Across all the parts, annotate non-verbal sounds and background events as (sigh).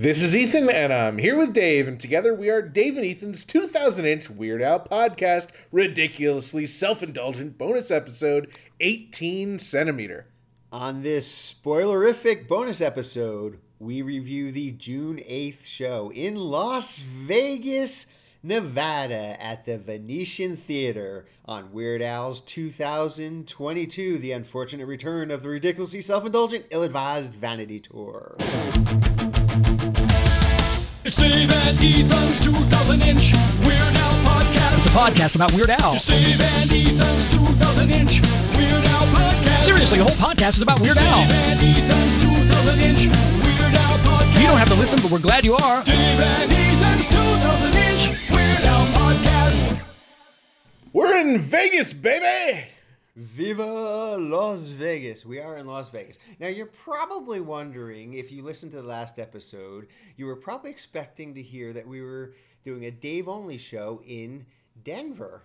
This is Ethan, and I'm here with Dave, and together we are Dave and Ethan's 2000 inch Weird Al podcast, ridiculously self indulgent bonus episode 18 centimeter. On this spoilerific bonus episode, we review the June 8th show in Las Vegas, Nevada at the Venetian Theater on Weird Al's 2022 The Unfortunate Return of the Ridiculously Self Indulgent Ill Advised Vanity Tour. It's Dave and Ethan's 2000 inch Weird Al podcast. It's a podcast about Weird Al. It's Dave and Ethan's 2000 inch Weird Al podcast. Seriously, the whole podcast is about Weird Dave Al. and Ethan's 2000 inch Weird Al podcast. You don't have to listen, but we're glad you are. Dave and Ethan's 2000 inch Weird Al podcast. We're in Vegas, baby! Viva Las Vegas. We are in Las Vegas. Now, you're probably wondering if you listened to the last episode, you were probably expecting to hear that we were doing a Dave only show in Denver.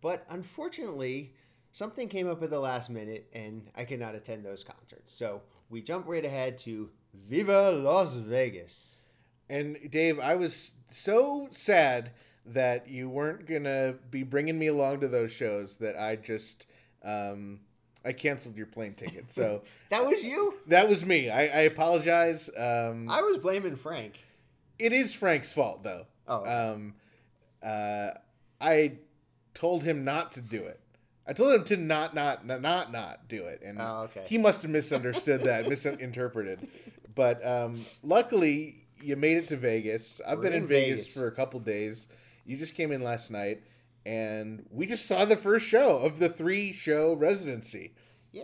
But unfortunately, something came up at the last minute and I could not attend those concerts. So we jump right ahead to Viva Las Vegas. And Dave, I was so sad that you weren't gonna be bringing me along to those shows that I just um, I canceled your plane ticket. So (laughs) That was you? that was me. I, I apologize. Um, I was blaming Frank. it is Frank's fault though. Oh, okay. Um, uh, I told him not to do it. I told him to not not not not, not do it, and Oh, okay. he must have misunderstood that, (laughs) misinterpreted. But um, luckily, you made it to Vegas. I've We're been in, in Vegas, Vegas. for a couple days. You just came in last night, and we just saw the first show of the three show residency. Yeah.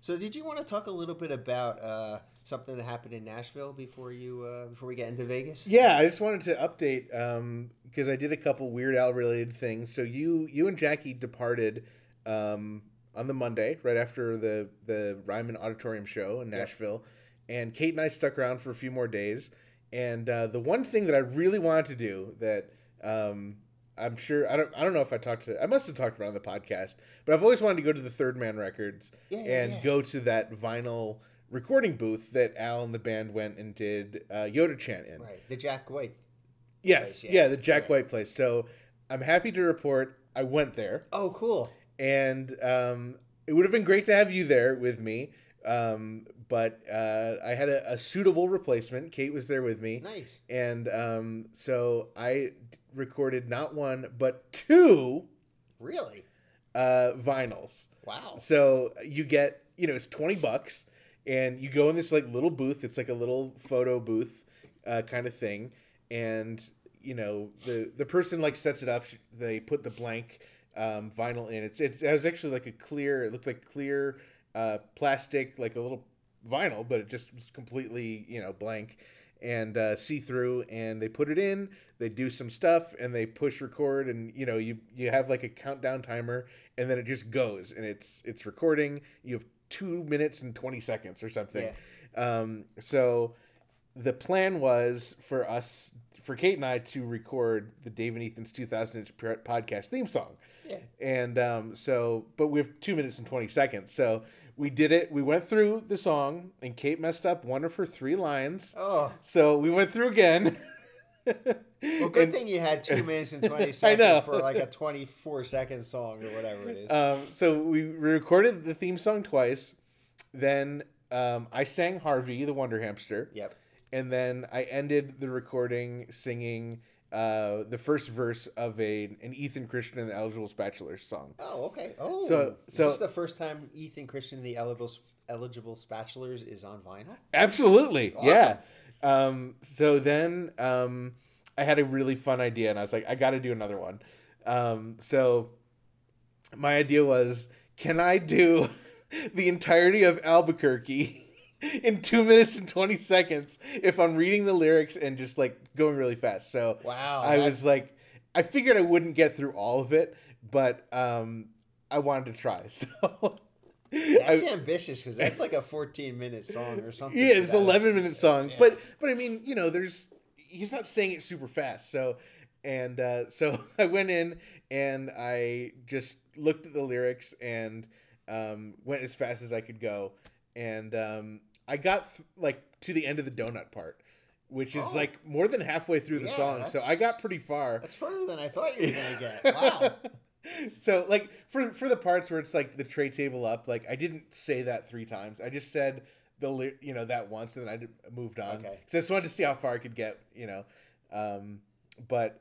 So, did you want to talk a little bit about uh, something that happened in Nashville before you uh, before we get into Vegas? Yeah, I just wanted to update because I did a couple Weird Al related things. So you you and Jackie departed um, on the Monday right after the the Ryman Auditorium show in Nashville, and Kate and I stuck around for a few more days. And uh, the one thing that I really wanted to do that um, I'm sure I don't I don't know if I talked to I must have talked about on the podcast, but I've always wanted to go to the Third Man Records Yeah, and yeah. go to that vinyl recording booth that Al and the band went and did uh, Yoda chant in. Right. The Jack White. Yes, place, yeah. yeah. the Jack. White place. So I'm happy to report I went there, Oh, cool. and um, it would have been great to have you there with me. Um, but uh, I had a, a suitable replacement. Kate was there with me, Nice. and um, so I recorded not one but two Really? uh, vinyls. Wow. So you get, you know, it's 20 bucks and you go in this like little booth. It's like a little photo booth uh, kind of thing. And, you know, the, the person like sets it up. They put the blank um, vinyl in. It's, it's, it was actually like a clear, it looked like clear uh, plastic, like a little vinyl, but it just was completely, you know, blank. And uh, see through. And they put it in, they do some stuff and they push record and, you know, you, you have like a countdown timer and then it just goes and it's it's recording. You have two minutes and 20 seconds or something. Um, so the plan was for us for kate and i to record the dave and ethan's 2000 inch podcast theme song Yeah. and um, so but we have two minutes and 20 seconds so we did it we went through the song and kate messed up one of her three lines Oh. so we went through again Well, (laughs) good And- thing you had two (laughs) minutes and 20 I seconds for like a 24 second song or whatever it is. Um, so we recorded the theme song twice. Then um, I sang Harvey, the Wonder Hamster. yep. And then I ended the recording singing uh, the first verse of a an Ethan Christian and the Eligible Spatulars song. Oh, okay. Oh. So- is so- this is the first time Ethan Christian, and the eligible, eligible spatulars, is on vinyl? Absolutely. Awesome. Yeah. Um, so then um, I had a really fun idea, and I was like, I got to do another one. Um, so my idea was, can I do (laughs) the entirety of Albuquerque (laughs) in two minutes and 20 seconds if I'm reading the lyrics and just like going really fast? So Wow. I was like, I figured I wouldn't get through all of it, but um, I wanted to try. (laughs) So That's I- ambitious because that's like a 14 minute song or something. yeah, it's eleven minute song, Yeah. but but I mean, you know, there's he's not saying it super fast, so and uh, so (laughs) I went in and I just looked at the lyrics and um, went as fast as I could go, and um, I got th- like to the end of the donut part, which is Oh. like more than halfway through the Yeah, song. So I got pretty far. That's further than I thought you were gonna get. (laughs) Wow. so like for for the parts where it's like the tray table up, like I didn't say that three times. I just said the you know that once, and then I moved on. Okay. So I just wanted to see how far I could get, you know. Um, but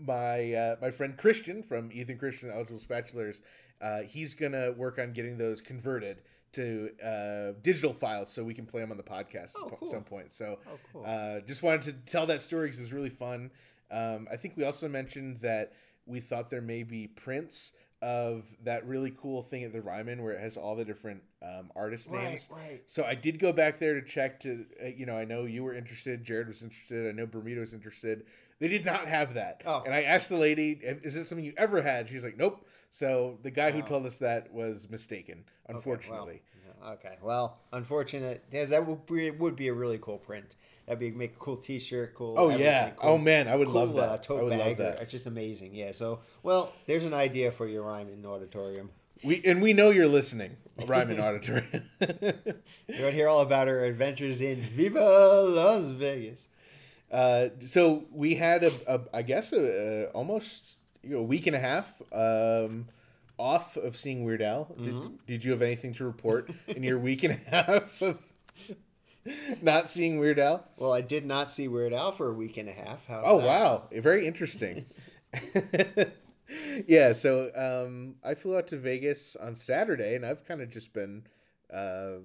my uh, my friend Christian from Ethan Christian Eligible Spatulars, uh, he's gonna work on getting those converted to uh, digital files so we can play them on the podcast Oh, at cool. some point. So Oh, cool. uh, just wanted to tell that story because it's really fun. Um, I think we also mentioned that we thought there may be prints of that really cool thing at the Ryman where it has all the different um, artist Right, names. right. So I did go back there to check to, uh, you know, I know you were interested, Jared was interested, I know Bermuda was interested. They did not have that. Oh. And I asked the lady, is this something you ever had? She's like, nope. So the guy who told us that was mistaken, unfortunately. Okay, well, okay. Well, unfortunate. That would be, would be a really cool print. That'd be make a cool T-shirt, cool. Oh, yeah. cool- Oh, man, I would love cool, uh, that. tote I would love bag. or- that. It's just amazing. Yeah. So, well, there's an idea for your rhyme Ryman auditorium. We and we know you're listening, Ryman Auditorium. (laughs) You're gonna hear all about our adventures in Viva Las Vegas. Uh, so we had a, a I guess a, a almost you know, a week and a half um, off of seeing Weird Al. Did, did you have anything to report in your week and a half of not seeing Weird Al? Well, I did not see Weird Al for a week and a half. How's Oh that? wow, very interesting. (laughs) yeah, so um, I flew out to Vegas on Saturday, and I've kind of just been uh,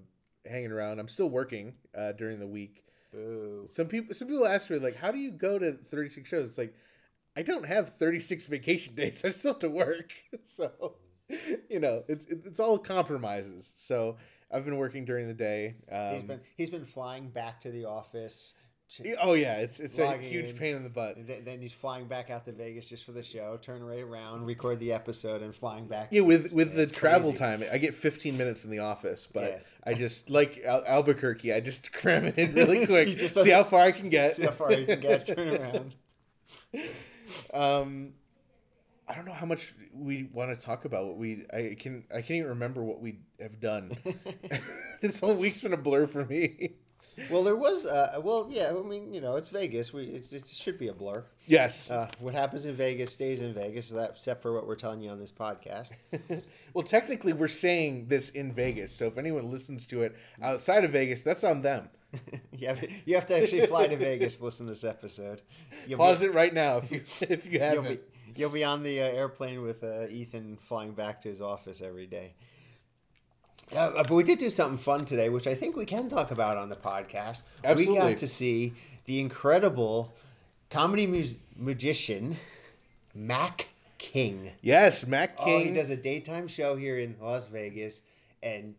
hanging around. I'm still working uh, during the week. Boo. Some people, some people ask me like, "How do you go to 36 shows?" It's like, I don't have 36 vacation (laughs) days. I still have to work, (laughs) so you know, it's it's all compromises. So I've been working during the day. He's Um, been he's been flying back to the office. Oh yeah, it's it's a huge in. pain in the butt. And then, then he's flying back out to Vegas just for the show, turn right around, record the episode, and flying back. Yeah, with with the travel crazy. time, I get 15 minutes in the office, but Yeah. I just like Al- Albuquerque. I just (laughs) cram it in (laughs) really quick, see how far I can (laughs) get. See how far you can get, turn around. Um, I don't know how much we want to talk about what we. I can. I can't even remember what we have done. this whole week's been a blur for me. Well, there was. Uh, well, yeah. I mean, you know, it's Vegas. We it, it should be a blur. Yes. Uh, what happens in Vegas stays in Vegas. That, except for what we're telling you on this podcast. (laughs) well, technically, we're saying this in Vegas, so if anyone listens to it outside of Vegas, that's on them. (laughs) you have you have to actually fly to Vegas to listen to this episode. You'll Pause be, it right now if you (laughs) if you You'll haven't. be, you'll be on the uh, airplane with uh, Ethan flying back to his office every day. Uh, but we did do something fun today, which I think we can talk about on the podcast. We got to see the incredible comedy mus- magician Mac King. Yes, Mac Oh, King. he does a daytime show here in Las Vegas, and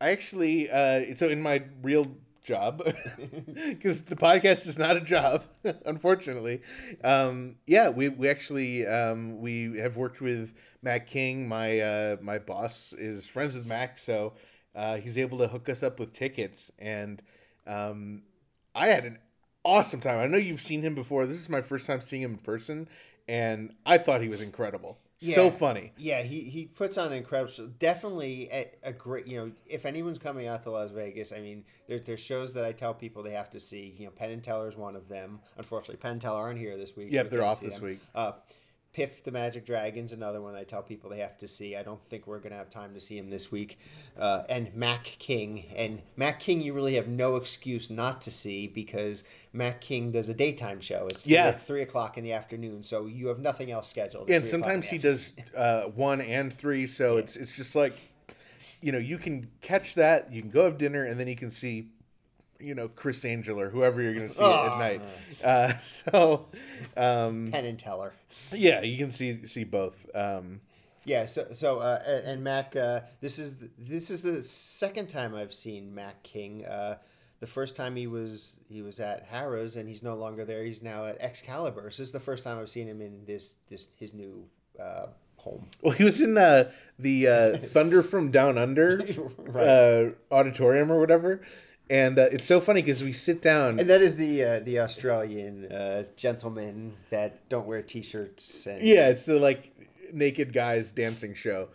I actually, uh, so in my real job, (laughs) because the podcast is not a job, (laughs) unfortunately. Um, yeah, we we actually um, we have worked with Mac King. My uh, my boss is friends with Mac, so uh, he's able to hook us up with tickets, and um, I had an awesome time. I know you've seen him before. This is my first time seeing him in person, and I thought he was incredible. So funny. Yeah, he, he puts on an incredible. So definitely a, a great. You know, if anyone's coming out to Las Vegas, I mean, there, there's shows that I tell people they have to see. You know, Penn and Teller is one of them. Unfortunately, Penn and Teller aren't here this week. Yep, they're off this them. week. Uh, Piff the Magic Dragon's another one I tell people they have to see. I don't think we're gonna have time to see him this week. Uh, and Mac King and Mac King, you really have no excuse not to see because Mac King does a daytime show. It's Yeah. like three o'clock in the afternoon, so you have nothing else scheduled. and 3 sometimes he does uh, one and three so it's it's just like you know you can catch that you can go have dinner and then you can see you know Criss Angel or whoever you're going to see Ah. at night uh, (laughs) so um, Penn and Teller. yeah you can see see both um, Yeah, so so uh, and Mac, uh, this is this is the second time I've seen Mac King. Uh, the first time he was he was at Harrah's, and he's no longer there. He's now at Excalibur. So this is the first time I've seen him in this this his new uh, home. well he was in the the uh, (laughs) thunder from down under (laughs) Right. uh, auditorium or whatever and uh, it's so funny because we sit down And that is the uh, the Australian uh, gentlemen that don't wear t-shirts. And, Yeah, it's the like naked guys dancing show.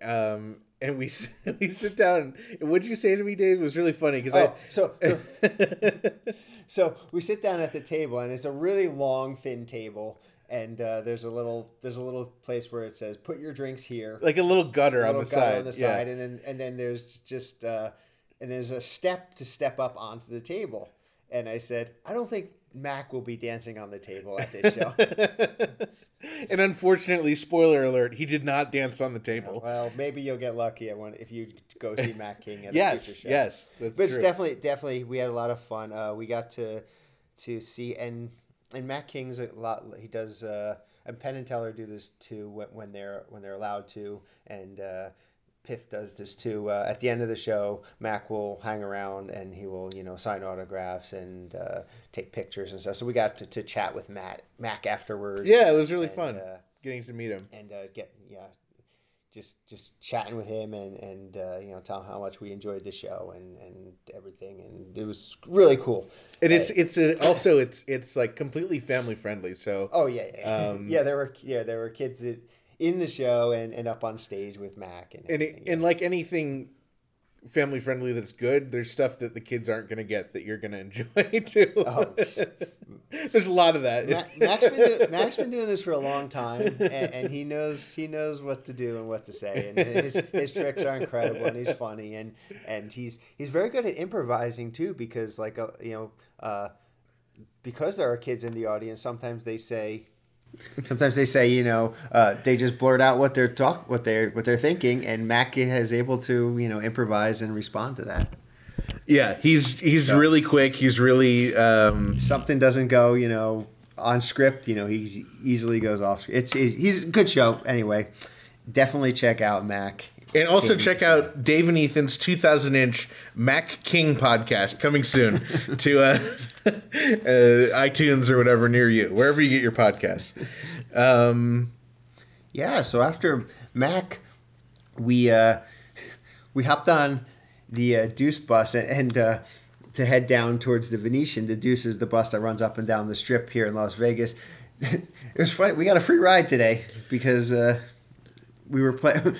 Um, and we (laughs) we sit down. And what'd you say to me, Dave? It was really funny because Oh, so, so I (laughs) So we sit down at the table, and it's a really long, thin table. And uh, there's a little there's a little place where it says put your drinks here, like a little gutter a on the guy side. on the yeah. side, and then and then there's just uh, and there's a step to step up onto the table. And I said, I don't think Mac will be dancing on the table at this show. (laughs) and unfortunately, spoiler alert, he did not dance on the table. well, maybe you'll get lucky at one if you go see Mac King at a future show. yes, that's but it's true. definitely definitely we had a lot of fun. Uh, we got to to see and and Mac King's a lot. He does uh, and Penn and Teller do this too when, when they're when they're allowed to, and uh, Piff does this too. Uh, at the end of the show, Mac will hang around and he will you know sign autographs and uh, take pictures and stuff. So we got to, to chat with Matt Mac afterwards. yeah, it was really and, fun uh, getting to meet him. and uh, get yeah, just just chatting with him and and uh, you know tell him how much we enjoyed the show and and everything, and it was really cool. And it's it's a, also it's it's like completely family friendly. So Oh yeah, yeah, Um, (laughs) yeah. There were yeah there were kids that, in the show and, and up on stage with Mac and and it, and like anything family friendly that's good, there's stuff that the kids aren't going to get that you're going to enjoy (laughs) too. Oh. (laughs) there's a lot of that. Ma- Mac's been, do- Mac's been doing this for a long time, and, and he knows he knows what to do and what to say, and his, his tricks are incredible, and he's funny, and and he's he's very good at improvising too, because like uh, you know, uh, because there are kids in the audience, sometimes they say. Sometimes they say, you know, uh, they just blurt out what they're talk, what they're what they're thinking, and Mac is able to, you know, improvise and respond to that. yeah, he's he's really quick. He's really um, something doesn't go, you know, on script, you know, he easily goes off. It's, it's he's a good show anyway. Definitely check out Mac. And also check out Dave and Ethan's 2000 inch Mac King podcast coming soon to uh, (laughs) uh, iTunes or whatever near you, wherever you get your podcasts. Um, Yeah, so after Mac, we uh, (laughs) we hopped on the uh, Deuce bus and, and uh, to head down towards the Venetian. The Deuce is the bus that runs up and down the strip here in Las Vegas. (laughs) it was funny. We got a free ride today because uh, we were playing.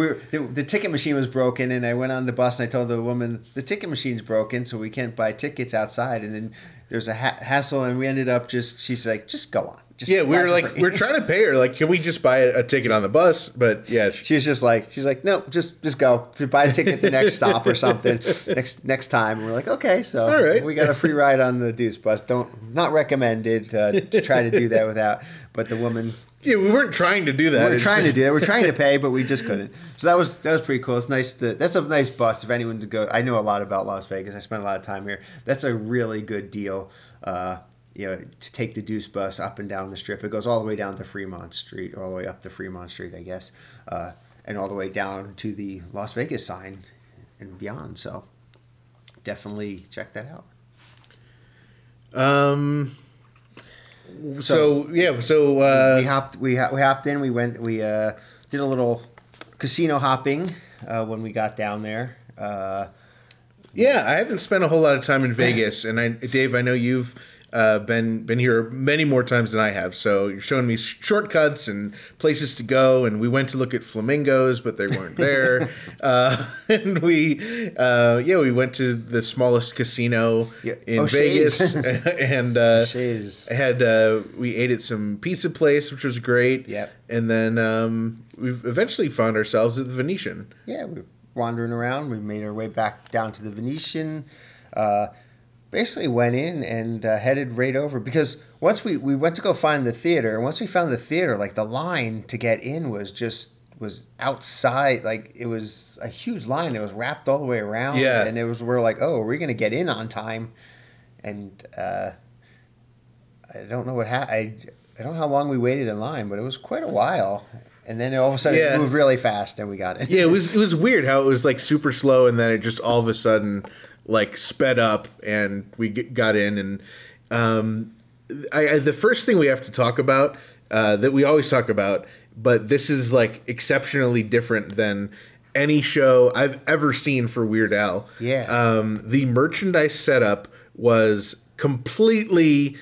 We were, the, the ticket machine was broken, and I went on the bus and I told the woman the ticket machine's broken, so we can't buy tickets outside. And then there's a ha- hassle, and we ended up just. She's like, "Just go on." Just yeah, we were like, free." we're trying to pay her. Like, can we just buy a, a ticket on the bus? But yeah, she- She was just like, she's like, no, just just go buy a ticket at the (laughs) next stop or something next next time. And we're like, okay, so All right. we got a free ride on the Deuce bus. Don't not recommended uh, to try to do that without. But the woman, yeah, we weren't trying to do that. we are It's trying just- to do that. We're trying to (laughs) pay, but we just couldn't. So that was that was pretty cool. It's nice. To, that's a nice bus. If anyone to go, I know a lot about Las Vegas. I spent a lot of time here. That's a really good deal. Uh, you know, to take the Deuce bus up and down the strip. It goes all the way down to Fremont Street, all the way up to Fremont Street, I guess, uh, and all the way down to the Las Vegas sign and beyond. So definitely check that out. Um. So, yeah, so uh, we hopped we, ho- we hopped in we went we uh, did a little casino hopping uh, when we got down there uh, yeah, I haven't spent a whole lot of time in Vegas, and I, Dave, I know you've uh, been been here many more times than I have. So you're showing me shortcuts and places to go, and we went to look at flamingos, but they weren't there. (laughs) uh, (laughs) and we, uh, yeah, we went to the smallest casino Yeah, in O'Shea's. Vegas, (laughs) and uh, O'Shea's. had uh, we ate at some pizza place, which was great. Yep. and then um, we eventually found ourselves at the Venetian. yeah we were wandering around we made our way back down to the venetian uh, basically went in and uh, headed right over because once we, we went to go find the theater and once we found the theater like the line to get in was just was outside like it was a huge line it was wrapped all the way around Yeah. and it was we're like oh are we gonna get in on time and uh, i don't know what happened I, I don't know how long we waited in line but it was quite a while and then all of a sudden Yeah. it moved really fast and we got in yeah, it was it was weird how it was like super slow, and then it just all of a sudden like sped up, and we get, got in. And um, I, I, the first thing we have to talk about uh, that we always talk about, but this is like exceptionally different than any show I've ever seen for Weird Al. Yeah. um, the merchandise setup was completely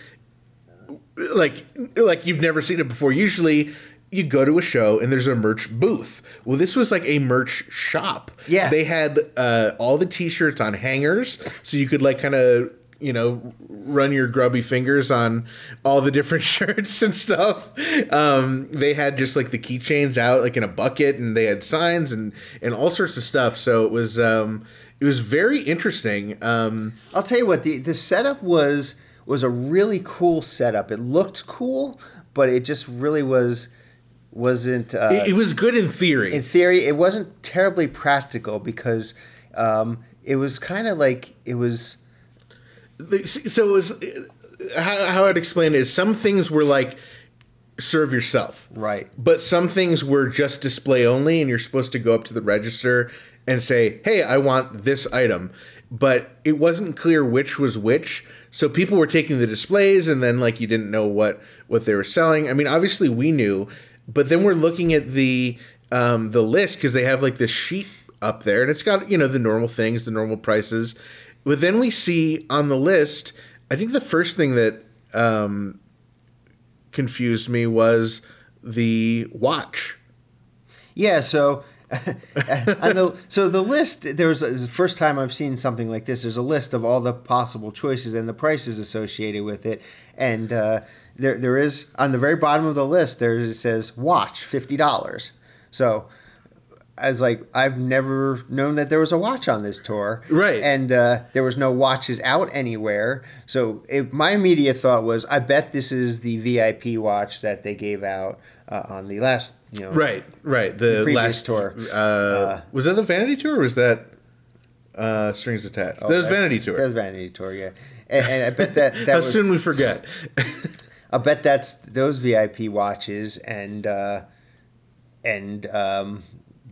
like like you've never seen it before. Usually you go to a show and there's a merch booth. Well, this was like a merch shop. Yeah. They had uh, all the t-shirts on hangers so you could like kind of you know run your grubby fingers on all the different (laughs) shirts and stuff um, they had just like the keychains out like in a bucket and they had signs and and all sorts of stuff so it was um, it was very interesting um, I'll tell you what the the setup was was a really cool setup. It looked cool, but it just really was wasn't. Uh, it, it was good in theory in theory, it wasn't terribly practical because um, it was kind of like it was. So it was how, how i'd explain it is some things were like serve yourself Right. but some things were just display only and you're supposed to go up to the register and say hey i want this item but it wasn't clear which was which so people were taking the displays and then like you didn't know what what they were selling i mean obviously we knew but then we're looking at the um the list because they have like this sheet up there and it's got you know the normal things the normal prices but then we see on the list i think the first thing that um confused me was the watch Yeah, so (laughs) the so the list there was the first time I've seen something like this. There's a list of all the possible choices and the prices associated with it, and uh, there there is on the very bottom of the list there it says watch fifty dollars. So. I was like, I've never known that there was a watch on this tour, Right. And uh, there was no watches out anywhere. So it, my immediate thought was, I bet this is the VIP watch that they gave out uh, on the last, you know, Right, right. The, previous last tour. Uh, was that the Vanity Tour or was that uh, Strings Attached? that was Vanity Tour. That was Vanity Tour, yeah. And, and I bet that that How was. soon we forget. (laughs) I bet that's those VIP watches, and uh, and um,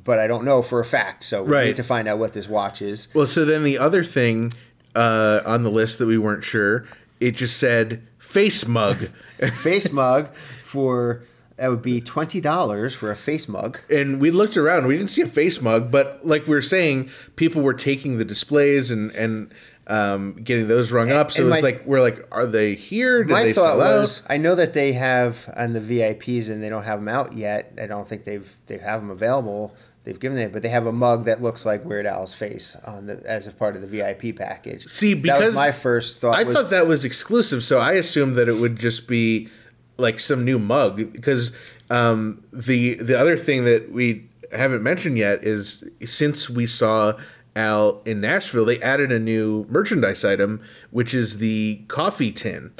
but I don't know for a fact. So we Right. need to find out what this watch is. well, so then the other thing uh, on the list that we weren't sure, it just said face mug. (laughs) Face mug for that would be twenty dollars for a face mug. and we looked around. We didn't see a face mug, but like we were saying, people were taking the displays and and um, getting those rung up. So and it was like we're like, are they here? Did My they thought sell out? was, I know that they have on the VIPs, and they don't have them out yet. I don't think they've they have them available. They've given it, but they have a mug that looks like Weird Al's face on the as a part of the VIP package. See, that because was my first thought. I was, thought that was exclusive, so I assumed that it would just be like some new mug because um, the the other thing that we haven't mentioned yet is since we saw Al in Nashville, they added a new merchandise item, which is the coffee tin.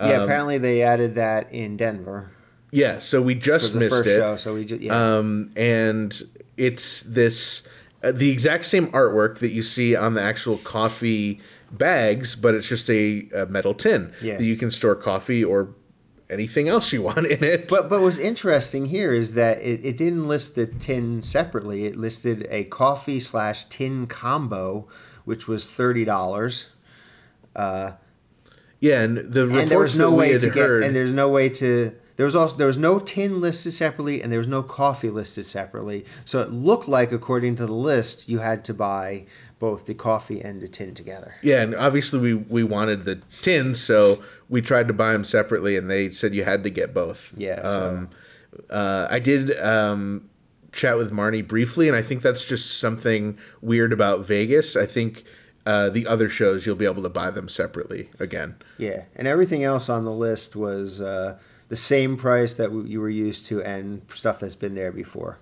Yeah, Um, apparently they added that in Denver yeah. So we just missed it. show. So we just yeah. Um, and it's this uh, the exact same artwork that you see on the actual coffee bags, but it's just a, a metal tin Yeah. that you can store coffee or anything else you want in it. But but what's interesting here is that it, it didn't list the tin separately. It listed a coffee slash tin combo, which was thirty dollars. Uh, yeah, and the reports and there was no that we way had to get heard, and there's no way to there was also there was no tin listed separately and there was no coffee listed separately so it looked like according to the list you had to buy both the coffee and the tin together yeah, and obviously we we wanted the tins, so we tried to buy them separately, and they said you had to get both. Yeah, so- Um, uh, I did um, chat with Marnie briefly, and I think that's just something weird about Vegas. I think uh, the other shows you'll be able to buy them separately again. yeah and everything else on the list was uh, the same price that w- you were used to and stuff that's been there before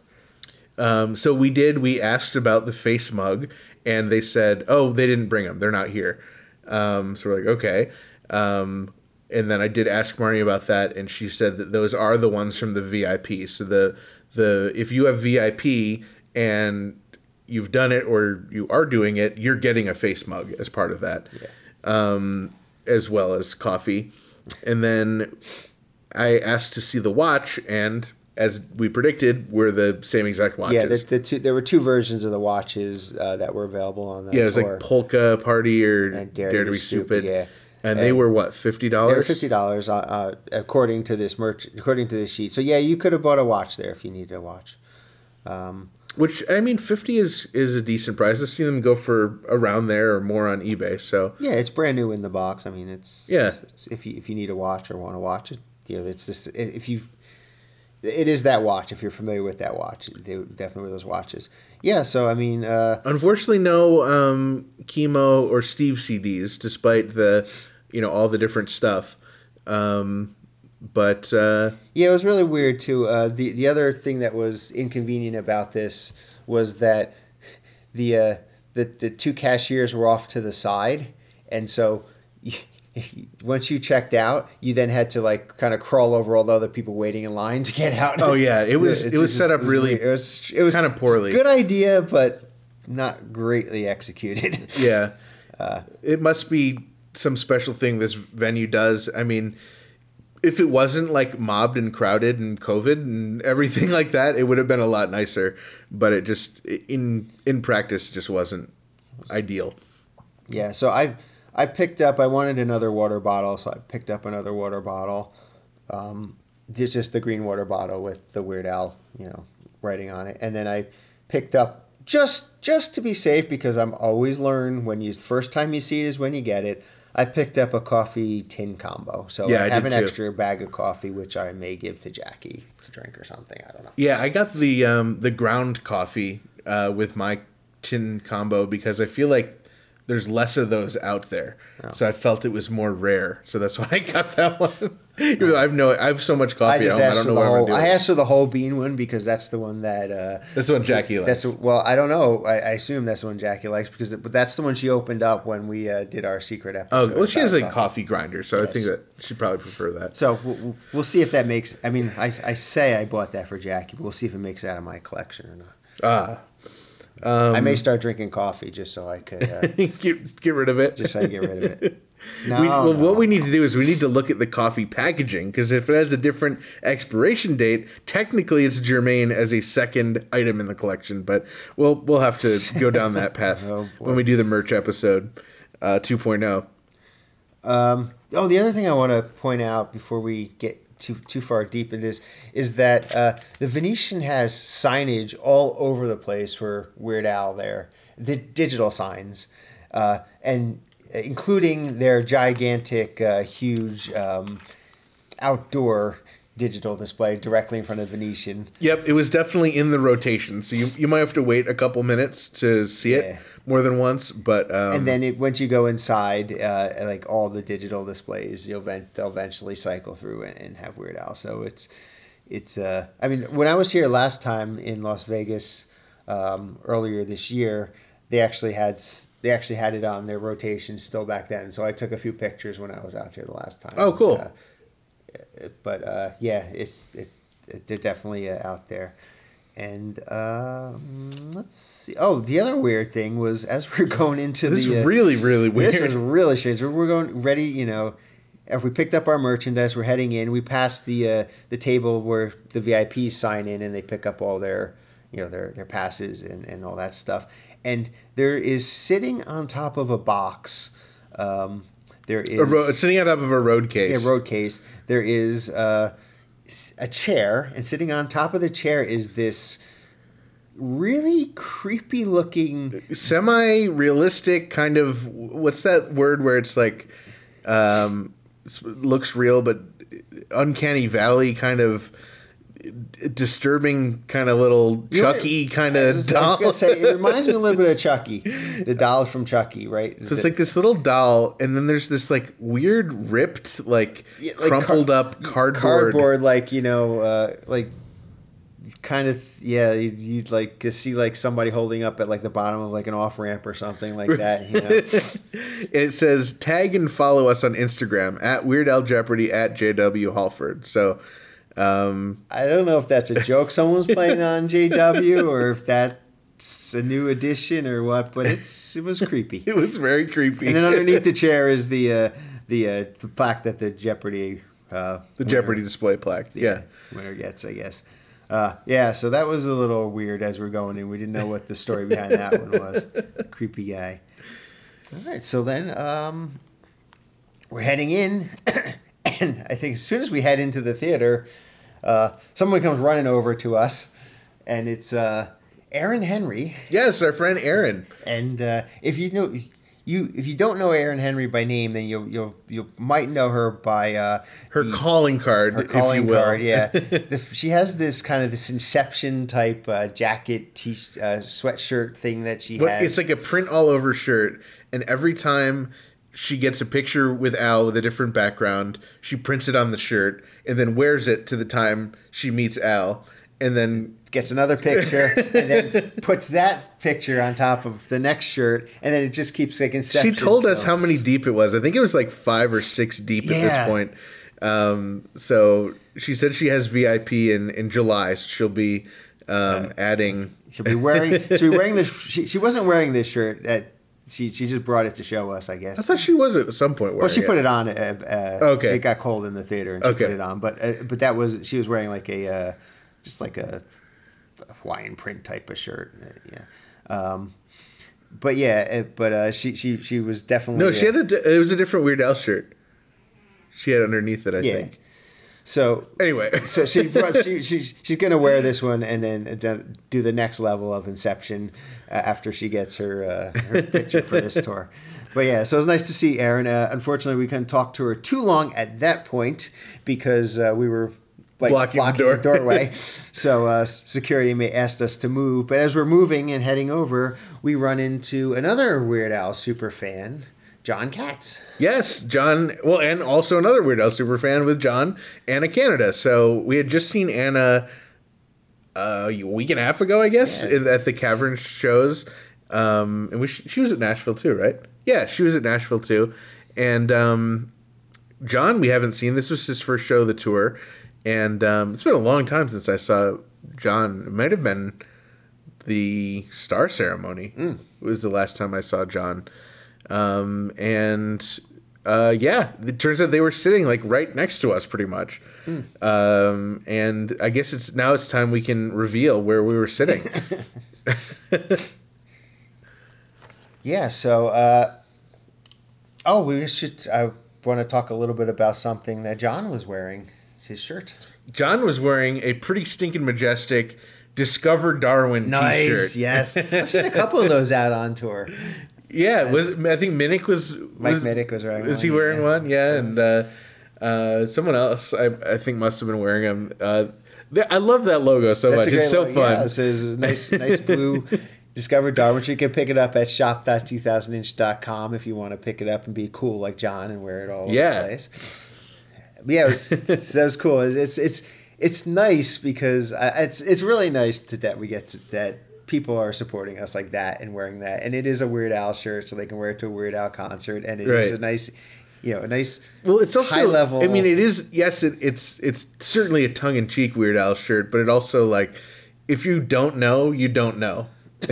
Um, so we did. We asked about the face mug, and they said, "Oh, they didn't bring them. They're not here." Um, so we're like, "Okay." Um, and then I did ask Marnie about that, and she said that those are the ones from the VIP. So the the if you have VIP and you've done it or you are doing it, you're getting a face mug as part of that, um, as well as coffee. And then I asked to see the watch, and as we predicted, were the same exact watches. yeah the, the two, there were two versions of the watches uh, that were available on that yeah, it was tour. like Polka Party or And Dare, to Be Stupid. yeah And they were what fifty They were dollars? fifty dollars, uh, uh, according to this merch, according to this sheet. So yeah, you could have bought a watch there if you needed a watch. Um, Which I mean, fifty is is a decent price. I've seen them go for around there or more on eBay. So yeah, it's brand new in the box. I mean, it's Yeah. It's, if you if you need a watch or want to watch it, you know, it's just if you it is that watch. If you're familiar with that watch, they definitely were those watches. Yeah. So I mean, uh, Unfortunately, no um, chemo or Steve CDs, despite the, you know, all the different stuff. Um, but uh, Yeah, it was really weird too. Uh, the the other thing that was inconvenient about this was that the uh, the the two cashiers were off to the side, and so (laughs) once you checked out, you then had to like kind of crawl over all the other people waiting in line to get out. Oh, yeah, it was- It's (laughs) it was just- set up it was really weird. It was it was kinda poorly. Good idea, but not greatly executed. yeah, (laughs) it must be some special thing this venue does. I mean, if it wasn't like mobbed and crowded and COVID and (laughs) everything like that, it would have been a lot nicer. But it just in in practice just wasn't ideal. Yeah, so I I picked up. I wanted another water bottle, so I picked up another water bottle. Um, it's just the green water bottle with the Weird Al, you know, writing on it, and then I picked up just just to be safe because I'm always learn when you first time you see it is when you get it. I picked up a coffee tin combo, so Yeah, I I have an too. extra bag of coffee, which I may give to Jackie to drink or something. I don't know. Yeah, I got the um, the ground coffee uh, with my tin combo because I feel like there's less of those out there. So I felt it was more rare. So that's (laughs) why I got that one. (laughs) I've no, I have so much I coffee. just at home, I asked don't for know the what I'm whole. I asked for the whole bean one because that's the one that. Uh, That's the one Jackie likes. That's well, I don't know. I, I assume that's the one Jackie likes because but that's the one she opened up when we uh, did our secret episode. oh, well, she has a about coffee grinder, so I think that she'd probably prefer that. So we'll, we'll- see if that makes. I mean, I, I say I bought that for Jackie, but we'll see if it makes it out of my collection or not. Ah, I may start drinking coffee just so I could uh, (laughs) get get rid of it. just so I get rid of it. (laughs) No, we, well, no. what we need to do is we need to look at the coffee packaging because if it has a different expiration date, technically it's germane as a second item in the collection. But we'll we'll have to (laughs) go down that path Oh, when we do the merch episode uh, 2.0. Um, oh, the other thing I want to point out before we get too too far deep into this is that uh, the Venetian has signage all over the place for Weird Al. There, the digital signs, uh, and including their gigantic, uh, huge um, outdoor digital display directly in front of Venetian. Yep, it was definitely in the rotation, so you you might have to wait a couple minutes to see it Yeah. more than once. But um, and then it, once you go inside, uh, like all the digital displays, you'll they'll eventually cycle through and, and have Weird Al. So it's it's. Uh, I mean, when I was here last time in Las Vegas um, earlier this year, they actually had s- they actually had it on their rotation still back then. So I took a few pictures when I was out here the last time. Oh, cool. Uh, but uh, yeah, it's it's they're definitely uh, out there. And um, let's see. Oh, the other weird thing was as we're going into this the is uh, really really weird. this is really strange. We're going ready, you know. If we picked up our merchandise, we're heading in. We passed the uh, the table where the VIPs sign in and they pick up all their you know their their passes and, and all that stuff. And there is sitting on top of a box. Um, there is a ro- sitting on top of a road case. a road case. There is uh, a chair, and sitting on top of the chair is this really creepy looking. semi realistic kind of what's that word where it's like um looks real but uncanny valley kind of disturbing kind of little chucky kind of was, I was doll gonna say it reminds me a little bit of (laughs) Chucky, the doll from Chucky, right? so it's like this little doll and then there's this like weird ripped like Yeah, like crumpled car- up cardboard, cardboard, like you know, uh, like kind of yeah. You'd, you'd like to see like somebody holding up at like the bottom of like an off ramp or something like that. You know? (laughs) it says tag and follow us on Instagram at Weird Al Jeopardy at JW Halford. So um I don't know if that's a joke someone's playing (laughs) on JW or if that's a new addition or what, but it's it was creepy. (laughs) it was very creepy. And then underneath the (laughs) chair is the uh, the uh, the plaque that the Jeopardy uh, the winner- Jeopardy display plaque. Yeah. winner gets, I guess. Uh, yeah, so that was a little weird as we're going in. We didn't know what the story behind that one was. Creepy guy. All right, so then um, we're heading in, (coughs) and I think as soon as we head into the theater, uh, someone comes running over to us, and it's uh, Erin Henry. Yes, our friend Erin. And uh, if you know, you if you don't know Erin Henry by name, then you you you might know her by uh, Her calling card, her calling if you will. card. Yeah, (laughs) the, she has this kind of this Inception type uh, jacket, t uh, sweatshirt thing that she But has. it's like a print all over shirt, and every time she gets a picture with Al with a different background, she prints it on the shirt and then wears it to the time she meets Al, and then gets another picture and then (laughs) puts that picture on top of the next shirt, and then it just keeps like Inception. she told us how many deep it was. I think it was like five or six deep at this point. Um, so she said she has VIP in in July, so she'll be um, adding. She'll be wearing. (laughs) she'll be wearing this. She, she wasn't wearing this shirt. At, she she just brought it to show us, I guess. I thought she was at some point. Well, she put it on. Uh, uh, Okay. It got cold in the theater, and she Okay. put it on. But uh, but that was she was wearing like a uh, just like a Hawaiian print type of shirt. Uh, yeah. Um, but yeah, it, but uh, she she she was definitely No, she had a. It was a different Weird Al shirt. She had underneath it, I Yeah. think. So Anyway, so she, brought, she she's she's gonna wear this one and then do the next level of Inception uh, after she gets her uh, her picture for this tour. But yeah, so it was nice to see Erin. Uh, unfortunately, we couldn't talk to her too long at that point because uh, we were like Blocking the blocking, door. the doorway. (laughs) so uh, security may asked us to move. But as we're moving and heading over, we run into another Weird Al super fan, John Katz. Yes, John. Well, and also another Weird Al super fan with John, Anna Canada. So we had just seen Anna uh, a week and a half ago, I guess, Yeah. at the Cavern shows. Um, and we sh- she was at Nashville too, right? Yeah, she was at Nashville too. And um, John, we haven't seen. This was his first show of the tour, and um, it's been a long time since I saw John. It might have been the star ceremony. It was the last time I saw John, um, and uh, yeah, it turns out they were sitting like right next to us, pretty much. Um, and I guess it's now it's time we can reveal where we were sitting. (laughs) Yeah, so uh oh, we should I want to talk a little bit about something that John was wearing, his shirt. John was wearing a pretty stinking majestic Discover Darwin T-shirt. yes. I've seen a couple of those out on tour. (laughs) Yeah, was I think Minnick was Mike was, was wearing Was one, he wearing yeah. one? Yeah, and uh, uh, someone else I, I think must have been wearing them. Uh, I love that logo so That's much. It's so look. fun. Yeah, so it's a nice nice (laughs) blue Discover Darwin. You can pick it up at shop.2000inch.com if you want to pick it up and be cool like John and wear it all over Yeah. the place. But yeah, it was, (laughs) that was cool. It's it's it's, it's nice because uh, it's it's really nice to, that we get to, that people are supporting us like that and wearing that, and it is a Weird Al shirt, so they can wear it to a Weird Al concert, and it is Right. a nice, you know, a nice. Well, it's also high level- I mean, it is. Yes, it, it's it's certainly a tongue in cheek Weird Al shirt, but it also like if you don't know, you don't know. (laughs)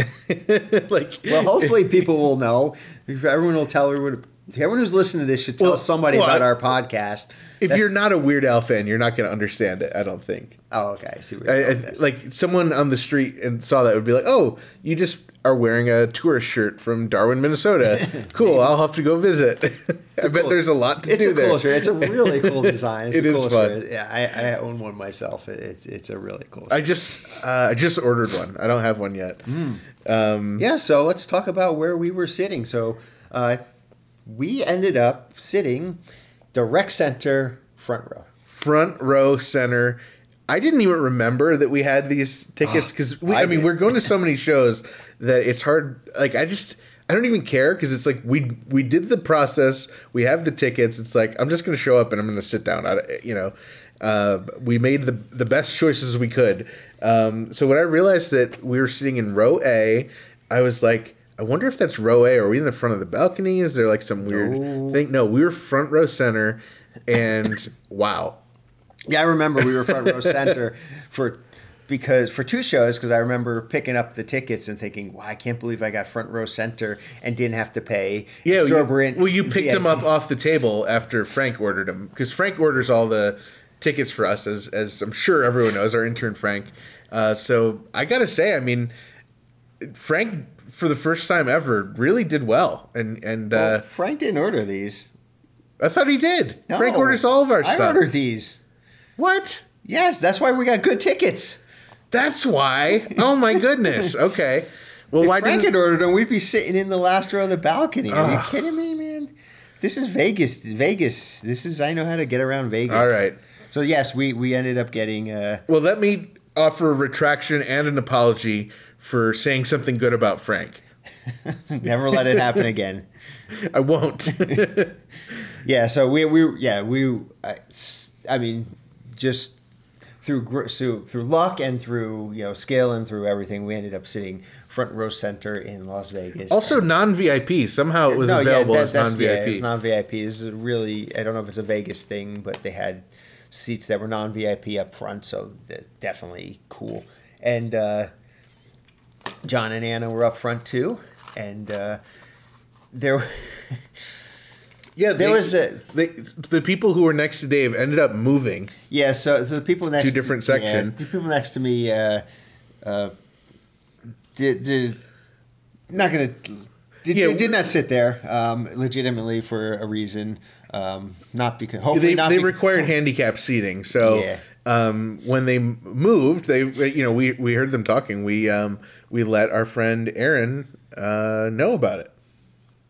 like Well, hopefully people will know. Everyone will tell everyone. Everyone who's listening to this should tell Well, somebody well, about I- our podcast. If you're not a Weird Al fan, you're not going to understand it. I don't think. oh, okay, I see. Where I, you're I, like someone on the street and saw that would be like, "Oh, you just are wearing a tourist shirt from Darwin, Minnesota. (laughs) Cool. I'll have to go visit." (laughs) I bet cool- there's a lot to it's do a there. cool shirt. It's a really cool (laughs) design. It's It a is cool fun. shirt. Yeah, I, I own one myself. It, it's it's a really cool. Shirt. I just uh, I just ordered one. I don't have one yet. Mm. Um, yeah, so let's talk about where we were sitting. So, uh, we ended up sitting rec center front row. front row center. I didn't even remember that we had these tickets because I, I mean did. we're going to so many shows that it's hard. Like I just I don't even care because it's like we we did the process. We have the tickets. It's like I'm just going to show up and I'm going to sit down. I, you know, uh, we made the the best choices we could. Um, so when I realized that we were sitting in row A, I was like. I wonder if that's row A. Are we in the front of the balcony? Is there like some weird thing? No, we were front row center, and (laughs) wow, Yeah, I remember we were front row center (laughs) for because for two shows because I remember picking up the tickets and thinking, "Wow, I can't believe I got front row center and didn't have to pay." Yeah, you, well, you picked yeah. them up (laughs) off the table after Frank ordered them because Frank orders all the tickets for us, as as I'm sure everyone knows, our intern Frank. Uh, so I gotta say, I mean, Frank for the first time ever really did well, and and Well, uh, Frank didn't order these. I thought he did. Frank orders all of our I stuff. ordered these. What? Yes, that's why we got good tickets. That's why. Oh my goodness. (laughs) Okay. Well, if why Frank didn't- had ordered them, we'd be sitting in the last row of the balcony. Are you kidding me, man? This is Vegas. Vegas. This is I know how to get around Vegas. All right. So yes, we we ended up getting. Uh, Well, let me offer a retraction and an apology for saying something good about Frank. (laughs) never let it happen again. (laughs) I won't. (laughs) Yeah. So we we yeah we I mean just through gr- through through luck and through you know skill and through everything, we ended up sitting front row center in Las Vegas. also, non VIP. Somehow it was No, yeah, available that- as non Yeah, VIP. it's non VIP. This is really I don't know if it's a Vegas thing, but they had seats that were non VIP up front, so definitely cool. And uh, John and Anna were up front too, and uh, there. (laughs) yeah, there they- was a- they, the people who were next to Dave ended up moving. Yeah, so so the people next Two different to, yeah, the people next to me, uh, uh, did, did not gonna did, Yeah, they did not sit there um, legitimately for a reason. Um, not because hopefully They, not they required handicap seating, so Yeah. Um, when they moved, they you know we, we heard them talking. We um, we let our friend Erin uh, know about it,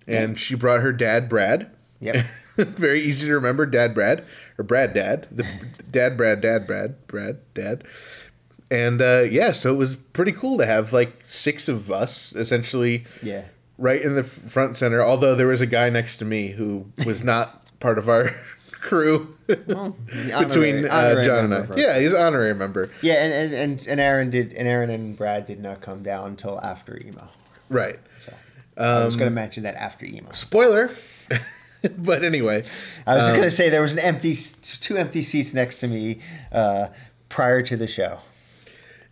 and she brought her dad Brad. Yep. (laughs) Very easy to remember, Dad Brad or Brad Dad, the Dad Brad Dad Brad Brad Dad, and uh, yeah, so it was pretty cool to have like six of us essentially Yeah. right in the front center. Although there was a guy next to me who was not part of our crew (laughs) between honorary- uh, John and I. member. Yeah, he's an honorary member. Yeah, and, and, and, Erin did and Erin and Brad did not come down until after emo. Right. So I was Um, going to mention that after emo. Spoiler. (laughs) but anyway, I was um, going to say there was an empty two empty seats next to me uh, prior to the show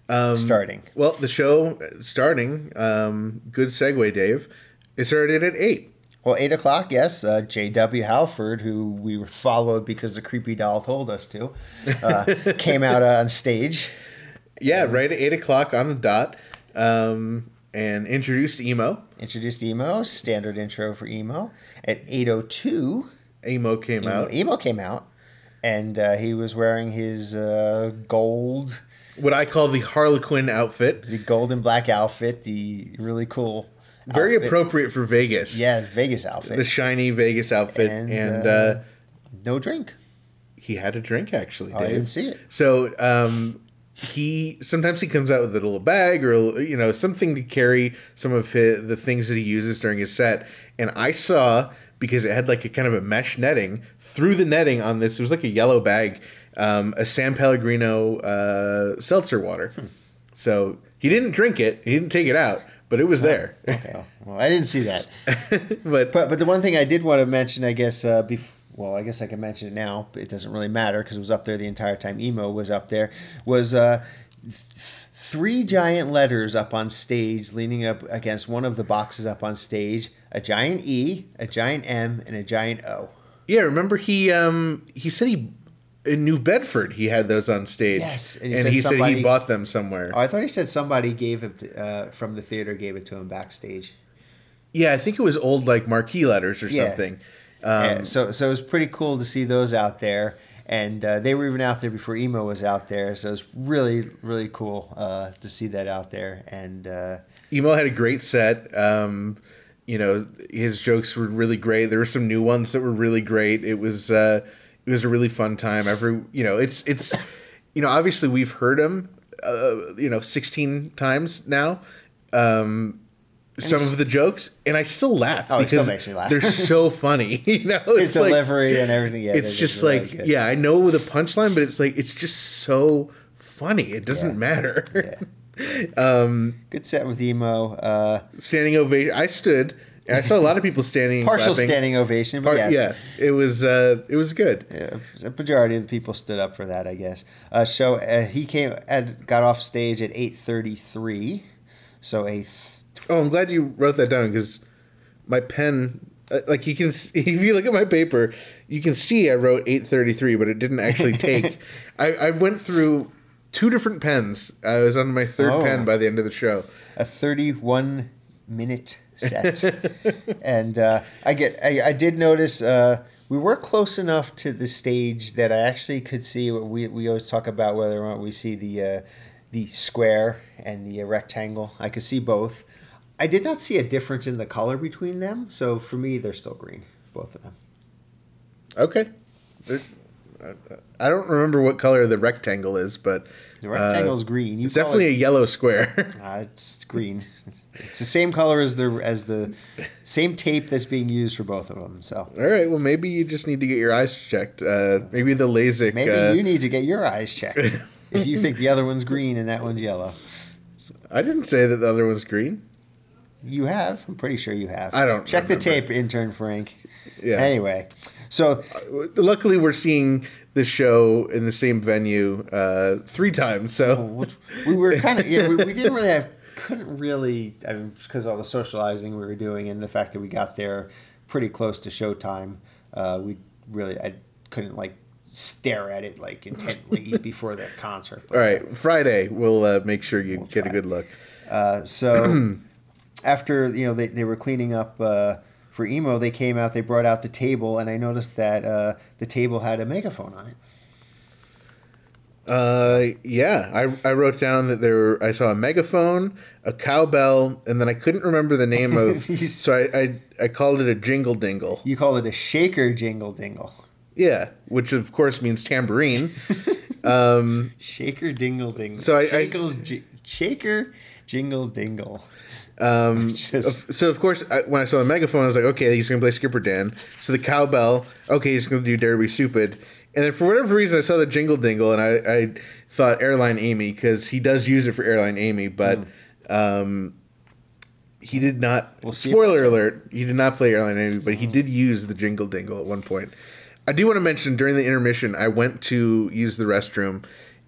Um, starting. Well, the show starting. Um, good segue, Dave. It started at eight. Well, eight o'clock, yes. Uh, J.W. Halford, who we followed because the creepy doll told us to, uh, (laughs) came out on stage. Yeah, right at eight o'clock on the dot, um, and introduced emo. Introduced emo, standard intro for emo. At eight o two, Emo came emo, out. emo came out, and uh, he was wearing his uh, gold, What I call the Harlequin outfit. the gold and black outfit, the really cool, Very outfit. appropriate for Vegas. Yeah, Vegas outfit. The shiny Vegas outfit, and, And, uh, uh, no drink. he had a drink actually. Dave. I didn't see it. So um, he sometimes he comes out with a little bag or you know something to carry some of his, the things that he uses during his set. And I saw because it had like a kind of a mesh netting through the netting on this. It was like a yellow bag, um, a San Pellegrino uh, seltzer water. Hmm. So he didn't drink it. He didn't take it out, but it was there. Okay, well, I didn't see that. (laughs) but But but the one thing I did want to mention, I guess, uh, bef- well, I guess I can mention it now. But it doesn't really matter because it was up there the entire time. Emo was up there. Was uh, th- three giant letters up on stage, leaning up against one of the boxes up on stage. A giant E, a giant M, and a giant O. yeah, remember he um, he said he in New Bedford he had those on stage. Yes, and, and he he, said said he bought them somewhere. Oh, I thought he said somebody gave it uh, from the theater gave it to him backstage. Yeah, I think it was old like marquee letters or Yeah. something. Yeah, Um, so so it was pretty cool to see those out there, and uh, they were even out there before emo was out there. So it was really really cool uh, to see that out there. And uh, Emo had a great set. Um, you know, his jokes were really great. There were some new ones that were really great. It was uh, it was a really fun time. Every you know, it's it's you know, obviously we've heard him uh, you know, 16 times now. Um, some of the jokes, and I still laugh Oh, it still makes me laugh. they're so (laughs) funny. (laughs) You know, his it's like delivery and everything. Yeah, it's they're just really like good. yeah, I know the punchline, but it's like it's just so funny. It doesn't Yeah. matter. Yeah. (laughs) um, good set with emo. Uh, standing ovation. I stood, and I saw a lot of people standing. partial clapping. standing ovation, but Part- yes. Yeah, it was uh, it was good. Yeah, a majority of the people stood up for that, I guess. Uh, so uh, he came and got off stage at eight thirty three. So a th- Oh, I'm glad you wrote that down because my pen, uh, like you can, (laughs) if you look at my paper, you can see I wrote 833, but it didn't actually (laughs) take. I, I went through two different pens. I was on my third Oh. pen by the end of the show. a 31 minute set. and uh, I get I, I did notice uh, we were close enough to the stage that I actually could see we, we always talk about whether or not we see the uh, the square and the uh, rectangle. I could see both. I did not see a difference in the color between them. So for me, they're still green, both of them. Okay. I don't remember what color the rectangle is, but The rectangle's green. You it's definitely it- a yellow square. (laughs) Uh, it's green. It's the same color as the as the same tape that's being used for both of them. So All right. Well, maybe you just need to get your eyes checked. Uh, maybe the LASIK. maybe uh, you need to get your eyes (laughs) checked if you think the other one's green and that one's yellow. I didn't say that the other one's green. You have. I'm pretty sure you have. I don't check the tape, intern Frank. Yeah. Anyway, so Luckily, we're seeing the show in the same venue uh, three times. So we were (laughs) kind of yeah. We, we didn't really have couldn't really I mean because all the socializing we were doing and the fact that we got there pretty close to showtime. Uh, we really I couldn't like stare at it like intently (laughs) before that concert. all right, Friday we'll uh, make sure you get a good look. Uh, so (clears throat) after you know they, they were cleaning up uh, for emo, they came out. They brought out the table, and I noticed that uh, the table had a megaphone on it. Uh, yeah, I, I wrote down that there were, I saw a megaphone, a cowbell, and then I couldn't remember the name of. (laughs) So I, I I called it a jingle dingle. You call it a shaker jingle dingle. Yeah, which of course means tambourine. (laughs) um, Shaker dingle dingle. So I- I- shaker, ji- shaker jingle dingle. Um, (laughs) Just- so of course, I, when I saw the megaphone, I was like, okay, he's gonna play Skipper Dan. So the cowbell, okay, he's gonna do Dare to Be Stupid. And then for whatever reason, I saw the jingle dingle, and I, I thought Airline Amy because he does use it for Airline Amy, but um, he did not. if- spoiler alert: he did not play Airline Amy, but he did use the jingle dingle at one point. I do want to mention during the intermission, I went to use the restroom,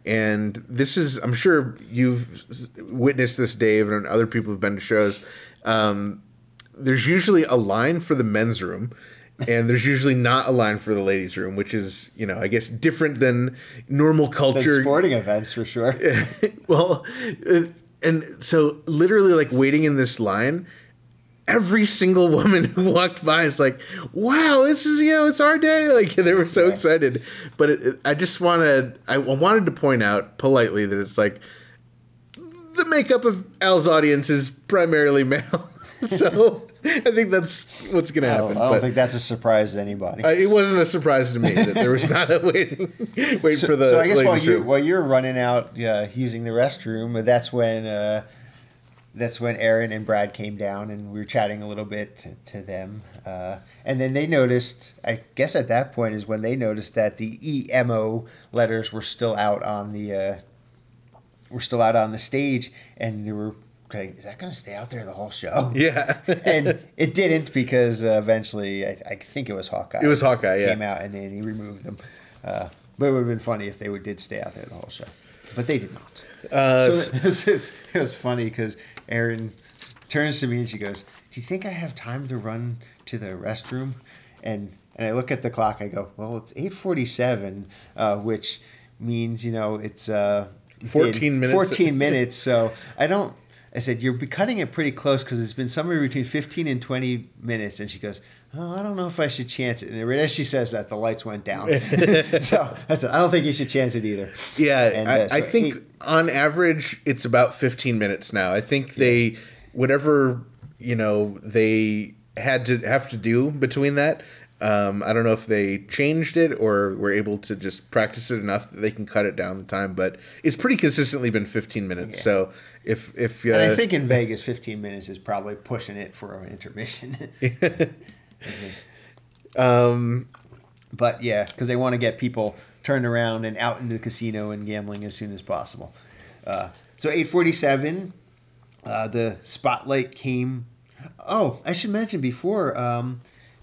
and this is I'm sure you've witnessed this, Dave, and other people have been to shows. Um, there's usually a line for the men's room, and there's usually not a line for the ladies' room, which is you know I guess different than normal culture. sporting events for sure. (laughs) well, uh, and so literally like waiting in this line, every single woman (laughs) who walked by is like, "Wow, this is you know it's our day!" (laughs) Like they were so excited. But it, it- I just wanted I wanted to point out politely that it's like the makeup of Al's audience is primarily male, (laughs) so I think that's what's gonna I happen. don't, I don't think that's a surprise to anybody. uh, it wasn't a surprise to me that there was not a waiting wait for the. so I guess while you room. while you're running out uh, using the restroom, that's when uh, that's when Erin and Brad came down and we were chatting a little bit to, to them, uh, and then they noticed. I guess at that point is when they noticed that the EMO letters were still out on the uh, were still out on the stage, and they were. Okay, is that going to stay out there the whole show? (laughs) yeah, (laughs) and it didn't because uh, eventually I, I think it was Hawkeye. It was Hawkeye, yeah. Came out and then he removed them. Uh, but it would have been funny if they would, did stay out there the whole show, but they did not. Uh, so it was, (laughs) it was funny because Erin turns to me and she goes, "Do you think I have time to run to the restroom?" And and I look at the clock. I go, "Well, it's eight forty-seven, uh, which means you know it's uh, 14 minutes. 14 (laughs) minutes. So I don't. I said you're be cutting it pretty close because it's been somewhere between 15 and 20 minutes. And she goes, "Oh, I don't know if I should chance it." And right as she says that, the lights went down. (laughs) (laughs) so I said, "I don't think you should chance it either." Yeah, And, I, uh, so I think eight- on average it's about 15 minutes now. I think they, whatever you know, they had to have to do between that. Um, I don't know if they changed it or were able to just practice it enough that they can cut it down the time, but it's pretty consistently been 15 minutes. So if if uh, I think in Vegas, 15 minutes is probably pushing it for an intermission. (laughs) (laughs) um, but yeah, because they want to get people turned around and out into the casino and gambling as soon as possible. Uh, so 847, uh, the spotlight came. Oh, I should mention before um,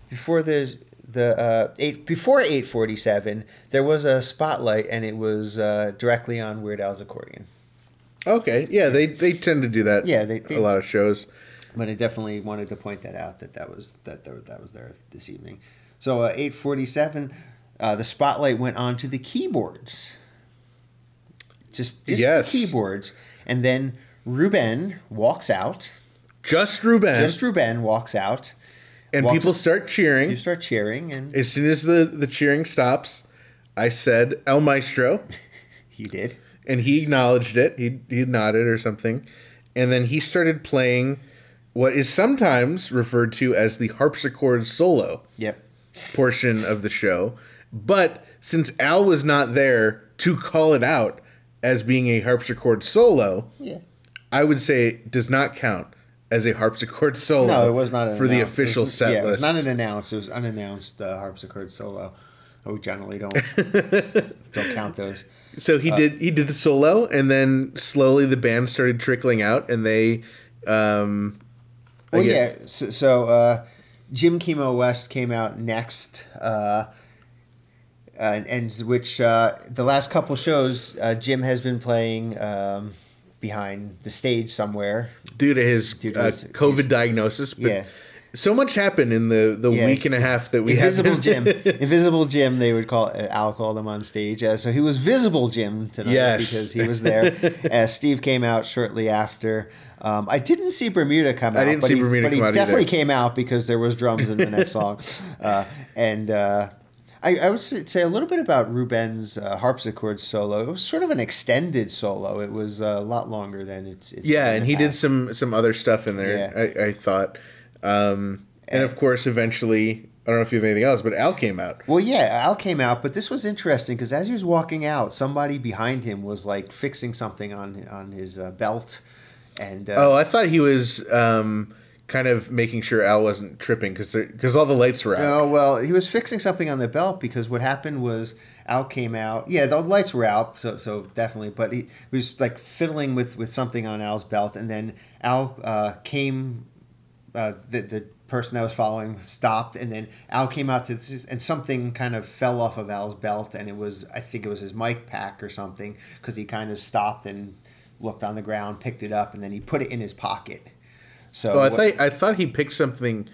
before the the uh, eight before 847 there was a spotlight and it was uh, directly on Weird Al's accordion. okay, yeah, they they tend to do that. Yeah, they- they- a lot of shows. but I definitely wanted to point that out that that was that there, that was there this evening. So uh, eight forty seven, uh, the spotlight went on to the keyboards. Just, just Yes. the keyboards, and then Ruben walks out. Just Ruben, Just Ruben walks out. and walks- people start cheering. You start cheering, and As soon as the the cheering stops, I said El Maestro. (laughs) he did. and he acknowledged it. He he nodded or something, and then he started playing what is sometimes referred to as the harpsichord solo Yep. portion of the show. But since Al was not there to call it out as being a harpsichord solo, Yeah. I would say it does not count as a harpsichord (laughs) solo. No, it was not an for the official it was, set yeah, It list. was not an announced. It was unannounced uh, harpsichord solo. We generally don't (laughs) don't count those. so Uh, he did he did the solo, and then slowly the band started trickling out, and they. Um, Well, yeah. So, so uh, Jim Kimo West came out next, uh, and, and which uh, the last couple shows uh, Jim has been playing um, behind the stage somewhere. due to his, Due to uh, his- COVID his- diagnosis. But Yeah. so much happened in the, the Yeah. week and a half that we had. Invisible had. Jim, (laughs) Invisible Jim, they would call uh, Al called him on stage. Uh, so he was Visible Jim tonight Yes. because he was there. (laughs) uh, Steve came out shortly after. Um, I didn't see Bermuda come out. I didn't but see he, Bermuda but he definitely either. came out because there was drums in the next song, (laughs) uh, and. I, I would say a little bit about Ruben's uh, harpsichord solo. It was sort of an extended solo. It was uh, a lot longer than it's. it's yeah, and he did some some other stuff in there. I, I thought, um, and of course, eventually, I don't know if you have anything else, but Al came out. Well, yeah, Al came out, but this was interesting because as he was walking out, somebody behind him was like fixing something on on his uh, belt, and uh, Oh, I thought he was um, kind of making sure Al wasn't tripping because because all the lights were out. no, well, he was fixing something on the belt because what happened was Al came out. Yeah, the lights were out, so so definitely, but he, was like fiddling with with something on Al's belt, and then Al uh, came. Uh, the the person I was following stopped, and then Al came out to this, and something kind of fell off of Al's belt, and it was I think it was his mic pack or something because he kind of stopped and looked on the ground, picked it up, and then he put it in his pocket. So Oh, I what- thought I thought he picked something.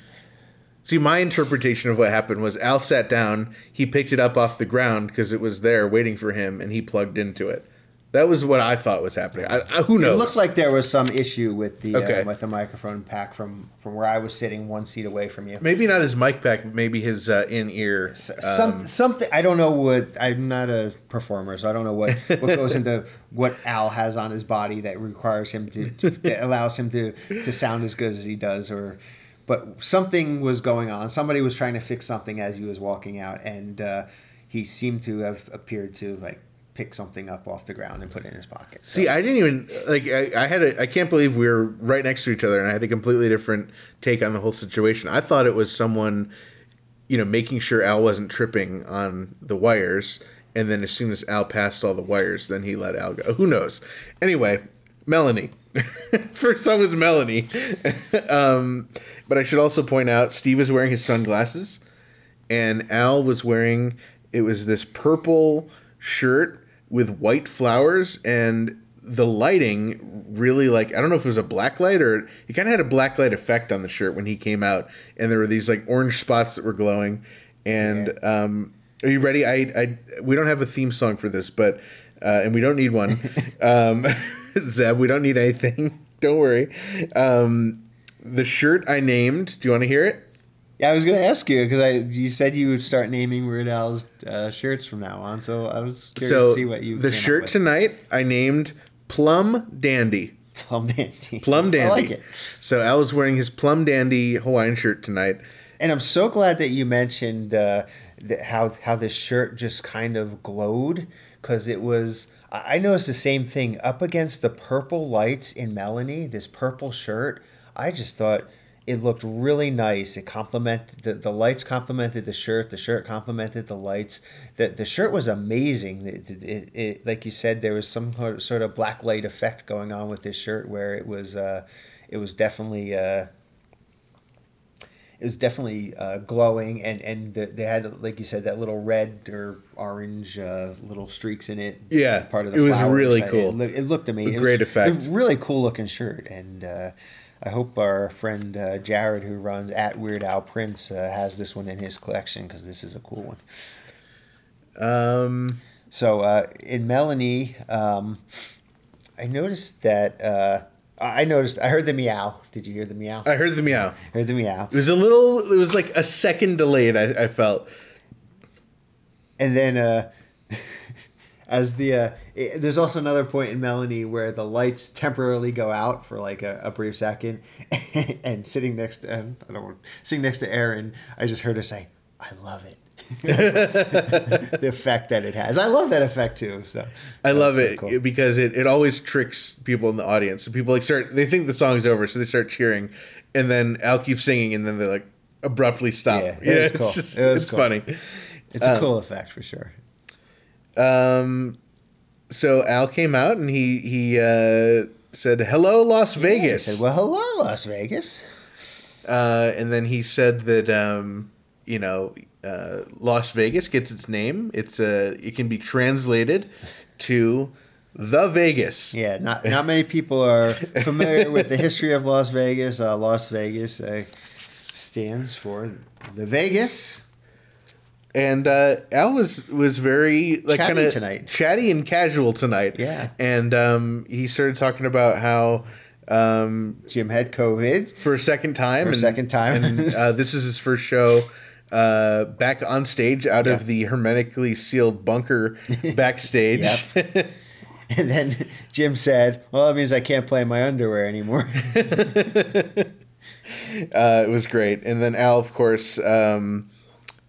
See, my interpretation of what happened was Al sat down, he picked it up off the ground because it was there waiting for him, and he plugged into it. That was what I thought was happening. I, I, who knows? It looked like there was some issue with the Okay. uh, with the microphone pack from from where I was sitting one seat away from you. maybe not his mic pack, maybe his uh, in ear. Some something I don't know what I'm not a performer, so I don't know what what (laughs) goes into what Al has on his body that requires him to, to that allows him to to sound as good as he does, or but something was going on. Somebody was trying to fix something as he was walking out, and uh, he seemed to have appeared to like pick something up off the ground and put it in his pocket. So- See, I didn't even like. I, I had a. I can't believe we were right next to each other, and I had a completely different take on the whole situation. I thought it was someone, you know, making sure Al wasn't tripping on the wires, and then as soon as Al passed all the wires, then he let Al go. Who knows? Anyway, Melanie. (laughs) First song was Melanie. (laughs) um, but I should also point out Steve is wearing his sunglasses, and Al was wearing it was this purple shirt with white flowers and the lighting really like I don't know if it was a black light or it kind of had a black light effect on the shirt when he came out and there were these like orange spots that were glowing. And um are you ready? I I we don't have a theme song for this but uh, and we don't need one. (laughs) Um (laughs) Zeb we don't need anything. (laughs) Don't worry. Um the shirt I named do you want to hear it Yeah, I was going to ask you because I you said you would start naming Weird Al's uh, shirts from now on, so I was curious so to see what you the shirt tonight I named Plum Dandy Plum Dandy. Plum (laughs) Dandy. I like it, So Al was wearing his Plum Dandy Hawaiian shirt tonight. and I'm so glad that you mentioned uh, that how how this shirt just kind of glowed because it was. I noticed the same thing up against the purple lights in Melanie. This purple shirt, I just thought it looked really nice. It complemented the, the lights complemented the shirt. The shirt complemented the lights. The the shirt was amazing. It, it, it, it- like you said, there was some sort- of black light effect going on with this shirt where it was uh, it was definitely. Uh, it was definitely uh, glowing, and and the, they had like you said that little red or orange uh, little streaks in it. Yeah, part of the it was really cool. It, it looked amazing. It great was effect. A really cool looking shirt, and uh, I hope our friend uh, Jared, who runs at Weird Al Prince, uh, has this one in his collection because this is a cool one. Um, So uh, in Melanie, um, I noticed that. Uh, I noticed. I heard the meow. Did you hear the meow? I heard the meow. I heard the meow. It was a little. It was like a second delayed. I, I felt. and then uh, as the uh, i there's also another point in Melanie where the lights temporarily go out for like a, a brief second, (laughs) and sitting next to um, I don't want sitting next to Erin, I just heard her say, "I love it." (laughs) the effect that it has. I love that effect too. So I love so it cool. because it, it always tricks people in the audience. So people like start they think the song's over, so they start cheering, and then Al keeps singing, and then they like abruptly stop. Yeah, it know, was (laughs) it's cool. just- It was it's cool. funny. It's a cool effect for sure. Um, so Al came out and he he uh, said, "Hello, Las Vegas. I Vegas," said, "Well, hello, Las Vegas." uh, and then he said that um, you know uh, Las Vegas gets its name. It's uh, it can be translated to the Vegas. Yeah, not not many people are familiar with the history of Las Vegas. Uh, Las Vegas uh, stands for the Vegas. And uh, Al was was very like Chatty kind of tonight. chatty and casual tonight. Yeah. and um, he started talking about how um, Jim had COVID. for a second time. For a and, second time. and uh, (laughs) this is his first show uh, back on stage out Yeah. of the hermetically sealed bunker (laughs) backstage. Yep. (laughs) And then Jim said, "Well, that means I can't play in my underwear anymore." uh, it was great. And then Al, of course, um,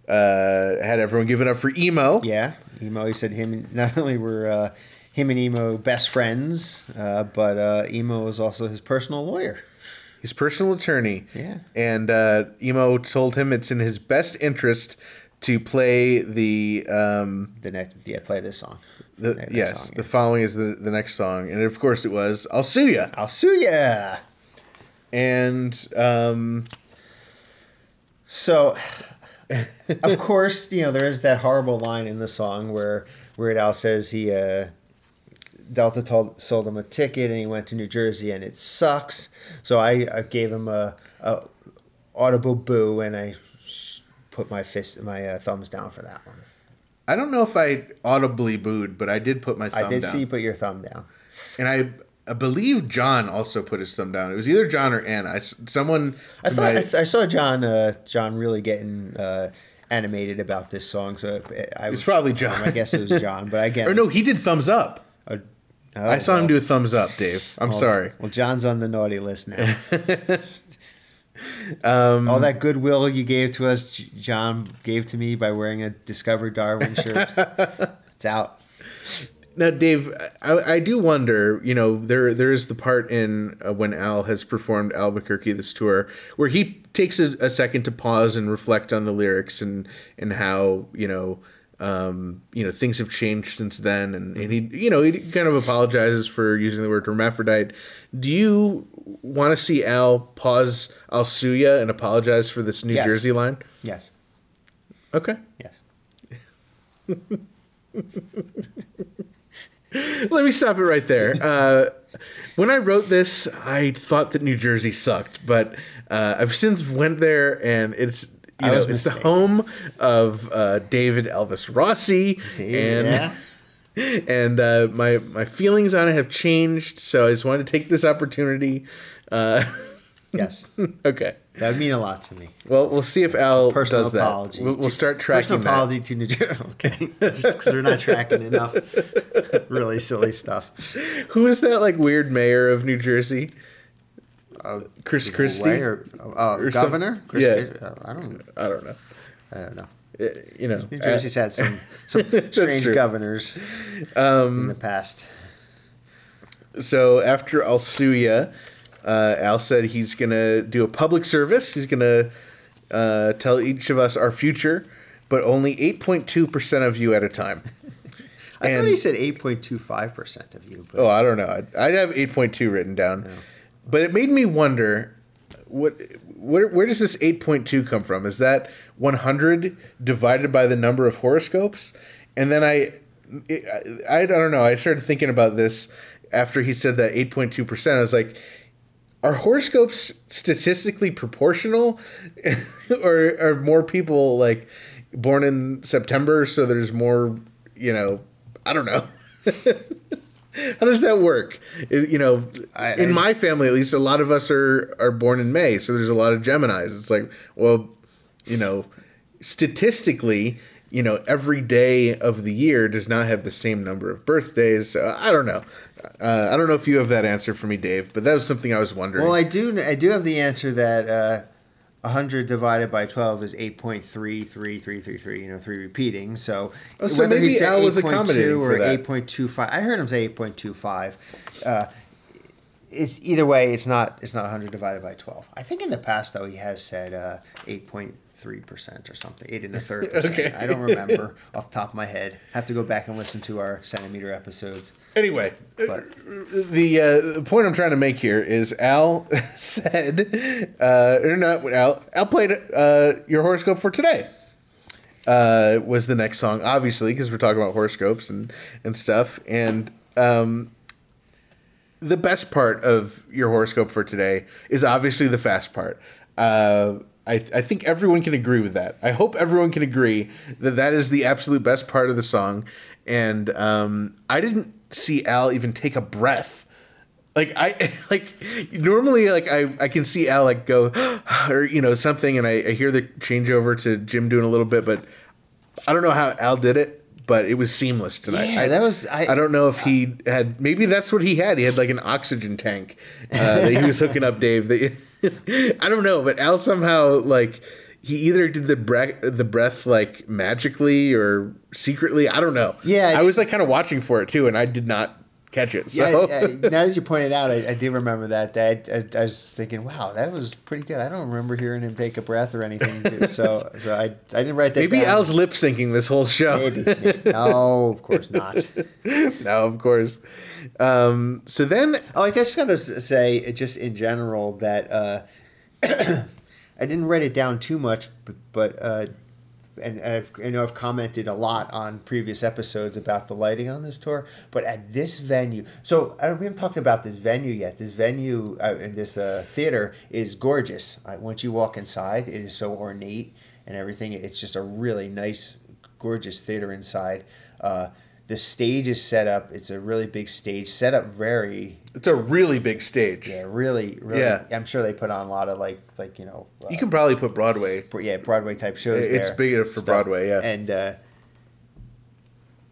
uh, had everyone give it up for emo. yeah, Emo. He said him. (laughs) Not only were uh, him and Emo best friends, uh, but uh, Emo was also his personal lawyer. his personal attorney. Yeah. And uh, Emo told him it's in his best interest to play the um, The next, yeah, play this song. the Next yes song, the following is the the next song, and of course it was "I'll Sue Ya." I'll sue ya. And um, So, of course, you know there is that horrible line in the song where Weird Al says he uh, Delta told, sold him a ticket and he went to New Jersey and it sucks. So I, I gave him a, a audible boo and I put my fist my uh, thumbs down for that one. I don't know if I audibly booed, but I did put my thumb I did down. see you put your thumb down. and I, I believe John also put his thumb down. It was either John or Ann. I, someone I thought my- I, th- I saw John uh, John really getting uh, animated about this song. So I, I It's probably John. I guess it was (laughs) John, but I get or no, he did thumbs up. Oh, I saw him do a thumbs up, Dave. I'm Well- sorry. Well, John's on the naughty list now. (laughs) Um, All that goodwill you gave to us, John gave to me by wearing a Discover Darwin shirt. (laughs) it's out. Now, Dave, I, I do wonder. You know, there there is the part in uh, when Al has performed Albuquerque this tour where he takes a, a second to pause and reflect on the lyrics and and how you know um, you know things have changed since then, and, and he you know he kind of apologizes for using the word hermaphrodite. Do you want to see Al pause Al Suya and apologize for this New Yes. Jersey line? Yes. Okay. Yes. (laughs) Let me stop it right there. (laughs) Uh, when I wrote this, I thought that New Jersey sucked, but uh, I've since went there, and it's you I know it's the home of uh, David Elvis Rossi, David, and (laughs) and uh, my my feelings on it have changed. So I just wanted to take this opportunity. (laughs) Uh, Yes. (laughs) okay. That would mean a lot to me. Well, we'll see if Al Personal does that. apology. We'll, we'll start tracking Personal that. apology to New Jersey. (laughs) Okay. (laughs) Because they're not tracking enough really silly stuff. Who is that like weird mayor of New Jersey? Chris Christie. Way or, uh, Or some- governor? Chris yeah. Christie? Uh, I don't. I don't know. I don't know. Uh, You know, New uh, Jersey's had some some strange true. governors Um, in the past. so after I'll sue ya, uh, Al said he's gonna do a public service. He's gonna uh, tell each of us our future, but only eight point two percent of you at a time. (laughs) I thought he said eight point two five percent of you. But Oh, I don't know. I I have eight point two written down, but it made me wonder what where where does this eight point two come from? Is that one hundred divided by the number of horoscopes? And then I, it, I I don't know. I started thinking about this after he said that eight point two percent. I was like. Are horoscopes statistically proportional, (laughs) or are more people like born in September, so there's more, you know, I don't know. (laughs) How does that work? It- you know, I- in my family at least, a lot of us are are born in May, so there's a lot of Gemini's. It's like, well, you know, statistically, you know, every day of the year does not have the same number of birthdays. So I don't know. Uh, I don't know if you have that answer for me, Dave, but that was something I was wondering. Well, I do. I do have the answer that uh, 100 divided by 12 is 8.33333. You know, three repeating. So, Oh, so whether he maybe said Al was accommodating or for that. 8.25. I heard him say 8.25. Uh, it's either way. It's not. It's not 100 divided by 12. I think in the past though he has said uh, 8.3 percent or something, eight and a third. (laughs) Okay. I don't remember (laughs) off the top of my head. Have to go back and listen to our centimeter episodes. Anyway, But- the uh, the point I'm trying to make here is Al (laughs) said, uh, or not Al. Al played uh, your horoscope for today. Uh, was the next song, obviously, because we're talking about horoscopes and and stuff. And um, the best part of your horoscope for today is obviously the fast part. Uh, I, I think everyone can agree with that. I hope everyone can agree that that is the absolute best part of the song. And um, I didn't see Al even take a breath. Like I (laughs) like normally like I, I can see Al like go (gasps) or you know something and I, I hear the changeover to Jim doing a little bit, but I don't know how Al did it, but it was seamless tonight. Yeah, I, that was- I- I don't know if he had maybe that's what he had. He had like an oxygen tank uh, that he was hooking up Dave. That I don't know, but Al somehow like he either did the breath the breath like magically or secretly. I don't know. Yeah, I was like kind of watching for it too, and I did not catch it. Yeah, So I- I- now that you pointed out, I, I do remember that. That I, I was thinking, wow, that was pretty good. I don't remember hearing him take a breath or anything. too. (laughs) so, so I, I didn't write that. maybe down. Al's lip syncing this whole show. Maybe, maybe. No, of course not. (laughs) no, of course. Um, so then Oh, I guess gotta say, uh, just in general, that uh, (coughs) I didn't write it down too much, but, but uh, and I've, I know I've commented a lot on previous episodes about the lighting on this tour, but at this venue, so I we haven't talked about this venue yet. This venue uh, in this uh, theater is gorgeous. Uh, once you walk inside, it is so ornate and everything. It's just a really nice, gorgeous theater inside. Uh, the stage is set up. It's a really big stage, set up very it's a really big stage. yeah, really, really. Yeah. I'm sure they put on a lot of like, like you know, uh, You can probably put Broadway. yeah, Broadway type shows. It's there, big enough for stuff. Broadway, yeah. and uh,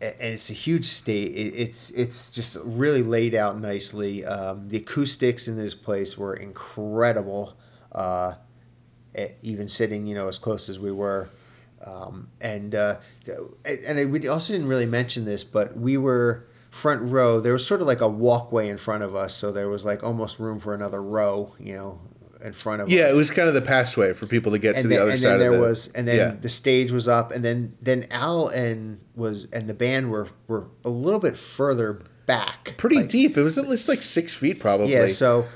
and it's a huge stage. It, it's it's just really laid out nicely. Um, the acoustics in this place were incredible. Uh, even sitting, you know, as close as we were. Um, and uh, and- and I, we also didn't really mention this, but we were front row. There was sort of like a walkway in front of us, so there was like almost room for another row, you know, in front of us. Yeah, it was kind of the passway for people to get to And the then, other and side then there the. was, and then yeah. the stage was up, and then then Al and was and the band were were a little bit further back, pretty like- deep. It was at least like six feet, probably. yeah, so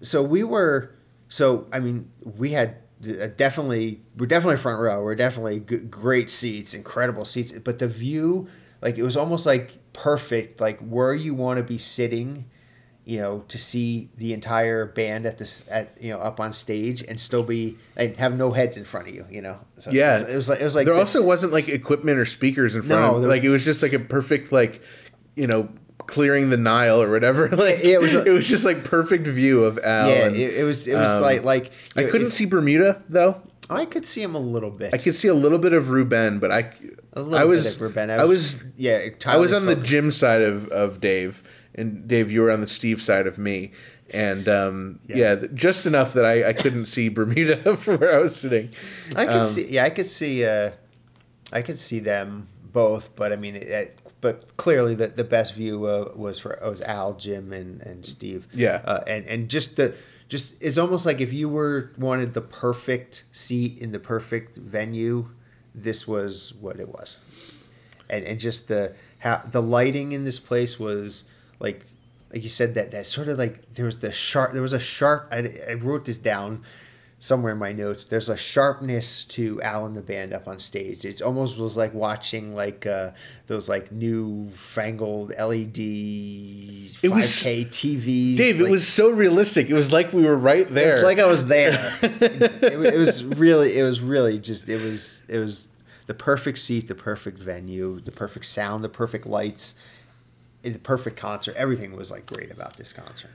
so we were so I mean we had Uh, definitely we're definitely front row. We're definitely g- great seats, incredible seats. But the view, like it was almost like perfect, like where you want to be sitting, you know, to see the entire band at this at you know up on stage and still be and have no heads in front of you. You know, so Yeah. it was, it was like it was like there the- also wasn't like equipment or speakers in front. No, of, like was- it was just like a perfect like, you know, clearing the Nile or whatever. (laughs) Like it was a- it was just like perfect view of Al. yeah, and, it, it was it was um, like like I couldn't if- see Bermuda though. I could see him a little bit. I could see a little bit of Ruben, but I, a little I was, bit of Ruben. I was, yeah. I was on the focused. Jim side of, of Dave, and Dave, you were on the Steve side of me, and um, yeah, th- just enough that I, I couldn't see Bermuda (laughs) from where I was sitting. I could Um, see, yeah, I could see, uh, I could see them both, but I mean, it, it- but clearly the the best view uh, was for was Al, Jim, and and Steve. Yeah. uh, and and just the just it's almost like if you were wanted the perfect seat in the perfect venue, this was what it was, and and just the how the lighting in this place was like like you said that that sort of like there was the sharp there was a sharp I, I wrote this down somewhere in my notes there's a sharpness to al and the band up on stage it almost was like watching like uh those like new fangled led 5k It was- tvs Dave, it was so realistic. It was like we were right there. it was like I was there. (laughs) it, it was really, it was really just, it was, it was the perfect seat, the perfect venue, the perfect sound, the perfect lights, the perfect concert. Everything was like great about this concert.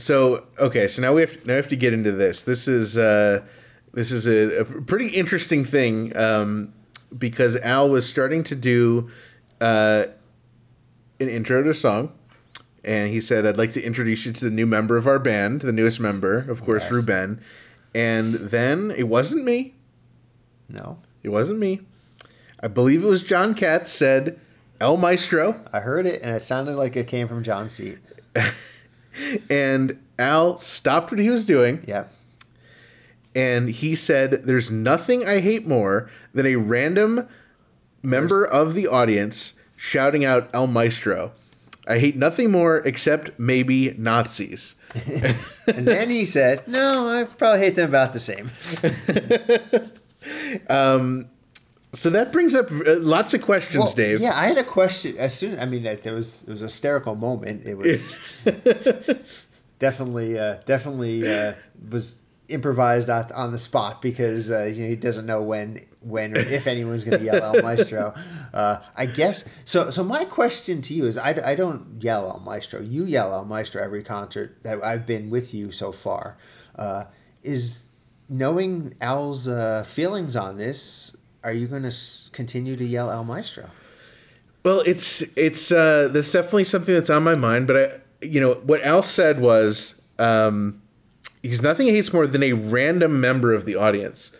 So okay, so now we have now we have to get into this. This is uh, this is a, a pretty interesting thing. Um, because Al was starting to do uh, an intro to a song, and he said, "I'd like to introduce you to the new member of our band, the newest member, of course, Yes. Ruben." And then it wasn't me. No, It wasn't me. I believe it was John Katz said, "El Maestro," I heard it, and it sounded like it came from John's seat. (laughs) and Al stopped what he was doing Yeah. and he said, "There's nothing I hate more than a random member of the audience shouting out El Maestro. I hate nothing more except maybe Nazis." (laughs) And then he said, "No, I probably hate them about the same." (laughs) Um, So that brings up uh, lots of questions, Well, Dave. Yeah, I had a question. As soon, I mean, that there was it was a hysterical moment. It was (laughs) definitely, uh, definitely uh, was improvised on the spot because uh, you know he doesn't know when, when or if anyone's going to yell El Maestro. (laughs) Uh, I guess so. So my question to you is, I, I don't yell El Maestro. You yell El Maestro every concert that I've been with you so far. Uh, is knowing Al's uh, feelings on this, are you going to continue to yell El Maestro? Well, it's it's uh, that's definitely something that's on my mind. But I, you know, what Al said was, um, he's nothing he hates more than a random member of the audience.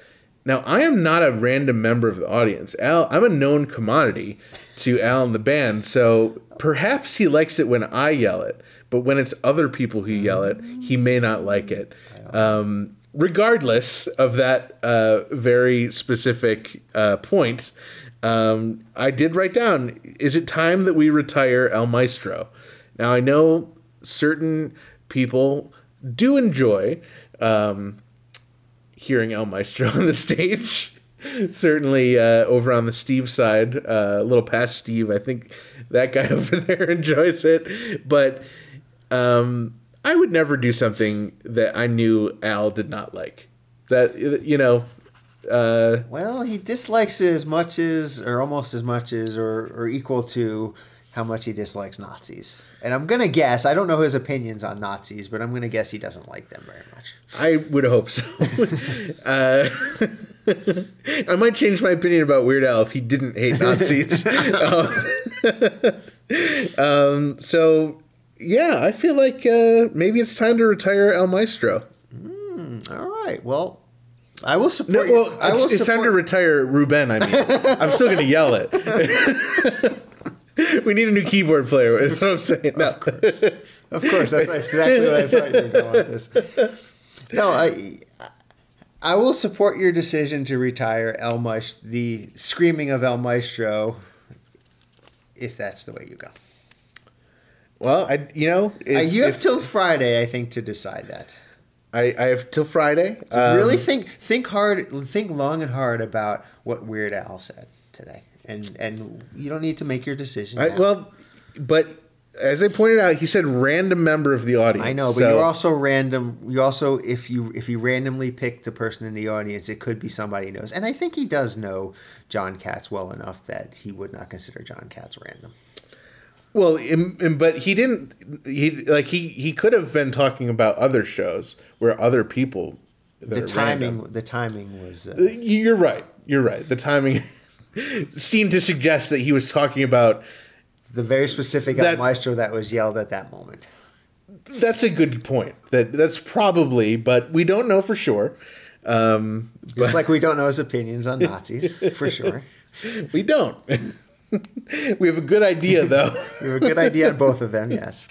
Now, I am not a random member of the audience. Al, I'm a known commodity to Al and the band, so perhaps he likes it when I yell it. But when it's other people who yell it, he may not like it. Um, regardless of that uh, very specific uh, point, um, I did write down: Is it time that we retire El Maestro? Now I know certain people do enjoy um, hearing El Maestro (laughs) on the stage. Certainly, uh, over on the Steve side, uh, a little past Steve, I think that guy (laughs) over there enjoys it. But um, I would never do something that I knew Al did not like. That you know, uh, Well, he dislikes it as much as, or almost as much as, or, or equal to how much he dislikes Nazis. And I'm going to guess, I don't know his opinions on Nazis, but I'm going to guess he doesn't like them very much. I would hope so. (laughs) uh, (laughs) I might change my opinion about Weird Al if he didn't hate Nazis. (laughs) um, um, so yeah, I feel like uh, maybe it's time to retire El Maestro. All right. Well, I will No, support you. well, I will it's, it's time to retire Ruben. I mean, (laughs) I'm still gonna yell it. (laughs) we need a new keyboard player. Is what I'm saying. No. Of course, that's (laughs) exactly what I thought you were going with this. No, I, I will support your decision to retire El Maestro, the screaming of El Maestro, if that's the way you go. Well, I you know Uh, if, you have if- till Friday, I think, to decide that. I, I have till Friday. Um, really think think hard, think long and hard about what Weird Al said today, and and you don't need to make your decision. I, well, but as I pointed out, he said random member of the audience. I know, but so- you're also random. You also, if you if you randomly pick the person in the audience, it could be somebody he knows, and I think he does know John Katz well enough that he would not consider John Katz random. Well, in, in- but he didn't. He like he he could have been talking about other shows where other people. The timing, random- the timing was. Uh, Uh, You're right. You're right. The timing (laughs) seemed to suggest that he was talking about. the very specific that- Maestro that was yelled at that moment. That's a good point. That that's probably, but we don't know for sure. Um, Just like we don't know his opinions on Nazis, for sure. (laughs) we don't. We have a good idea though. (laughs) we have a good idea on both of them, yes.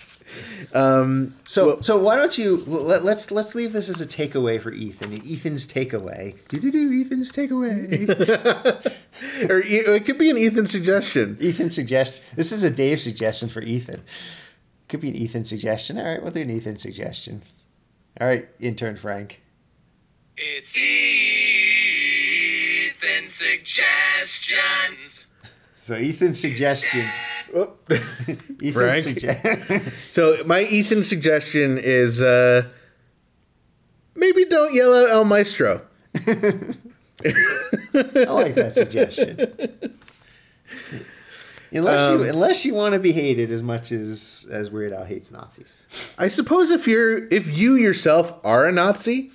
Um, So, so why don't you let, let's let's leave this as a takeaway for Ethan. Ethan's takeaway. Do do do. Ethan's takeaway. (laughs) or it could be an Ethan suggestion. Ethan suggestion. This is a Dave suggestion for Ethan. Could be an Ethan suggestion. All right, we'll do an Ethan suggestion. All right, intern Frank. It's Ethan Suggestions. So Ethan's suggestion. (laughs) Ethan's Frank? suggestion. (laughs) so my Ethan suggestion is uh, maybe don't yell out El Maestro. I like that suggestion. Unless you unless you want to be hated as much as as Weird Al hates Nazis. I suppose if you're if you yourself are a Nazi,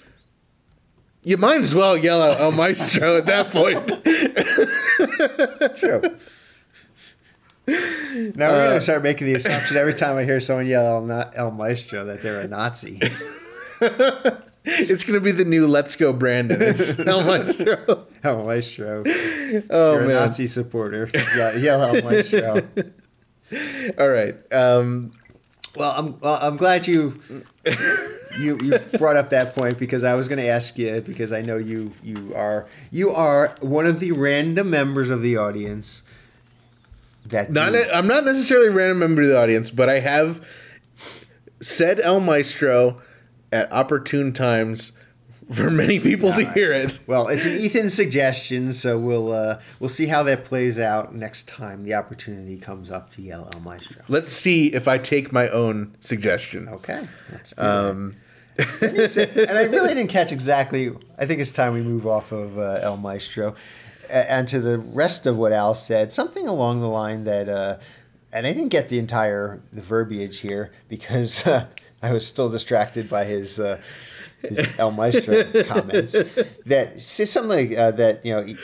you might as well yell out El Maestro at that point. True. Now we're gonna start making the assumption every time I hear someone yell El, Na- El Maestro that they're a Nazi. (laughs) It's gonna be the new "Let's Go Brandon." It's (laughs) El Maestro. El Maestro. Oh You're a man! Nazi supporter. Yeah, yell El Maestro. (laughs) All right. Um, Well, I'm well, I'm glad you you you brought up that point because I was going to ask you because I know you you are you are one of the random members of the audience that not do- I'm not necessarily a random member of the audience, but I have said El Maestro at opportune times for many people to hear it. well, it's an Ethan suggestion, so we'll uh, we'll see how that plays out next time the opportunity comes up to yell El Maestro. Let's see if I take my own suggestion. Okay, um, and I really didn't catch exactly. I think it's time we move off of uh, El Maestro and to the rest of what Al said. Something along the line that, uh, and I didn't get the entire the verbiage here because uh, I was still distracted by his. Uh, his El Maestro comments that something like uh, that you know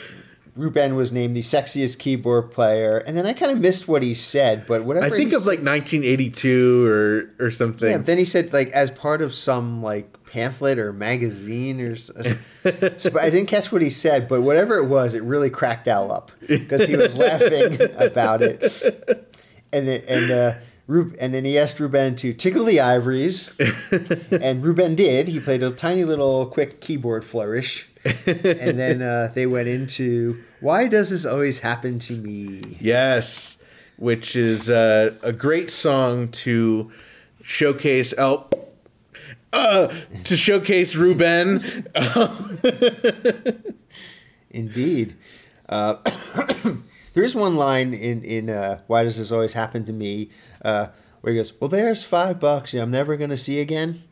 Ruben was named the sexiest keyboard player, and then I kind of missed what he said, but whatever I think he of like 1982 or or something. yeah, then he said like as part of some like pamphlet or magazine or. so, but I didn't catch what he said, but whatever it was, it really cracked Al up because he was laughing (laughs) about it, and then and uh, Rub- and then he asked Ruben to tickle the ivories, (laughs) and Ruben did. He played a tiny little quick keyboard flourish, and then uh, they went into why does this always happen to me? Yes, which is uh, a great song to showcase El. Uh, to showcase Ruben. (laughs) Indeed. Uh, (coughs) there is one line in in uh, "Why Does This Always Happen to Me?" Uh, where he goes, "Well, there's five bucks I'm never going to see again."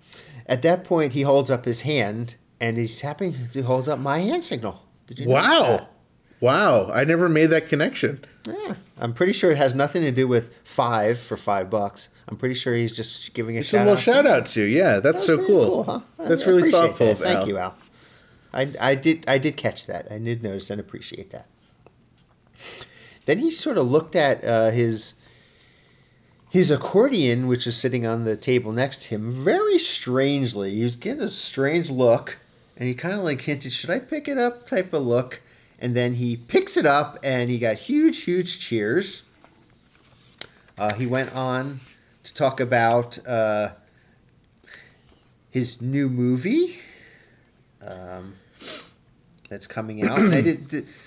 At that point, he holds up his hand, and he's tapping. He holds up my hand signal. Did you? wow? Wow! I never made that connection. Yeah, I'm pretty sure it has nothing to do with five for five bucks. I'm pretty sure he's just giving a Just a little out. shout out to you. yeah. That's so pretty cool. huh? That's I really thoughtful that. Thank Al. you, Al. I, I did I did catch that. I did notice and appreciate that. Then he sort of looked at uh, his his accordion, which was sitting on the table next to him, very strangely. He was getting a strange look, and he kind of like hinted, "Should I pick it up?" type of look. And then he picks it up, and he got huge, huge cheers. Uh, he went on to talk about uh, his new movie um, that's coming out. And I did, did- (clears throat)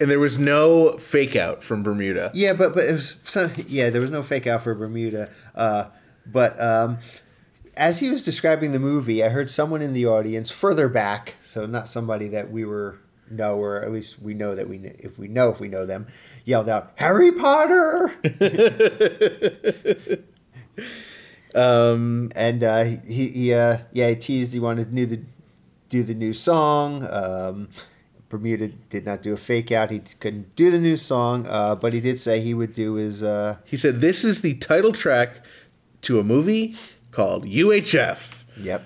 And there was no fake out from Bermuda. yeah, but but it was some, yeah, there was no fake out for Bermuda. Uh, but um, as he was describing the movie, I heard someone in the audience further back, so not somebody that we were know, or at least we know that we if we know if we know them, yelled out Harry Potter. (laughs) Um, and uh, he, he uh, yeah he teased he wanted to do the do the new song. Um, Bermuda did not do a fake out. He couldn't do the new song, uh, but he did say he would do his. Uh, he said this is the title track to a movie called UHF. yep.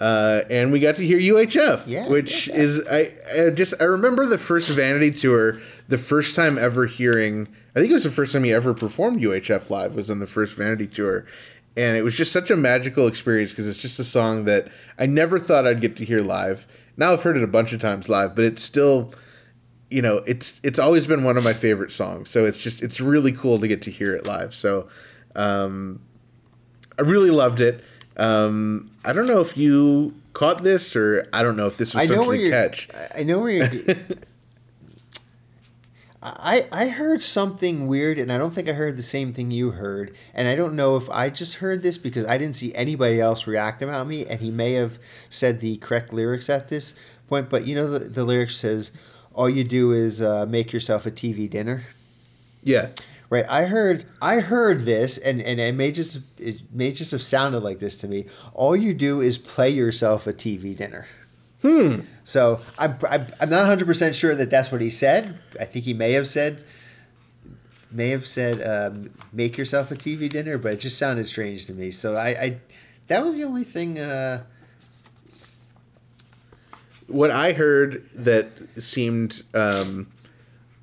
Uh, and we got to hear UHF, Yeah, which yeah. is I, I just I remember the first Vanity tour, the first time ever hearing. I think it was the first time he ever performed UHF live was on the first Vanity tour, and it was just such a magical experience because it's just a song that I never thought I'd get to hear live. Now I've heard it a bunch of times live, but it's still, you know, it's it's always been one of my favorite songs. So it's just it's really cool to get to hear it live. So. Um, I really loved it. Um, I don't know if you caught this, or I don't know if this was I know where something to catch. I know where you're. (laughs) I I heard something weird, and I don't think I heard the same thing you heard. And I don't know if I just heard this because I didn't see anybody else react about me, and he may have said the correct lyrics at this point. But you know, the, the lyrics says, "All you do is uh, make yourself a TV dinner." Yeah, Right, I heard, I heard this, and, and it may just it may just have sounded like this to me. All you do is play yourself a TV dinner. Hmm. So I'm I'm, I'm not 100 percent sure that that's what he said. I think he may have said, may have said, um, make yourself a TV dinner, but it just sounded strange to me. So I, I that was the only thing. Uh, what I heard that seemed um,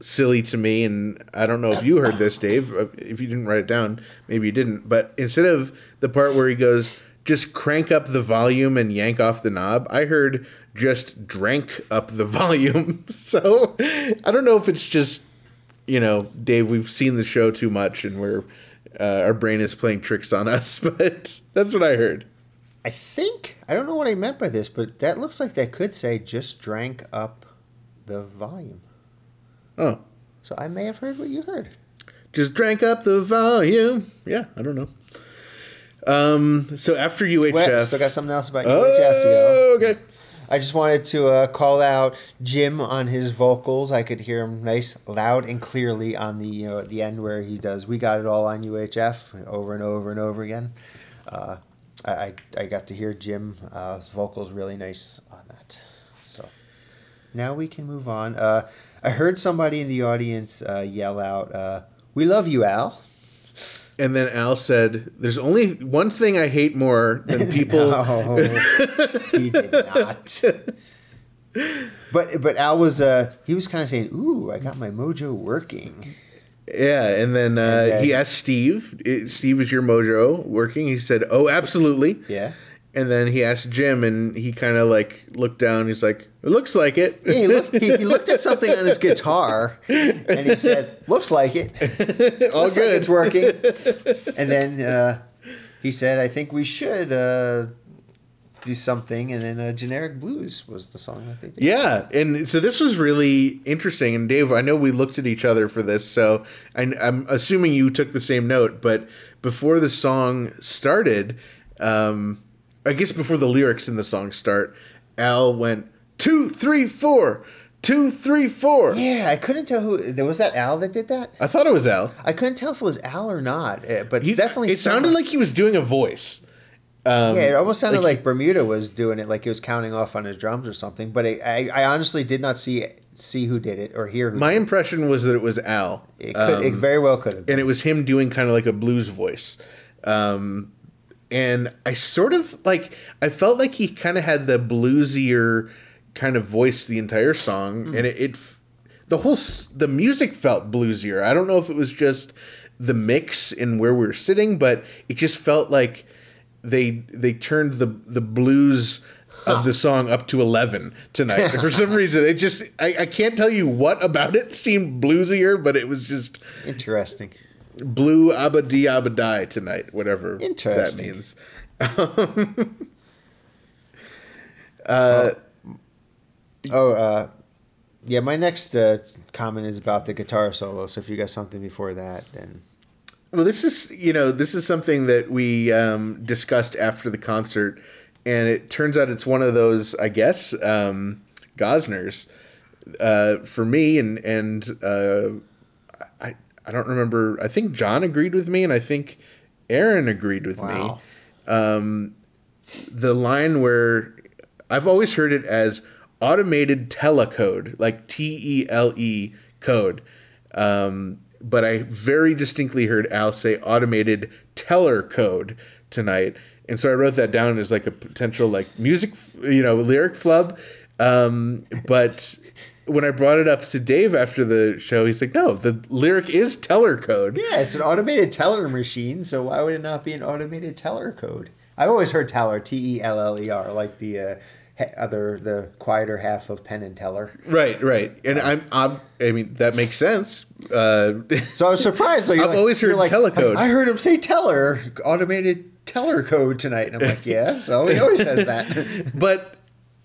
silly to me, and I don't know if you heard this, Dave. uh, If you didn't write it down, maybe you didn't. But instead of the part where he goes, "Just crank up the volume and yank off the knob," I heard just drank up the (laughs) volume. so I don't know if it's just you know, Dave, we've seen the show too much, and we're uh, our brain is playing tricks on us. (laughs) But that's what I heard. I think I don't know what I meant by this, but that looks like that could say just drank up the volume. Oh, So I may have heard what you heard. just drank up the volume. Yeah, I don't know. Um. So after UHF, Well, still got something else about UHF to go. oh, okay. I just wanted to uh, call out Jim on his vocals. I could hear him nice, loud, and clearly on the you know at the end where he does "We Got It All on UHF" over and over and over again. Uh, I, I got to hear Jim uh, vocals really nice on that. So now we can move on. I heard somebody in the audience uh, yell out, uh, "We love you, Al." And then Al said, "There's only one thing I hate more than (laughs) people." No, he did not. (laughs) But but Al was uh he was kind of saying, "Ooh, I got my mojo working." Yeah, and then uh, he asked Steve, "I- "Steve, is your mojo working?" He said, "Oh, absolutely." Yeah. And then he asked Jim, and he kind of like looked down. He's like, "It looks like it." Yeah, he, looked, he, he (laughs) looked at something on his guitar and he said, "Looks like it. (laughs) All Looks like good. it's working." (laughs) And then uh, he said, "I think we should uh, do something." And then uh, "Generic Blues" was the song I think. Yeah, and so this was really interesting. And Dave, I know we looked at each other for this, so I, I'm assuming you took the same note. But before the song started, um, I guess before the lyrics in the song start, Al went two, three, four, two, three, four. Yeah, I couldn't tell who. There was that Al that did that. I thought it was Al. I couldn't tell if it was Al or not, uh, but He- it's definitely. It sounded like he was doing a voice. Um, Yeah, it almost sounded like- Bermuda was doing it, like he was counting off on his drums or something. But I, I, I honestly did not see see who did it or hear who. My impression was that it was Al. it. It, could, it Um, very well could have. Been. and it was him doing kind of like a blues voice. Um, and I sort of like I felt like he kind of had the bluesier kind of voice the entire song, mm-hmm. and it, it the whole the music felt bluesier. I don't know if it was just the mix and where we were sitting, but it just felt like they they turned the the blues of the song up to 11 tonight (laughs) for some reason it just I, I can't tell you what about it seemed bluesier but it was just Interesting. Blue abba di abba die tonight, whatever that means. (laughs) uh, Oh, uh, yeah. My next uh, comment is about the guitar solo. So if you got something before that, then well, this is you know this is something that we um, discussed after the concert, and it turns out it's one of those I guess um, Gosners uh, for me, and and uh, I don't remember. I think John agreed with me, and I think Erin agreed with me. Um, the line where I've always heard it as automated telecode, like T E L E code. Um, but I very distinctly heard Al say automated teller code tonight. And so I wrote that down as like a potential like music, you know, lyric flub. Um, but when I brought it up to Dave after the show, he's like, no, the lyric is teller code. yeah, it's an automated teller machine. So why would it not be an automated teller code? I've always heard teller, T E L L E R, like the uh, other the quieter half of Penn and Teller. Right, right. And I'm, I'm I mean, that makes sense. Uh, (laughs) So I was surprised. So I've like- always heard like, telecode. I heard him say teller, automated teller code tonight, and I'm like, yeah. So he always says that. (laughs) but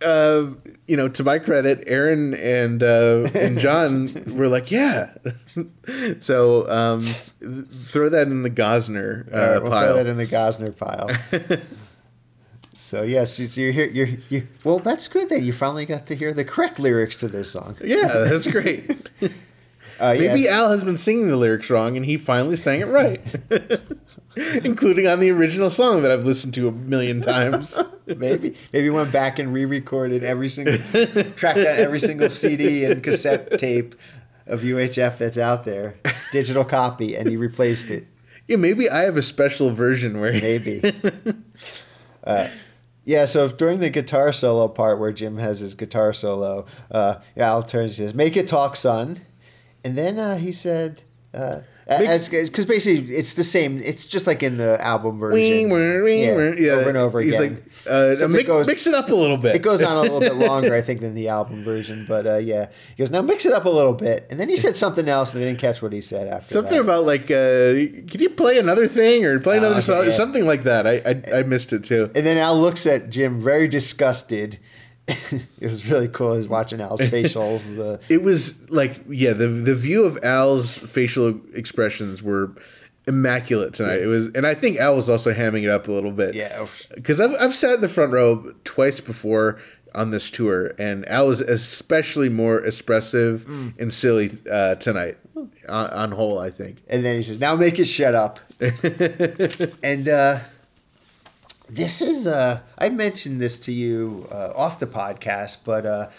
uh, you know, to my credit, Erin and uh, and (laughs) John were like, "Yeah." (laughs) so um, throw that in the Gosner uh, right, we'll pile. throw that in the Gosner pile. (laughs) so yes, you, so you're here. You're, you well. That's good that you finally got to hear the correct lyrics to this song. yeah, that's great. Uh, Maybe yes. Al has been singing the lyrics wrong, and he finally sang it right, (laughs) including on the original song that I've listened to a million times. (laughs) maybe maybe went back and re-recorded every single, tracked down every single CD and cassette tape of UHF that's out there, digital copy, and he replaced it. yeah, maybe I have a special version where Maybe. uh, yeah, so during the guitar solo part where Jim has his guitar solo, uh, Al turns and says, Make it talk, son. And then uh, he said, uh, as because basically it's the same. It's just like in the album version, Yeah. Yeah, over and over He's again. like, uh, it mix, goes- mix it up a little bit. It goes on a little bit (laughs) longer, I think, than the album version. But uh, yeah, he goes now mix it up a little bit, and then he said something else, and I didn't catch what he said after. Something that. about like, uh, could you play another thing or play another okay, song? yeah. Something like that. I, I I missed it too. And then Al looks at Jim very disgusted. (laughs) it was really cool. He was watching Al's (laughs) facials. Uh, It was like, yeah, the the view of Al's facial expressions were immaculate tonight. It was, and I think Al was also hamming it up a little bit. yeah, because I've I've sat in the front row twice before on this tour, and Al was especially more expressive Mm. and silly uh, tonight. On, on whole, I think. and then he says, "Now make it shut up." (laughs) and uh, this is uh, I mentioned this to you uh, off the podcast, but uh,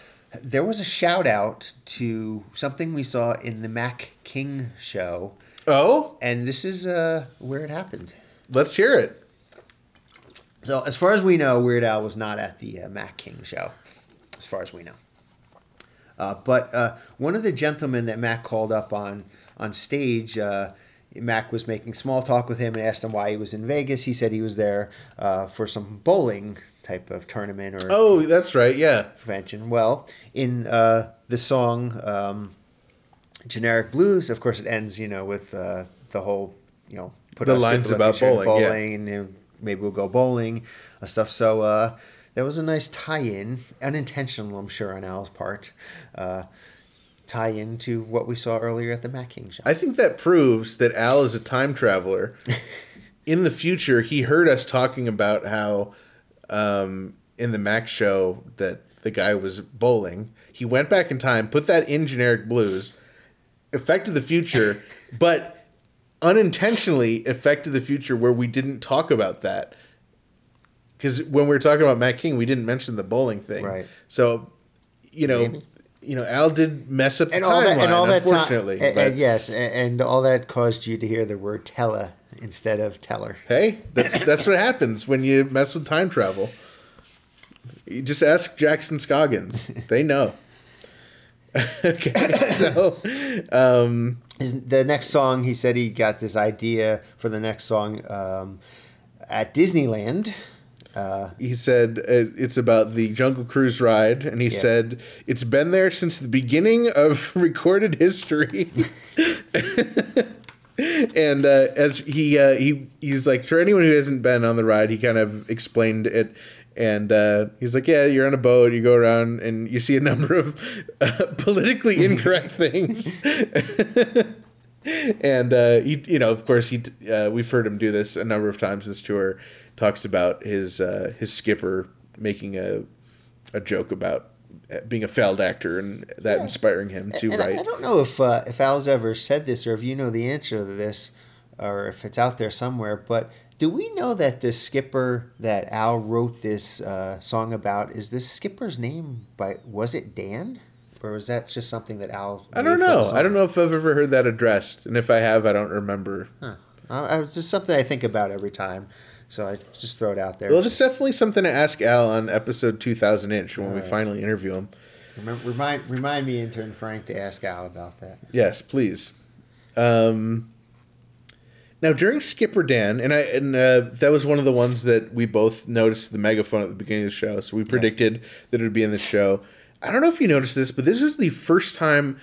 there was a shout out to something we saw in the Mac King show, Oh, and this is uh, where it happened. let's hear it. So, as far as we know, Weird Al was not at the uh, Mac King show, as far as we know. Uh, but uh, one of the gentlemen that Mac called up on on stage, uh, Mac was making small talk with him and asked him why he was in Vegas. He said he was there uh, for some bowling type of tournament or Oh, that's right. Yeah. convention. Well, in uh, the song um, "Generic Blues," of course, it ends, you know, with uh, the whole, you know, put The lines about bowling, yeah. bowling, and you know, maybe we'll go bowling, and stuff. So uh, that was a nice tie-in, unintentional, I'm sure, on Al's part. Tie into what we saw earlier at the Mac King show. I think that proves that Al is a time traveler. (laughs) in the future, he heard us talking about how um, in the Mac show that the guy was bowling. He went back in time, put that in generic blues, affected the future, (laughs) but unintentionally affected the future where we didn't talk about that. Because when we were talking about Mac King, we didn't mention the bowling thing. Right. So, you know, Maybe. You know, Al did mess up the and timeline, all that, and all that unfortunately. and, but- and yes, and, and all that caused you to hear the word "tella" instead of "teller." Hey, that's that's what happens when you mess with time travel. You just ask Jackson Scoggins; they know. (laughs) okay, so um, His, the next song, he said he got this idea for the next song um, at Disneyland. Uh, he said uh, it's about the Jungle Cruise ride, and he Yeah. said it's been there since the beginning of (laughs) recorded history. (laughs) and uh, as he uh, he he's like for anyone who hasn't been on the ride, he kind of explained it. And uh, he's like, "Yeah, you're on a boat. You go around and you see a number of uh, politically incorrect things." (laughs) and uh, he, you know, of course, he uh, we've heard him do this a number of times. This tour talks about his uh, his skipper making a a joke about being a failed actor and that inspiring him to and write. I don't know if uh, if Al's ever said this or if you know the answer to this or if it's out there somewhere, but do we know that the skipper that Al wrote this uh, song about is this skipper's name? By was it Dan, or was that just something that Al? I don't made for the know. I don't know if I've ever heard that addressed, and if I have, I don't remember. Huh. I, I, it's just something I think about every time, so I just throw it out there. Well, it's definitely something to ask Al on episode 2000 inch when we finally interview him. Remember, remind remind me, intern Frank, to ask Al about that. Yes, please. Um, now during Skipper Dan, and I and uh, that was one of the ones that we both noticed the megaphone at the beginning of the show, so we predicted that it would be in the show. I don't know if you noticed this, but this was the first time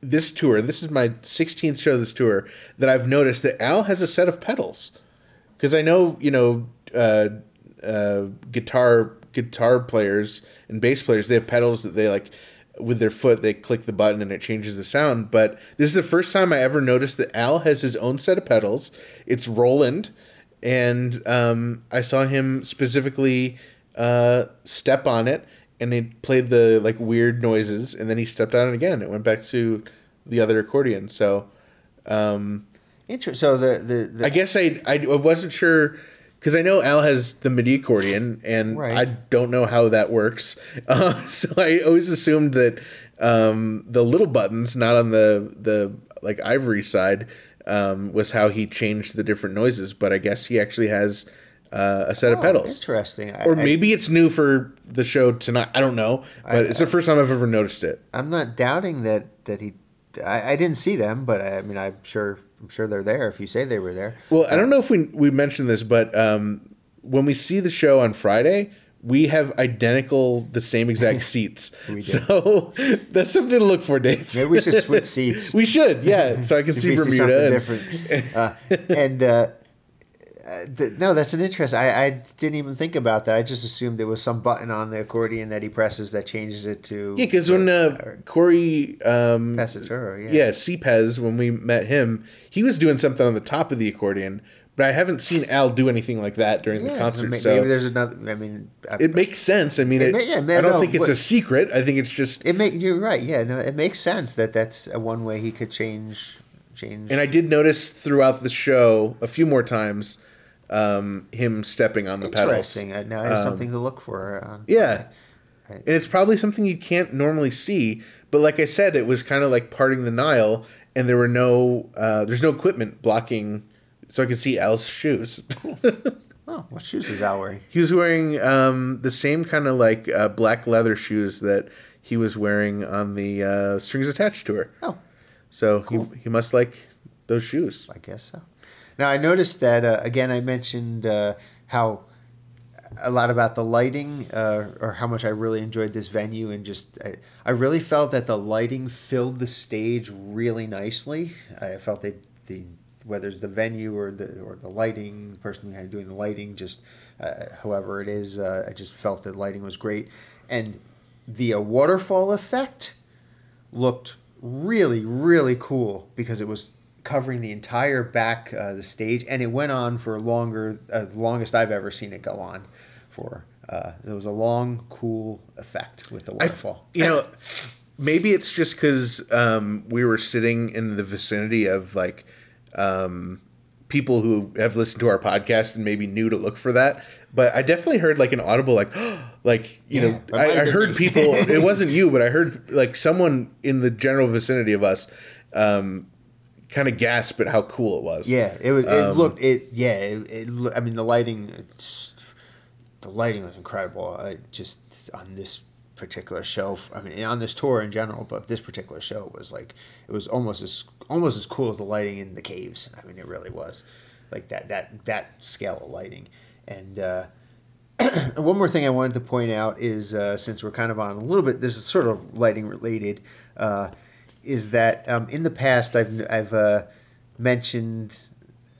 this tour, this is my 16th show of this tour, that I've noticed that Al has a set of pedals. Because I know, you know, uh, uh, guitar guitar players and bass players, they have pedals that they like with their foot, they click the button and it changes the sound. But this is the first time I ever noticed that Al has his own set of pedals. It's Roland, and um, I saw him specifically uh, step on it, and it played the like weird noises, and then he stepped on it again. It went back to the other accordion. So. Um, Inter- so the the, the I guess I I wasn't sure because I know Al has the MIDI accordion, and Right. I don't know how that works. (laughs) Uh, so I always assumed that um, the little buttons, not on the the like ivory side, um, was how he changed the different noises. But I guess he actually has uh, a set of Oh, pedals, Interesting. I, or I- maybe it's new for the show tonight. I don't know, but it's the first time I've ever noticed it. I'm not doubting that that he I, I didn't see them, but I, I mean, I'm sure I'm sure they're there. If you say they were there, Well, I don't know if we we mentioned this, but um, when we see the show on Friday, we have identical, the same exact (laughs) seats. So (laughs) that's something to look for, Dave. maybe we should switch seats. (laughs) we should, yeah. So I can see Bermuda. and- different. Uh, and uh, uh, th- no, that's an interest. I, I didn't even think about that. I just assumed there was some button on the accordion that he presses that changes it to Yeah, because when uh, Cory, um, Pesaturo. Yeah. yeah, CPez, when we met him, he was doing something on the top of the accordion, but I haven't seen Al do anything like that during the concert. may- so maybe there's another. I mean, I- it makes sense. I mean, It it, yeah, I don't no, think it's a secret. I think it's just it make you're right. Yeah, no, it makes sense that that's a one way he could change change. And I did notice throughout the show a few more times um, him stepping on the pedals. Interesting. I, now I have something to look for. On, Yeah. And it's probably something you can't normally see. But like I said, it was kind of like parting the Nile, and there were no, uh, there's no equipment blocking, so I could see Al's shoes. (laughs) Oh, what shoes is Al wearing? he was wearing um, the same kind of like uh, black leather shoes that he was wearing on the uh, Strings Attached tour. Oh, So he, he must like those shoes. I guess so. Now I noticed that uh, again. I mentioned uh, how a lot about the lighting, uh, or how much I really enjoyed this venue, and just I, I really felt that the lighting filled the stage really nicely. I felt that the whether it's the venue or the or the lighting, the person behind doing the lighting, just uh, however it is, uh, I just felt that lighting was great, and the uh, waterfall effect looked really really cool because it was covering the entire back uh, the stage and it went on for longer uh, the longest i've ever seen it go on for uh, it was a long cool effect with the waterfall You know, maybe it's just because um, we were sitting in the vicinity of like um, people who have listened to our podcast and maybe knew to look for that. But I definitely heard like an audible like, (gasps) like you Yeah, know, I, I heard me. people. it wasn't you, but I heard like someone in the general vicinity of us. Um, kind of gasp at how cool it was. yeah it was it looked it yeah it, it i mean the lighting the lighting was incredible. Uh, just on this particular show i mean on this tour in general but this particular show was like it was almost as almost as cool as the lighting in the caves. I mean it really was like that that that scale of lighting. And uh (clears throat) one more thing I wanted to point out is uh, since we're kind of on a little bit, this is sort of lighting related, uh, is that um, in the past I've I've uh, mentioned,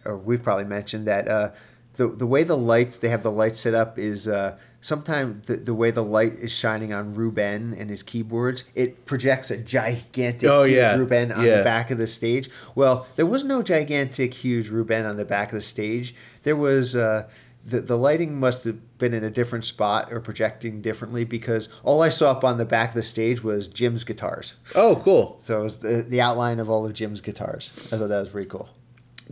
or we've probably mentioned that uh, the the way the lights they have the lights set up is. Uh, Sometimes the, the way the light is shining on Ruben and his keyboards, it projects a gigantic Oh, huge yeah. Ruben on Yeah. the back of the stage. Well, there was no gigantic, huge Ruben on the back of the stage. There was uh, the the lighting must have been in a different spot or projecting differently because all I saw up on the back of the stage was Jim's guitars. Oh, cool. So it was the, the outline of all of Jim's guitars. I thought that was pretty cool.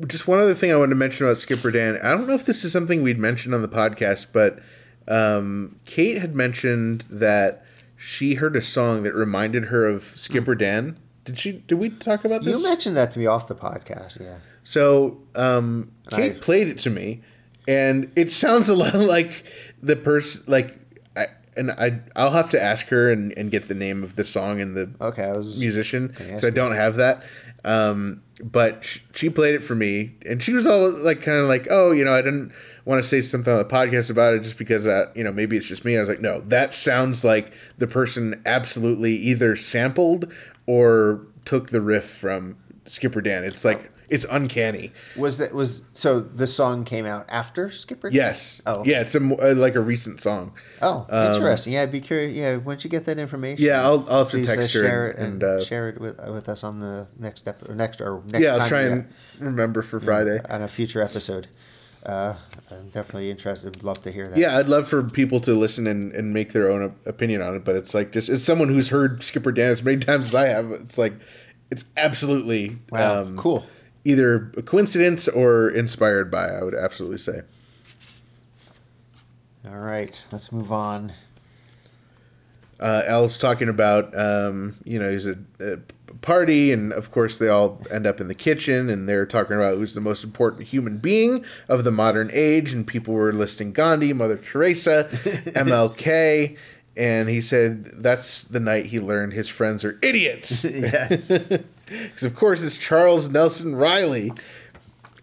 just one other thing I wanted to mention about Skipper Dan. I don't know if this is something we'd mentioned on the podcast, but um, Kate had mentioned that she heard a song that reminded her of Skipper Dan. Did she? Did we talk about this? You mentioned that to me off the podcast, yeah. So um, Kate I- played it to me, and it sounds a lot (laughs) like the person. Like, I, and I, I'll have to ask her and, and get the name of the song and the Okay, I was musician because I don't have that. Um, but sh- she played it for me, and she was all like, kind of like, "Oh, you know, I didn't want to say something on the podcast about it just because, uh, you know, maybe it's just me." I was like, "No, that sounds like the person absolutely either sampled or took the riff from Skipper Dan. It's like it's uncanny." was that was so the song came out after Skipper? Yes. Oh. Yeah, it's a uh, like a recent song. Oh, interesting. Yeah, I'd be curious. Yeah, once you get that information, Yeah, I'll- I'll have to please, text her share and- it and, and, uh, share it with with us on the next step or next or next. Yeah, I'll try and remember for Friday. on a future episode. Uh, I'm definitely interested. I'd love to hear that. Yeah, I'd love for people to listen and, and make their own opinion on it, but it's like just as someone who's heard Skipper Dan as many (laughs) times as I have, it's like it's absolutely Wow, um, cool. Either a coincidence or inspired by, I would absolutely say. All right, let's move on. Uh, Al's talking about, um, you know, he's a, a party, and of course they all end up in the kitchen, and they're talking about who's the most important human being of the modern age, and people were listing Gandhi, Mother Teresa, (laughs) MLK, and he said that's the night he learned his friends are idiots. (laughs) yes. Because of course it's Charles Nelson Reilly,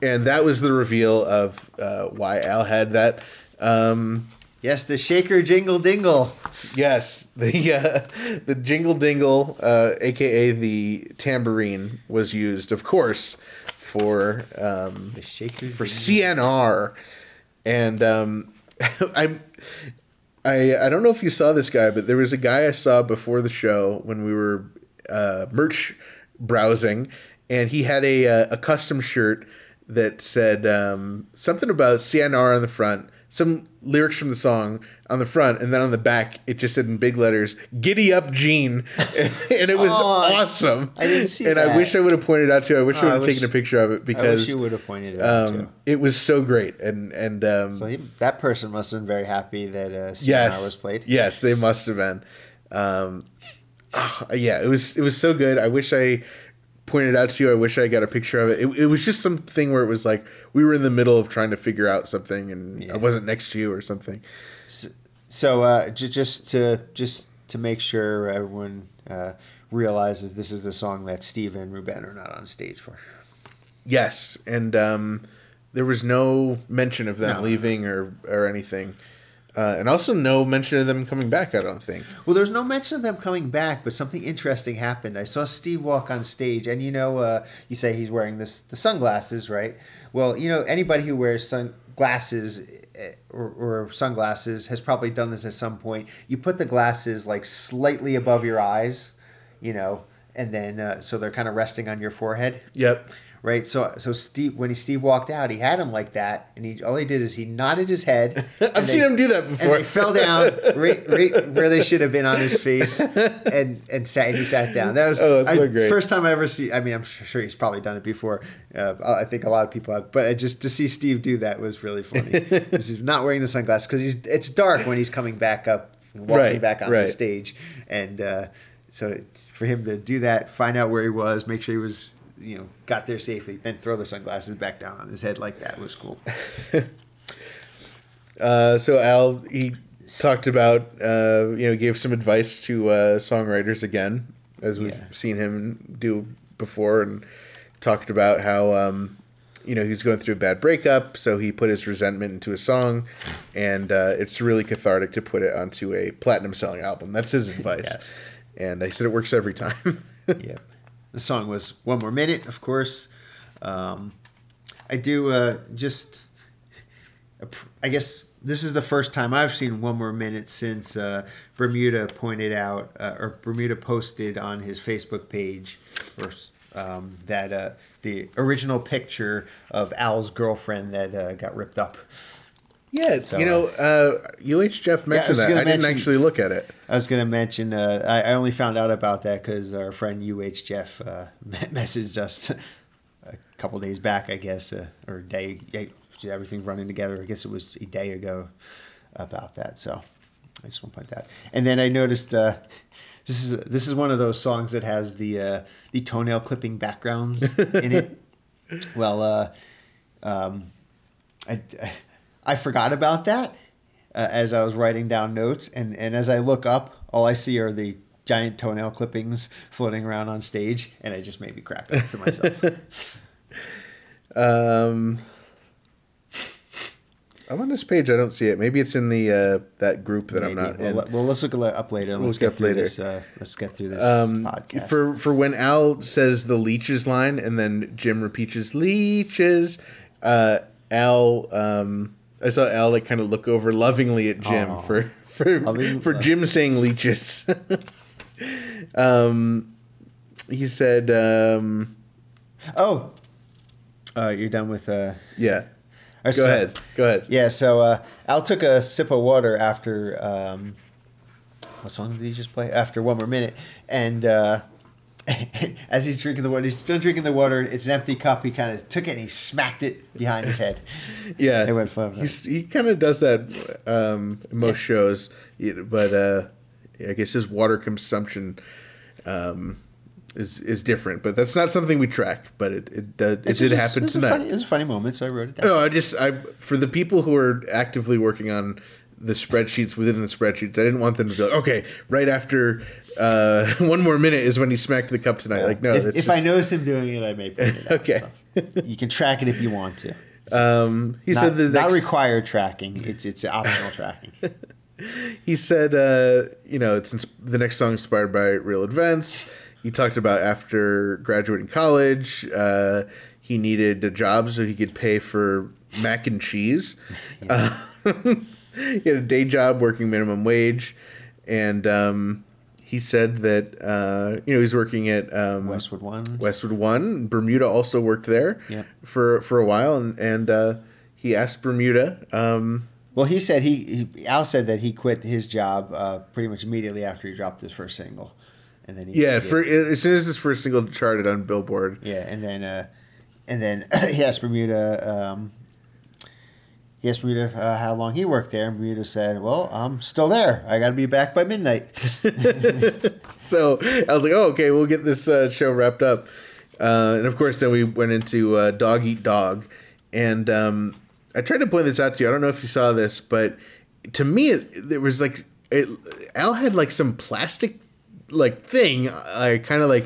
and that was the reveal of uh, why Al had that. Um, Yes, the shaker jingle dingle. yes, the uh, (laughs) the jingle dingle, uh, aka the tambourine, was used, of course, for um, The shaker for. CNR, and um, (laughs) I'm. I, I don't know if you saw this guy, but there was a guy I saw before the show when we were uh, merch browsing, and he had a uh, a custom shirt that said um, something about CNR on the front, some lyrics from the song on the front, and then on the back it just said in big letters "Giddy Up, Gene," (laughs) and it was Oh, awesome. I didn't see and I wish I would have pointed out to. I wish I Oh, I would have taken a picture of it I wish because you would have pointed it out um, too. it was so great, and and um, So he, that person must have been very happy that uh, CNR yes, was played. Yes, they must have been. Um, ah, yeah, it was it was so good. I wish I pointed out to you. I wish I got a picture of it. It, it was just something where it was like we were in the middle of trying to figure out something, and I wasn't next to you or something. So uh, j- just to just to make sure everyone uh, realizes this is the song that Steve and Ruben are not on stage for. Yes, and um, there was no mention of them No. leaving or or anything, uh, and also no mention of them coming back. I don't think. Well, there's no mention of them coming back, but something interesting happened. I saw Steve walk on stage, and you know, uh, you say he's wearing this the sunglasses, right? Well, you know, anybody who wears sunglasses eh, or, or sunglasses has probably done this at some point. You put the glasses like slightly above your eyes, you know, and then uh, so they're kind of resting on your forehead Yep. Right? So so Steve when he Steve walked out, he had him like that, and he all he did is he nodded his head. (laughs) I've and seen they- him do that And before. they fell down (laughs) right, right where they should have been on his face, (laughs) and and sat and he sat down. That was Oh, that's so great. first time I ever see. I mean, I'm sure he's probably done it before. Uh, I think a lot of people have, but just to see Steve do that was really funny. he's not wearing the sunglasses because he's it's dark when he's coming back up, walking Right, back on right. the stage, and. Uh, so for him to do that, find out where he was, make sure he was, you know, got there safely, then throw the sunglasses back down on his head like that was cool. (laughs) Uh, so Al he talked about uh, you know gave some advice to uh, songwriters again, as we've Yeah. seen him do before, and talked about how um, you know he was going through a bad breakup, so he put his resentment into a song, and uh, it's really cathartic to put it onto a platinum selling album. That's his advice, Yes. and I said it works every time. (laughs) yeah. The song was One More Minute, of course. Um, I do uh, just, I guess this is the first time I've seen One More Minute since uh, Bermuda pointed out, uh, or Bermuda posted on his Facebook page, or um, that uh, the original picture of Al's girlfriend that uh, got ripped up. Yeah, So, you know, uh, UH Jeff mentioned was that. gonna I didn't actually look at it. I was gonna mention. Uh, I, I only found out about that because our friend UH Jeff uh, (laughs) messaged us (laughs) a couple days back, I guess, uh, or a day. Yeah, everything running together. I guess it was a day ago about that. So I just want to point that. And then I noticed uh, (laughs) this is this is one of those songs that has the uh, the toenail clipping backgrounds in it. Well, uh, um, I, I forgot about that uh, as I was writing down notes, and, and as I look up, all I see are the giant toenail clippings floating around on stage, and it just made me crack up to myself. (laughs) Um, I'm on this page. I don't see it. Maybe it's in the uh, that group that I'm not Well, in. let- well, let's look up later. Let's get through later. this. Uh, let's get through this Um, podcast. for for when Al says the leeches line and then Jim repeats leeches, uh, Al um, I saw Al like kind of look over lovingly at Jim Aw. for for Loving- for Jim saying leeches. (laughs) um, he said, um, oh, uh, you're done with. Uh, yeah. Go so- ahead. Go ahead. Yeah, so uh, Al took a sip of water after um, what song did he just play? After one more minute, and uh, (laughs) as he's drinking the water, he's still drinking the water. It's an empty cup. He kind of took it and he smacked it behind his head. (laughs) Yeah, It went. He's, he kind of does that um, in most shows, but uh, I guess his water consumption um, is is different. But that's not something we track. But it it, uh, it did just- happen it's a tonight. Funny, it's a funny moment, so I wrote it down. No, I just I for the people who are actively working on the spreadsheets within the spreadsheets. I didn't want them to be like, okay, right after uh, (laughs) one more minute is when he smacked the cup tonight. Like, no, if, that's if I notice him doing it, I may point it out. Okay. so. you can track it if you want to. (laughs) Um, he Not, said the not next, required tracking. It's it's optional tracking. (laughs) he said uh, you know it's ins- the next song inspired by real events. He talked about after graduating college, uh, he needed a job so he could pay for mac and cheese. Uh, he had a day job working minimum wage, and um, he said that uh, you know he's working at um, Westwood One. Westwood One. Bermuda also worked there Yep. for for a while, and and uh, he asked Bermuda. Um, Well, he said he, he Al said that he quit his job uh, pretty much immediately after he dropped his first single, and then he yeah, for as soon as his first single charted on Billboard, yeah, and then uh, and then (clears throat) he asked Bermuda. Um, he asked uh, how long he worked there, Bermuda said, "Well, I'm still there. I got to be back by midnight." (laughs) so I was like, oh, okay, we'll get this uh, show wrapped up. Uh, and of course, then we went into uh, Dog Eat Dog. And um, I tried to point this out to you. I don't know if you saw this, but to me, it, there was like, it, Al had like some plastic like thing, uh, kind of like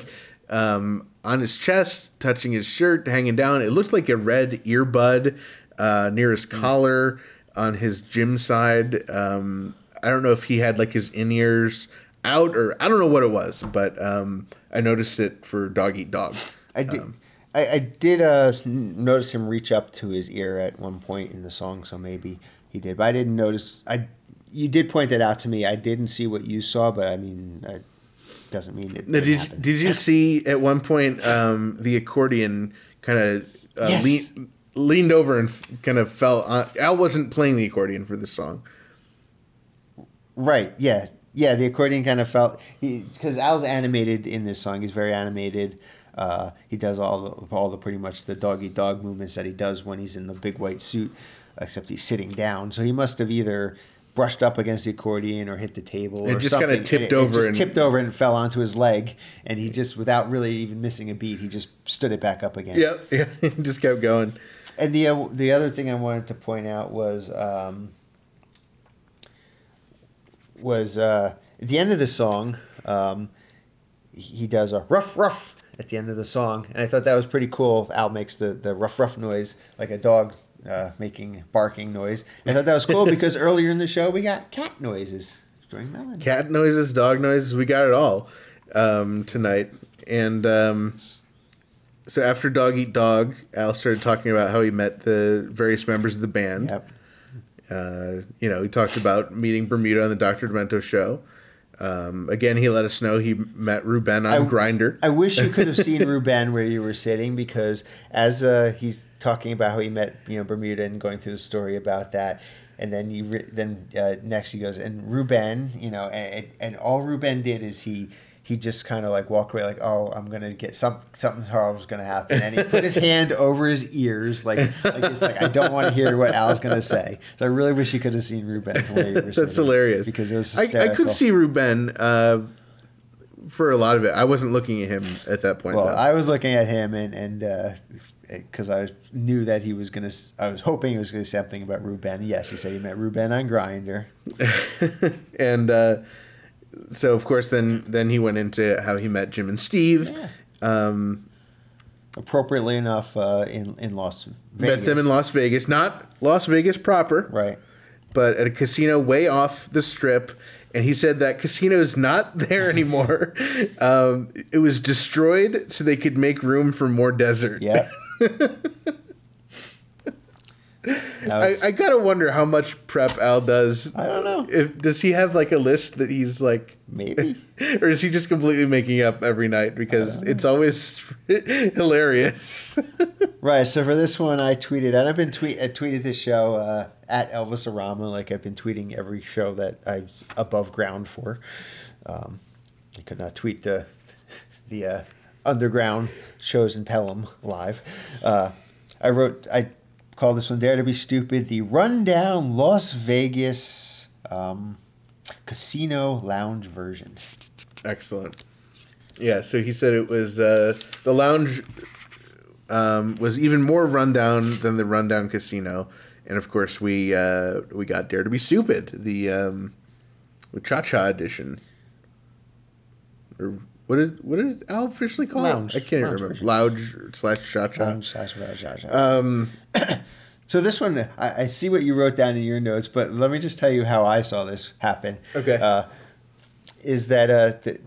um, on his chest, touching his shirt, hanging down. It looked like a red earbud uh, near his collar on his gym side. Um, I don't know if he had like his in ears out or I don't know what it was, but um, I noticed it for Dog Eat Dog. I did. Um, I, I did uh, notice him reach up to his ear at one point in the song, so maybe he did. But I didn't notice. I you did point that out to me. I didn't see what you saw, but I mean, it doesn't mean it. Didn't happen. did you (laughs) see at one point um, the accordion kind of uh, Yes. lean, leaned over and kind of fell? On, Al wasn't playing the accordion for this song. Right. Yeah. Yeah. The accordion kind of felt he because Al's animated in this song. He's very animated. Uh, he does all the all the pretty much the doggy dog movements that he does when he's in the big white suit, except he's sitting down. So he must have either brushed up against the accordion or hit the table It or just kinda something. tipped it, it over just and- tipped over and fell onto his leg, and he just without really even missing a beat, he just stood it back up again. (laughs) Yeah, yeah, just kept going. And the uh, the other thing I wanted to point out was um, was uh, at the end of the song, um, he does a rough rough at the end of the song, and I thought that was pretty cool. Al makes the the rough rough noise like a dog uh, making barking noise. I thought that was cool (laughs) because earlier in the show we got cat noises during Melody. Cat noises, dog noises, we got it all um, tonight. And um, so after Dog Eat Dog, Al started talking about how he met the various members of the band. Yep. Uh, you know, he talked about meeting Bermuda on the Dr. Demento show. Um, again, he let us know he met Ruben on I- Grindr. I wish you could have seen (laughs) Ruben where you were sitting because as uh, he's talking about how he met you know Bermuda and going through the story about that, and then you re- then uh, next he goes and Ruben, you know, and, and all Ruben did is he he just kind of like walked away like oh I'm gonna get some something horrible's gonna happen and he put his hand over his ears like like it's like I don't want to hear what Al's gonna say so I really wish you could have seen Ruben where you were sitting That's hilarious. because it was I, I could see Ruben uh, for a lot of it. I wasn't looking at him at that point. Well, though. I was looking at him and and because I knew that he was gonna. I was hoping he was gonna say something about Ruben. Yes, he said he met Ruben on Grindr. (laughs) and uh, so of course then then he went into how he met Jim and Steve. Um, Appropriately enough, uh, in in Las Vegas. met them in Las Vegas, not Las Vegas proper, Right. but at a casino way off the strip. And he said that casino is not (laughs) there anymore. (laughs) um, it was destroyed so they could make room for more desert. Yeah. (laughs) I, I gotta wonder how much prep Al does. I don't know. If does he have like a list that he's like, Maybe. (laughs) or is he just completely making up every night because it's always (laughs) hilarious. (laughs) Right. So for this one, I tweeted, and I've been tweet, I tweeted this show uh, at Elvis Arama, like I've been tweeting every show that I'm above ground for. Um, I could not tweet the the uh, underground shows in Pelham live. Uh, I wrote, I called this one "Dare to Be Stupid," the rundown Las Vegas um, casino lounge version. Excellent. Yeah, so he said it was uh, the lounge um, was even more rundown than the rundown casino. and of course we uh, we got Dare to Be Stupid, the um, the Cha Cha edition. Or what did what did Al officially call Lounge. it? I can't even Lounge remember. version. Lounge slash Cha Cha. Um, Um, (coughs) so this one, I, I see what you wrote down in your notes, but let me just tell you how I saw this happen. Okay. Uh, is that uh, the,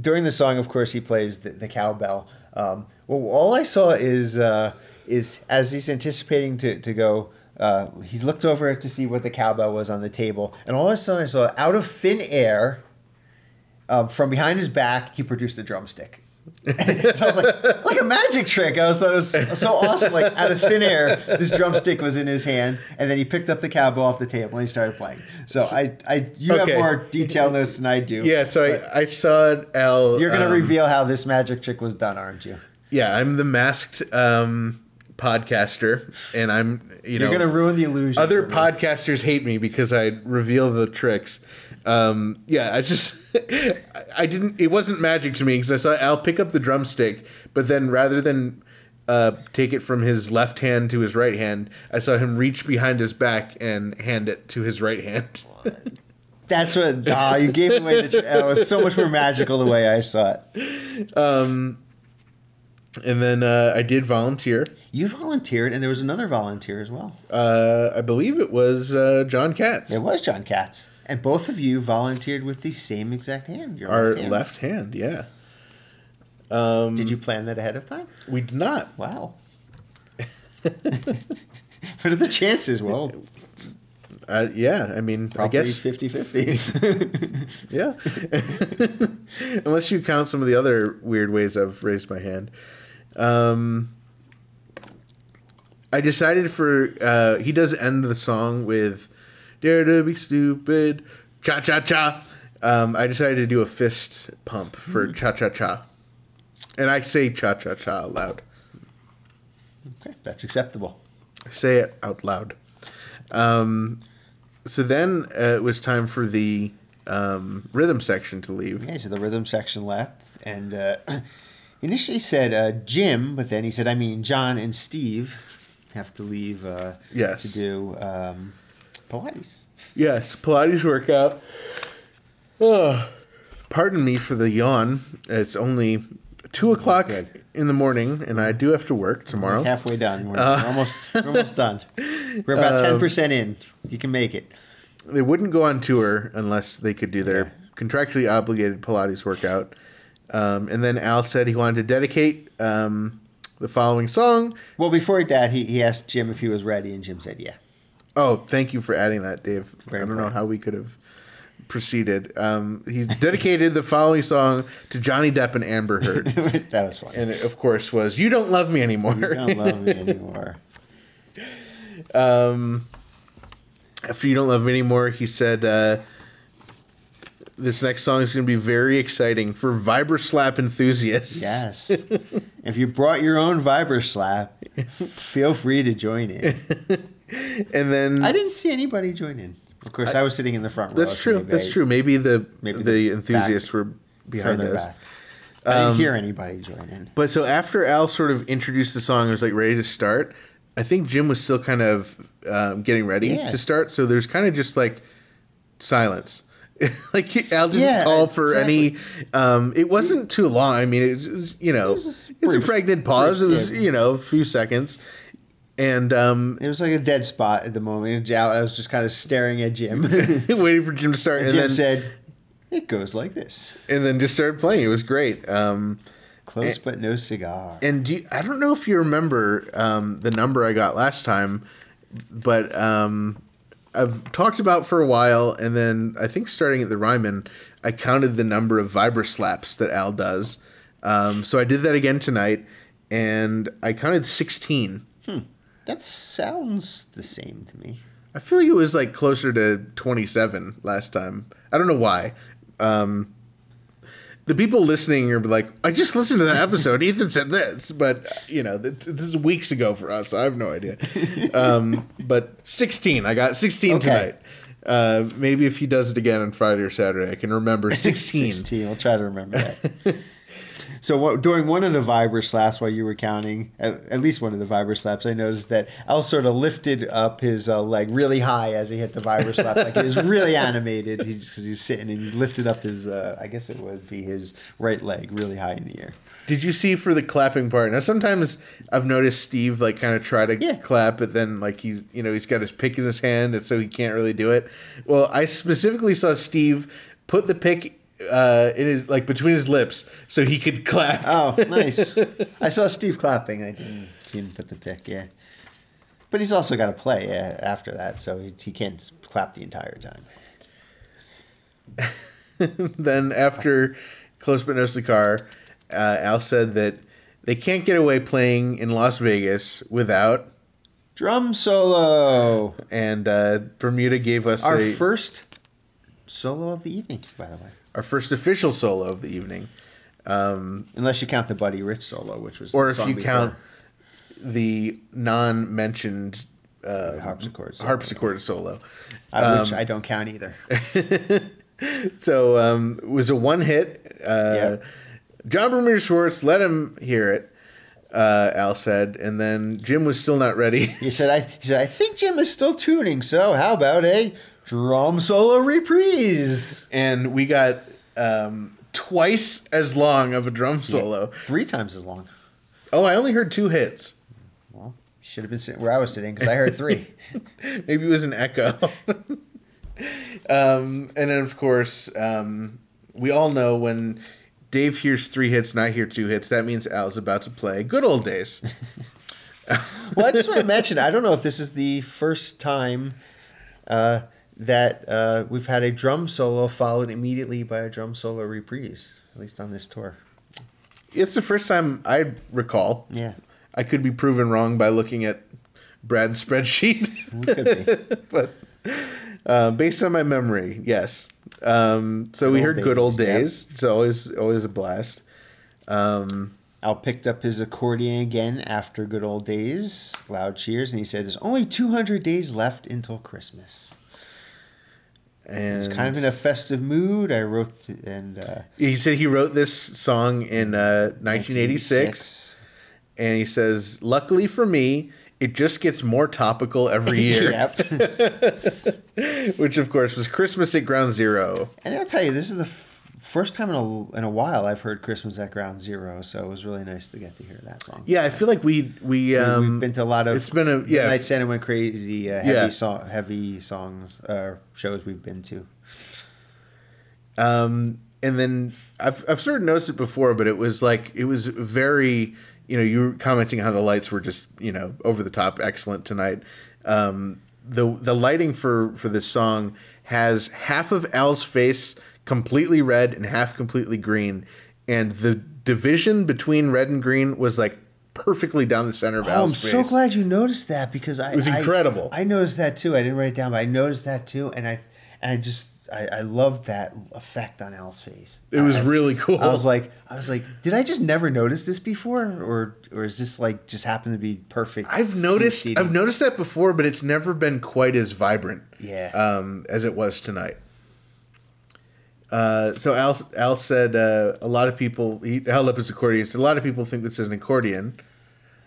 during the song, of course, he plays the, the cowbell. Um, well, all I saw is uh, is as he's anticipating to, to go, uh, he looked over to see what the cowbell was on the table, and all of a sudden I saw out of thin air, um, from behind his back, he produced a drumstick. (laughs) so I was like, like a magic trick. I was thought it was so awesome. Like out of thin air, this drumstick was in his hand, and then he picked up the cowbell off the table and he started playing. So I, I, you Okay. have more detailed notes than I do. Yeah, so I, I saw Al. you're gonna um, reveal how this magic trick was done, aren't you? Yeah, I'm the masked um, podcaster, and I'm you know You're gonna ruin the illusion. other podcasters hate me because I reveal the tricks. Um, yeah, I just (laughs) I- didn't. It wasn't magic to me because I saw Al pick up the drumstick, but then rather than uh, take it from his left hand to his right hand, I saw him reach behind his back and hand it to his right hand. (laughs) That's what. Ah, you gave away the. Trick. It was so much more magical the way I saw it. um, and then uh, I did volunteer. You volunteered, and there was another volunteer as well. Uh, I believe it was uh, John Katz, It was John Katz, and both of you volunteered with the same exact hand. Your our left hands. left hand. Yeah. Um, Did you plan that ahead of time? We did not. Wow. (laughs) what are the chances? Well, Uh, yeah, I mean, I probably guess 50 50. (laughs) Yeah. (laughs) Unless you count some of the other weird ways I've raised my hand. Um, I decided for uh, he does end the song with "Dare to be stupid, cha cha cha." Um, I decided to do a fist pump for cha cha cha, and I say cha cha cha out loud. okay, that's acceptable. I say it out loud. Um, so then uh, it was time for the um, rhythm section to leave. Okay, so the rhythm section left, and uh, (clears throat) initially said uh, Jim, but then he said, I mean, John and Steve have to leave uh, Yes. to do um, Pilates. Yes, Pilates workout. Oh, pardon me for the yawn. It's only two o'clock in the morning, and I do have to work tomorrow. Halfway done. We're, Uh, we're almost, we're almost (laughs) done. We're about ten percent in. You can make it. They wouldn't go on tour unless they could do their contractually obligated Pilates workout. Um, and then Al said he wanted to dedicate um, the following song. Well, before that, he, he asked Jim if he was ready, and Jim said, "Yeah." Oh, thank you for adding that, Dave. Very I don't know how we could have proceeded. Um, he dedicated the following song to Johnny Depp and Amber Heard. (laughs) that was funny. and it, of course was "You Don't Love Me Anymore." You don't love me anymore. (laughs) um, after "You Don't Love Me Anymore," he said, uh, "This next song is going to be very exciting for Vibra Slap enthusiasts." Yes. if you brought your own vibra slap, (laughs) feel free to join in. (laughs) and then I didn't see anybody join in. Of course, I, was sitting in the front row. that's true. That's I- true. Maybe the Maybe the, the enthusiasts were behind us. back. I didn't hear anybody join in. But so after Al sort of introduced the song and was like ready to start, I think Jim was still kind of um, getting ready Yeah. to start. So there's kind of just like silence. (laughs) like Al didn't Yeah, call for exactly. any. Um, it wasn't too long. I mean, it was, you know, was it's a pregnant pause. Brief, it was yeah. you know a few seconds, and um, It was like a dead spot at the moment. I was just kind of staring at Jim. (laughs) (laughs) waiting for Jim to start, and and Jim then said, "It goes like this: and then just started playing. It was great. Um, close but no cigar." And do you, I don't know if you remember um, the number I got last time, but um, I've talked about for a while, and then I think starting at the Ryman, I counted the number of vibra slaps that Al does. Um, so I did that again tonight, and I counted sixteen. That sounds the same to me. I feel like it was like closer to twenty-seven last time. I don't know why. Um, the people listening are like, I just listened to that episode. (laughs) Ethan said this, but you know, th- this is weeks ago for us. I have no idea. Um, but sixteen, I got sixteen Okay. tonight. Uh, maybe if he does it again on Friday or Saturday, I can remember (laughs) sixteen. 16. We'll try to remember that. (laughs) So what, during one of the vibra slaps while you were counting, at, at least one of the vibra slaps, I noticed that El sort of lifted up his uh, leg really high as he hit the vibra slap. Like he was really (laughs) animated. He just because he was sitting and he lifted up his, uh, I guess it would be his right leg really high in the air. Did you see for the clapping part? Now sometimes I've noticed Steve like kind of try to Yeah. clap, but then like he's you know he's got his pick in his hand, and so he can't really do it. Well, I specifically saw Steve put the pick uh, in his like between his lips so he could clap. Oh, (laughs) nice. I saw Steve clapping. I didn't see him put the pick. Yeah, but he's also got to play uh, after that, so he, he can't clap the entire time. (laughs) then after Close But No Cigar, uh, Al said that they can't get away playing in Las Vegas without, Drum solo. and uh, Bermuda gave us Our a, first solo of the evening, by the way. Our first official solo of the evening. Unless you count the Buddy Rich solo, which was or if you before. count the non-mentioned uh, harpsichord solo. harpsichord solo. Uh, which I don't count either. (laughs) So um, it was a one hit. Uh, Yeah. John Bermuda Schwartz let him hear it. Uh, Al said, and then Jim was still not ready. He said, "I." He said, "I think Jim is still tuning. So how about a drum solo reprise? and we got um, twice as long of a drum solo. Three times as long. Oh, I only heard two hits. Well, should have been sitting where I was sitting because I heard three. (laughs) Maybe it was an echo. (laughs) um, and then, of course, um, we all know when Dave hears three hits and I hear two hits, that means Al's about to play Good Old Days. (laughs) well, I just want to mention. I don't know if this is the first time uh, that uh, we've had a drum solo followed immediately by a drum solo reprise. At least on this tour. it's the first time I recall. Yeah, I could be proven wrong by looking at Brad's (laughs) spreadsheet. could be. (laughs) but uh, based on my memory, yes. Um, so we old heard "Good Old days," yep. It's always always a blast. Um, Al picked up his accordion again after good old days. Loud cheers, and he said, "There's only 200 days left until Christmas." And He's kind of in a festive mood. I wrote th- and uh, he said he wrote this song in uh, 1986, 1986. and he says, "Luckily for me, it just gets more topical every (laughs) year." (laughs) Which, of course, was Christmas at Ground Zero. and I'll tell you, this is the first time in a in a while I've heard Christmas at Ground Zero, so it was really nice to get to hear that song. Yeah, I feel like we we um, We've been to a lot of. it's been a- yeah. Night Santa went crazy. Uh, heavy Yeah. song, heavy songs, uh, shows we've been to. Um, and then I've I've sort of noticed it before, but it was like it was very you know you were commenting how the lights were just you know over the top excellent tonight. Um, the the lighting for for this song has half of Al's face completely red and half completely green, and the division between red and green was like perfectly down the center of Oh, I'm so glad you noticed that because I It was incredible. I, noticed that too. I didn't write it down, but I noticed that too, and I and I just I, I loved that effect on Al's face. It was I really cool. I was like, I was like, did I just never notice this before, or or is this like just happened to be perfect? I've noticed seating? I've noticed that before, but it's never been quite as vibrant. Yeah. Um, as it was tonight. Uh, so Al Al said uh, a lot of people he held up his accordion. Said, a lot of people think this is an accordion,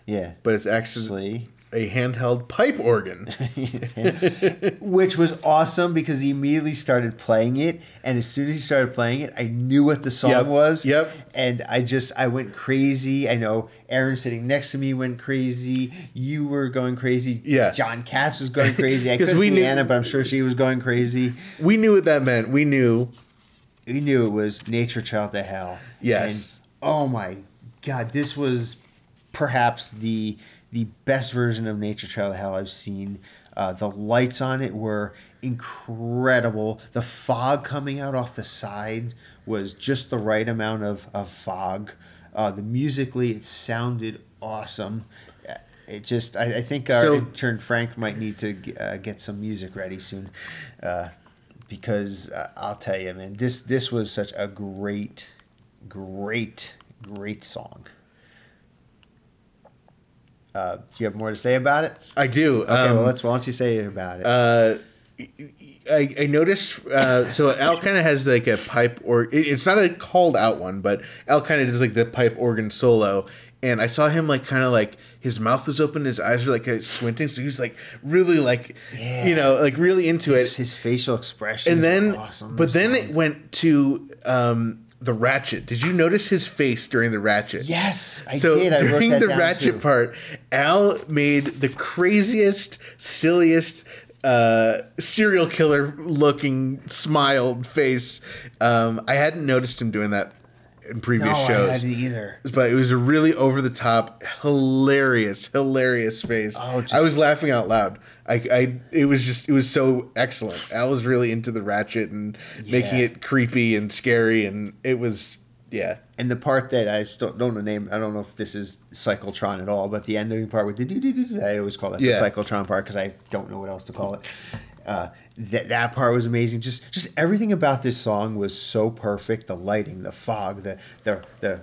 yeah. but it's actually a handheld pipe organ. (laughs) which was awesome because he immediately started playing it, and as soon as he started playing it, I knew what the song Yep, was. yep. And I just I went crazy. I know Erin sitting next to me went crazy. You were going crazy. Yeah. John Katz was going (laughs) crazy. I couldn't we see knew- Anna, but I'm sure she was going crazy. we knew what that meant. We knew. We knew it was Nature Trail to Hell. Yes. And, oh my God, this was perhaps the the best version of Nature Trail to Hell I've seen. Uh, the lights on it were incredible. The fog coming out off the side was just the right amount of, of fog. Uh, the musically, it sounded awesome. Uh, It just, I, I think our So- intern Frank might need to uh, get some music ready soon, uh, because uh, I'll tell you, man, this this was such a great, great, great song. Uh, do you have more to say about it? I do. Okay, um, well, let's. Why don't you say about it? uh, I, I noticed uh, so Al kind of has like a pipe or it, it's not a called out one, but Al kind of does like the pipe organ solo, and I saw him like kind of like his mouth was open, his eyes were like squinting, so he was like really like you know like really into his, it. his facial expression. and then awesome. but then it went to um, the ratchet. Did you notice his face during the ratchet? yes, I so did. I wrote during the ratchet too. part, Al made the craziest, silliest uh, serial killer looking smiled face. Um, I hadn't noticed him doing that in previous No, shows. I hadn't either. but it was a really over the top, hilarious, hilarious face. Oh, just, I was laughing out loud. I, I, it was just, it was so excellent. I was really into the ratchet and making it creepy and scary, and it was, yeah, And the part that I just don't, don't know the name, I don't know if this is Cyclotron at all, but the ending part with the do do do, I always call that Yeah. the Cyclotron part because I don't know what else to call it. Uh, that that part was amazing. Just just everything about this song was so perfect. The lighting, the fog, the the the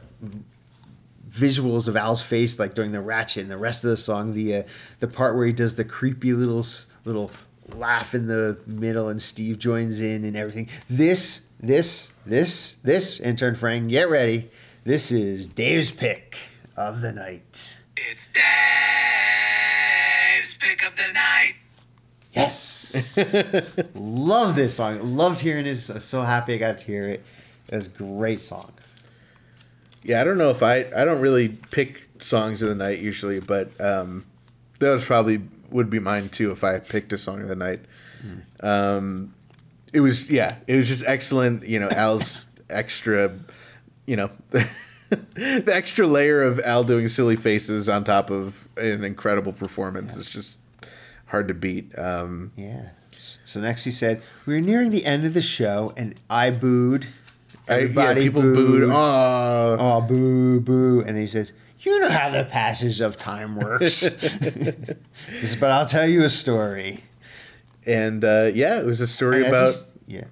visuals of Al's face, like during the ratchet, and the rest of the song, the uh, the part where he does the creepy little little laugh in the middle, and Steve joins in, and everything. This this this this intern Frank, get ready. This is Dave's pick of the night. It's Dave's pick of the night. Yes, (laughs) love this song. Loved hearing it. I'm so happy I got to hear it. It was a great song. Yeah, I don't know if I I don't really pick songs of the night usually, but um, that was probably would be mine too if I picked a song of the night. Um, it was yeah, it was just excellent. You know, Al's (laughs) extra, you know, (laughs) the extra layer of Al doing silly faces on top of an incredible performance It's just hard to beat. Um, Yeah. So next he said, "We're nearing the end of the show, and I booed. I, yeah, Everybody people booed. booed. Aw. Oh, boo, boo. And he says, You know how the passage of time works. (laughs) (laughs) But I'll tell you a story. And uh, yeah, it was a story And about. Yeah.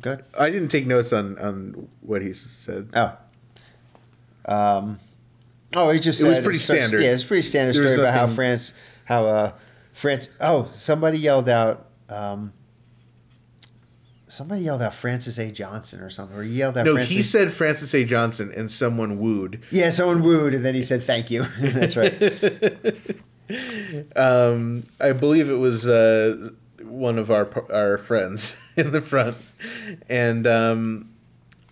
Good. I didn't take notes on on what he said. Oh. Um, oh, he just It was said pretty standard. Yeah, it's pretty standard There story about how France, how uh, France. Oh, somebody yelled out. Um, somebody yelled out Francis A. Johnson or something, or he yelled out. No, Francis, he said Francis A. Johnson, and someone wooed. Yeah, someone wooed, and then he said, "Thank you." (laughs) That's right. (laughs) um, I believe it was uh, one of our our friends (laughs) in the front, and um,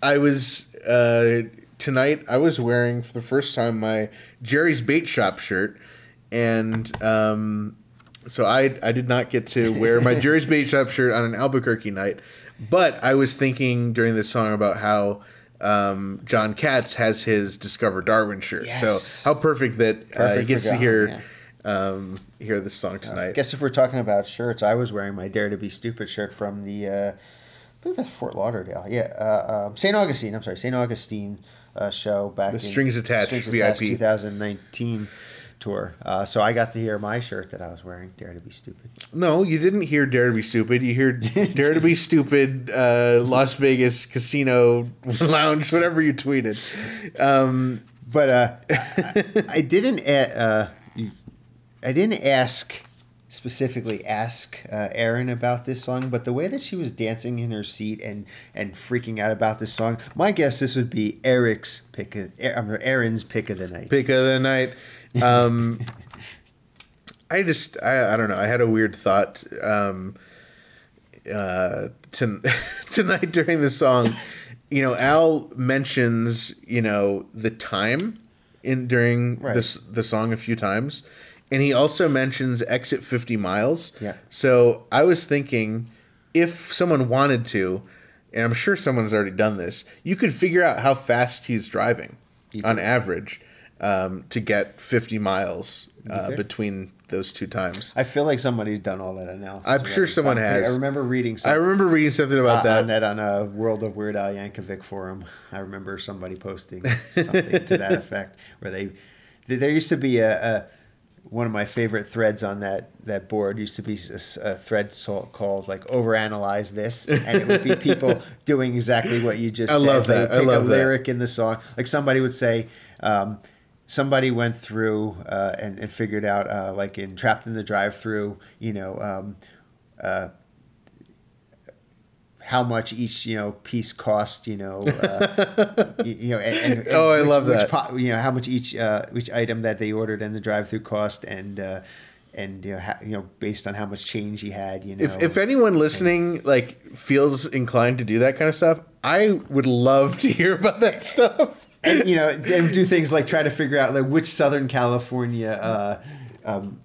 I was uh, tonight. I was wearing for the first time my Jerry's Bait Shop shirt, and um, so I I did not get to wear my (laughs) Jerry's Bait Shop shirt on an Albuquerque night, but I was thinking during this song about how. Um, John Katz has his Discover Darwin shirt, Yes. so how perfect that uh, he gets to hear yeah. um, hear this song tonight. I guess if we're talking about shirts, I was wearing my Dare to Be Stupid shirt from the, uh, I believe that's Fort Lauderdale. Yeah, uh, um, St. Augustine. I'm sorry, St. Augustine uh, show back The in Strings Attached VIP. 2019 tour. Uh, so I got to hear my shirt that I was wearing, Dare to Be Stupid. no, you didn't hear Dare to Be Stupid. You hear (laughs) Dare to Be Stupid, uh, Las Vegas Casino (laughs) Lounge, whatever you tweeted. Um, But uh, I, I didn't. a- Uh, I didn't ask specifically ask uh, Erin about this song, but the way that she was dancing in her seat and and freaking out about this song, my guess this would be Eric's pick. Of, Er- I'm Erin's pick of the night. pick of the night. Um, I just, I, I don't know. I had a weird thought um, uh, to, (laughs) tonight during the song. You know, Al mentions you know the time in during Right. this the song a few times, and he also mentions exit fifty miles. Yeah. So I was thinking, if someone wanted to, and I'm sure someone's already done this, you could figure out how fast he's driving on average um, to get 50 miles uh, between those two times. I feel like somebody's done all that analysis. I'm sure someone has. I remember reading. I Something. remember reading something about uh, that. on that on a World of Weird Al Yankovic forum. I remember somebody posting something to that (laughs) effect, where they there used to be a, a one of my favorite threads on that that board used to be a thread called like overanalyze this, and it would be (laughs) people doing exactly what you just I said. love that. I love a that. lyric in the song, like somebody would say. Um, somebody went through uh, and, and figured out uh, like in trapped in the drive through you know um, uh, how much each you know piece cost. You know, uh, (laughs) you know, and, and, and Oh, I which- love which that. po- you know how much each uh, each item that they ordered and the drive-through cost, and uh, and you know, ha- you know based on how much change he had. You know, If if anyone listening like feels inclined to do that kind of stuff, I would love to hear about that (laughs) stuff. And you know, then do things like try to figure out like which Southern California uh, um,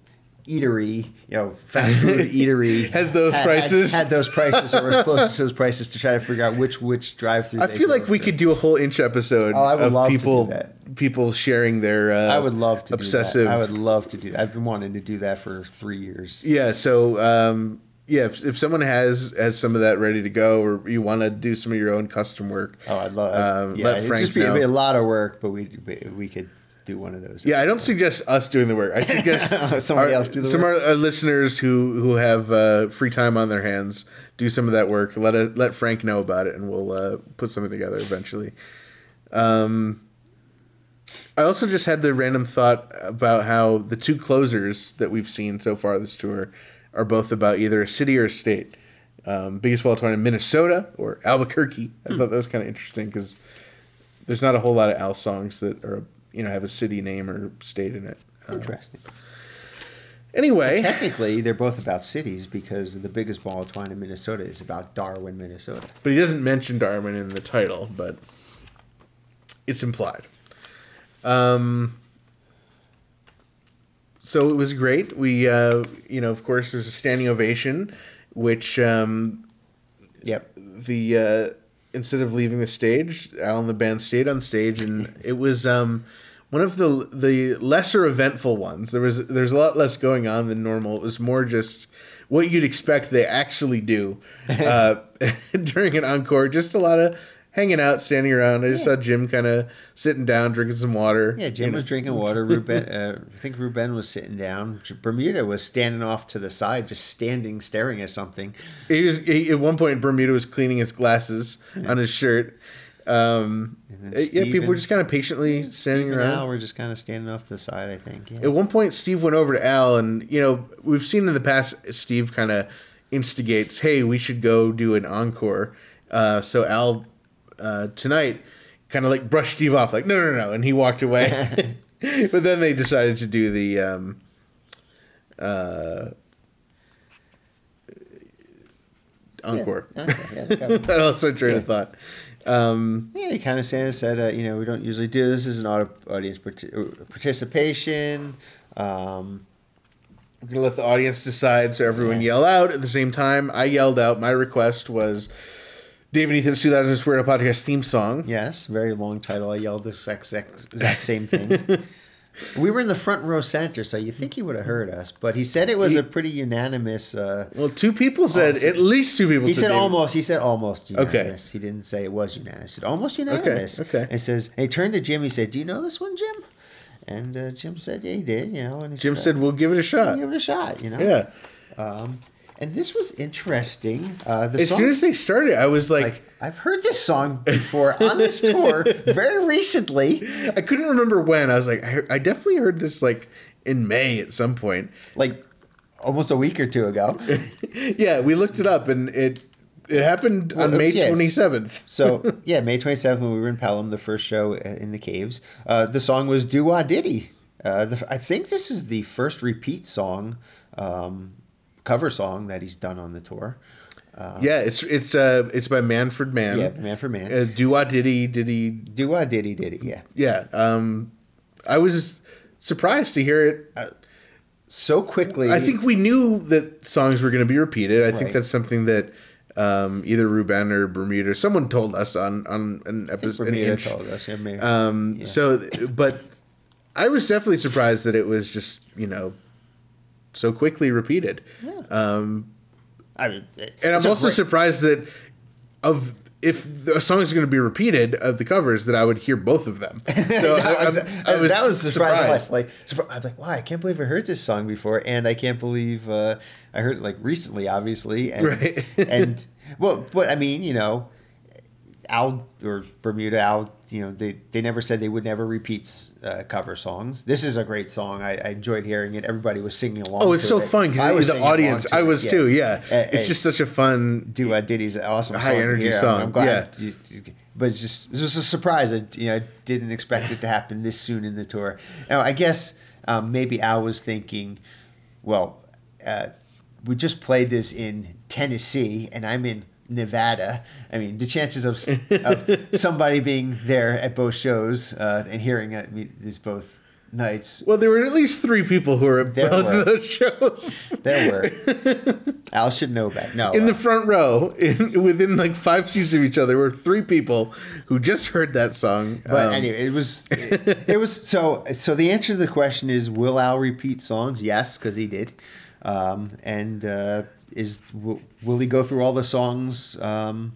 eatery, you know, fast food (laughs) eatery Has those had- prices? had, had those prices or was (laughs) close to those prices to try to figure out which which drive through. I feel like we could do a whole inch episode Oh, I would of love to do people that. people sharing their uh, I would love to obsessive. Do that. I would love to do. That. I've been wanting to do that for three years. Yeah, so um, yeah, if, if someone has has some of that ready to go, or you want to do some of your own custom work, Oh, I'd love. Um, yeah, let it'd just be, it'd be a lot of work, but we we, could do one of those. yeah, I don't suggest us doing the work. I suggest (laughs) Somebody our- else do the some work? of our listeners who who have uh, free time on their hands do some of that work. Let let Frank know about it, and we'll uh, put something together eventually. Um, I also just had the random thought about how the two closers that we've seen so far this tour are both about either a city or a state. Um, biggest ball of twine, in Minnesota or Albuquerque. I thought that was kind of interesting because there's not a whole lot of Al songs that are you know have a city name or state in it. Um, Interesting. anyway, Technically, they're both about cities because the biggest ball of twine in Minnesota is about Darwin, Minnesota. but he doesn't mention Darwin in the title, but it's implied. Um, so it was great. We, uh, you know, of course, there's a standing ovation, which um, Yep. the uh, instead of leaving the stage, Al and the band stayed on stage, and (laughs) it was um, one of the the lesser eventful ones. There was there's a lot less going on than normal. It was more just what you'd expect they actually do (laughs) uh, (laughs) during an encore. Just a lot of hanging out, standing around. I just saw Jim kind of sitting down, drinking some water. Yeah, Jim you know. was drinking water. (laughs) Ruben, uh, I think Ruben was sitting down. Bermuda was standing off to the side, just standing, staring at something. He was he, at one point. Bermuda was cleaning his glasses on his shirt. Um, And uh, yeah, people were just kind of patiently standing Steve and around. Al were just kind of standing off to the side. I think. Yeah. At one point, Steve went over to Al, and you know we've seen in the past Steve kind of instigates, "Hey, we should go do an encore." Uh, so Al uh, tonight kind of like brushed Steve off, like, "No, no, no," and he walked away. (laughs) but then they decided to do the um, uh, encore. Okay, yeah, they got- that my train of thought. Um, Yeah, he kind of said, said uh, you know, we don't usually do this. This is an audience parti- uh, participation. Um, I'm gonna let the audience decide, so everyone yell out at the same time. I yelled out. My request was David Ethan's 2000 Square Podcast theme song. yes, very long title. I yelled the exact, same thing. (laughs) we were in the front row center, so you think he would have heard us, but he said it was a pretty unanimous. Uh, Well, two people said at least two people. he said David. almost. He said almost Okay. unanimous. He didn't say it was unanimous. He said almost unanimous. okay. And he says, and he turned to Jim. He said, "Do you know this one, Jim?" And uh, Jim said, "Yeah, he did." You know, and he Jim "Uh, said, "We'll give it a shot." give it a shot. You know. Yeah. Um, and this was interesting. Uh, the As soon as they started, I was like, like, I've heard this song before on this (laughs) tour very recently. I couldn't remember when. I was like, I, I definitely heard this like in May at some point. like almost a week or two ago. (laughs) yeah, we looked it up, and it it happened Well, on May yes. twenty seventh. (laughs) So yeah, May twenty seventh when we were in Pelham, the first show uh, in the caves. Uh, the song was "Do Wah Diddy." Uh, the, I think this is the first repeat song, um, cover song that he's done on the tour. yeah, it's it's uh it's by Manfred Mann. Yeah, man for man. Uh, Doo Diddy Diddy Do Wah Diddy Diddy. Yeah. yeah um i was surprised to hear it I- So quickly. i think we knew that songs were going to be repeated i think that's something that um either ruben or bermuda someone told us on on an episode Bermuda told us. Yeah, maybe. um so but i was definitely surprised that it was just you know so quickly repeated um I mean, and i'm also great- surprised that of if the song is going to be repeated of the covers that i would hear both of them (laughs) so No, I, I was, that was surprising. surprised. Like, I'm like, wow, I can't believe I heard this song before, and I can't believe uh, I heard it like recently, obviously, and Right. (laughs) and well, but I mean, you know, Al or Bermuda Al, you know, they, they never said they would never repeat uh, cover songs. This is a great song. I, I enjoyed hearing it. Everybody was singing along. Oh, it's so it. fun I because was the audience. I it, was too. Yeah, Uh, it's just such a fun. uh, Diddy's awesome High energy hear. I'm- song, I'm glad. yeah. you- you- but it's just it was a surprise. I, you know, I didn't expect it to happen this soon in the tour. Now, I guess um, maybe Al was thinking, well, uh, we just played this in Tennessee, and I'm in Nevada. I mean, the chances of, of (laughs) somebody being there at both shows uh, and hearing it these both nights, Well, there were at least three people who were at There both were. those shows. there were. (laughs) Al should know that. No, in uh, the front row, in, within like five seats of each other, were three people who just heard that song. But Um, anyway, it was (laughs) it, it was so so. The answer to the question is: Will Al repeat songs? Yes, because he did. Um, and uh, is will, will he go through all the songs um,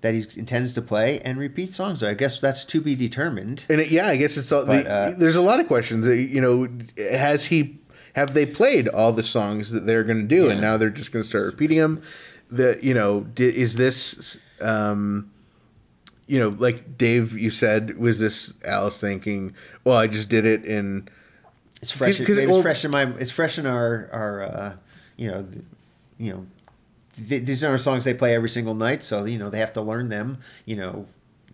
that he intends to play and repeat songs? So I guess that's to be determined. And it, yeah, I guess it's all. But, the, uh, there's a lot of questions. You know, has he? Have they played all the songs that they're going to do, and now they're just going to start repeating them? The you know, is this? Um, you know, like Dave, you said, was this Alice thinking? Well, I just did it in. It's fresh. 'cause will- it's fresh in my. It's fresh in our our. Uh, you know, you know, th- these are songs they play every single night, so you know they have to learn them. You know.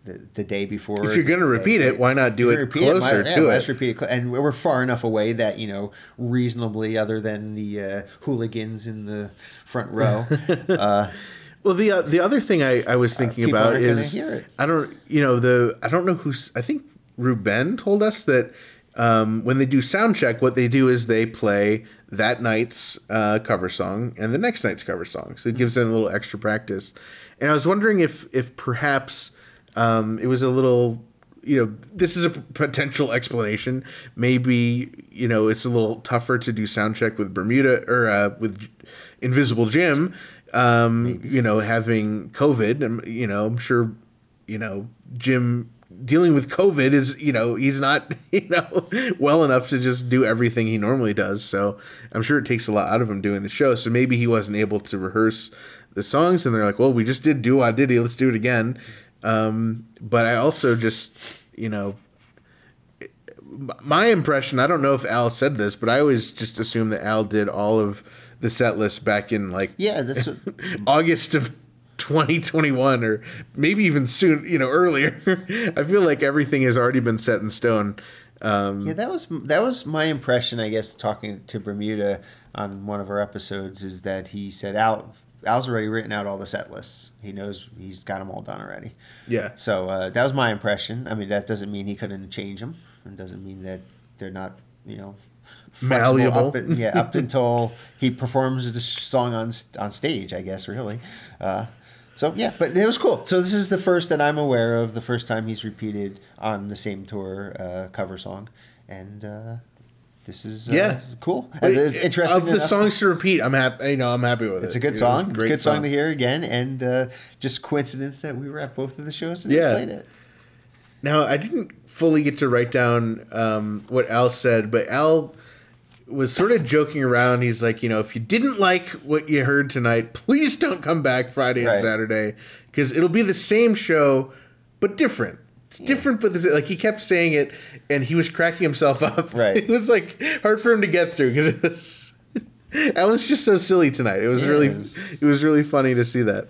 The, the day before. If you're gonna they- repeat it, why not do it closer why- yeah, to why it? repeat it, cl- and we're far enough away that you know reasonably, other than the uh, hooligans in the front row. (laughs) uh, Well, the uh, the other thing I, I was thinking people about is. I don't you know the I don't know who's I think Ruben told us that um, when they do sound check, what they do is they play that night's uh, cover song and the next night's cover song, so it gives them a little extra practice. And I was wondering if if perhaps um, it was a little you know this is a potential explanation. Maybe you know it's a little tougher to do sound check with Bermuda or uh, with Invisible Jim. Um, you know, having COVID, you know, I'm sure, you know, Jim dealing with COVID is, you know, he's not, (laughs) you know, well enough to just do everything he normally does. So I'm sure it takes a lot out of him doing the show. So maybe he wasn't able to rehearse the songs, and they're like, well, we just did do I Diddy, let's do it again. Um, but I also just, you know, my impression, I don't know if Al said this, but I always just assumed that Al did all of the set list back in like yeah, that's what, (laughs) August of 2021 or maybe even soon, you know, earlier. (laughs) I feel like everything has already been set in stone. Um, yeah. That was that was my impression. I guess talking to Bermuda on one of our episodes is that he said Al Al's already written out all the set lists. He knows he's got them all done already. yeah. So uh, that was my impression. I mean, that doesn't mean he couldn't change them. It doesn't mean that they're not, you know, Malleable. Up, yeah, up (laughs) until he performs the song on on stage. I guess really. Uh, so yeah, but it was cool. So this is the first that I'm aware of. The first time he's repeated on the same tour uh, cover song, and uh, this is uh, Yeah. cool. And it's interesting of the enough- songs to repeat, I'm happy. You know, I'm happy with it. It's a It good was song. It's a great good song. to hear again, and uh, just coincidence that we were at both of the shows and he Yeah. played it. Now, I didn't fully get to write down um, what Al said, but Al was sort of joking around. He's like, you know, if you didn't like what you heard tonight, please don't come back Friday and Saturday because it'll be the same show, but different. It's different, but the, sa- like he kept saying it, and he was cracking himself up. (laughs) Right. it was like hard for him to get through because it was. (laughs) Al was just so silly tonight. It was Yeah, really, it was- it was really funny to see that.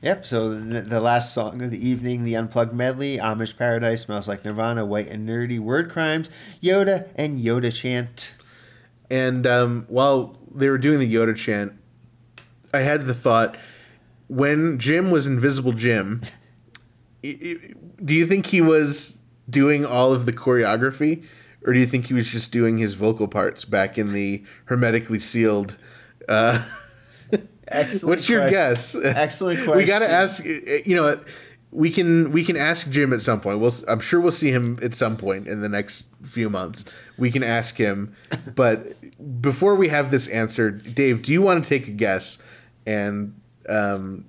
Yep. So the, the last song of the evening, the unplugged medley, Amish Paradise, Smells Like Nirvana, White and Nerdy, Word Crimes, Yoda, and Yoda Chant. And um, while they were doing the Yoda chant, I had the thought when Jim was Invisible Jim, do you think he was doing all of the choreography? Or do you think he was just doing his vocal parts back in the hermetically sealed? Uh, (laughs) Excellent. what's your question. guess? Excellent (laughs) question. We got to ask. You know, we can we can ask Jim at some point. We'll, I'm sure we'll see him at some point in the next few months. We can ask him, but before we have this answered, Dave, do you want to take a guess and um,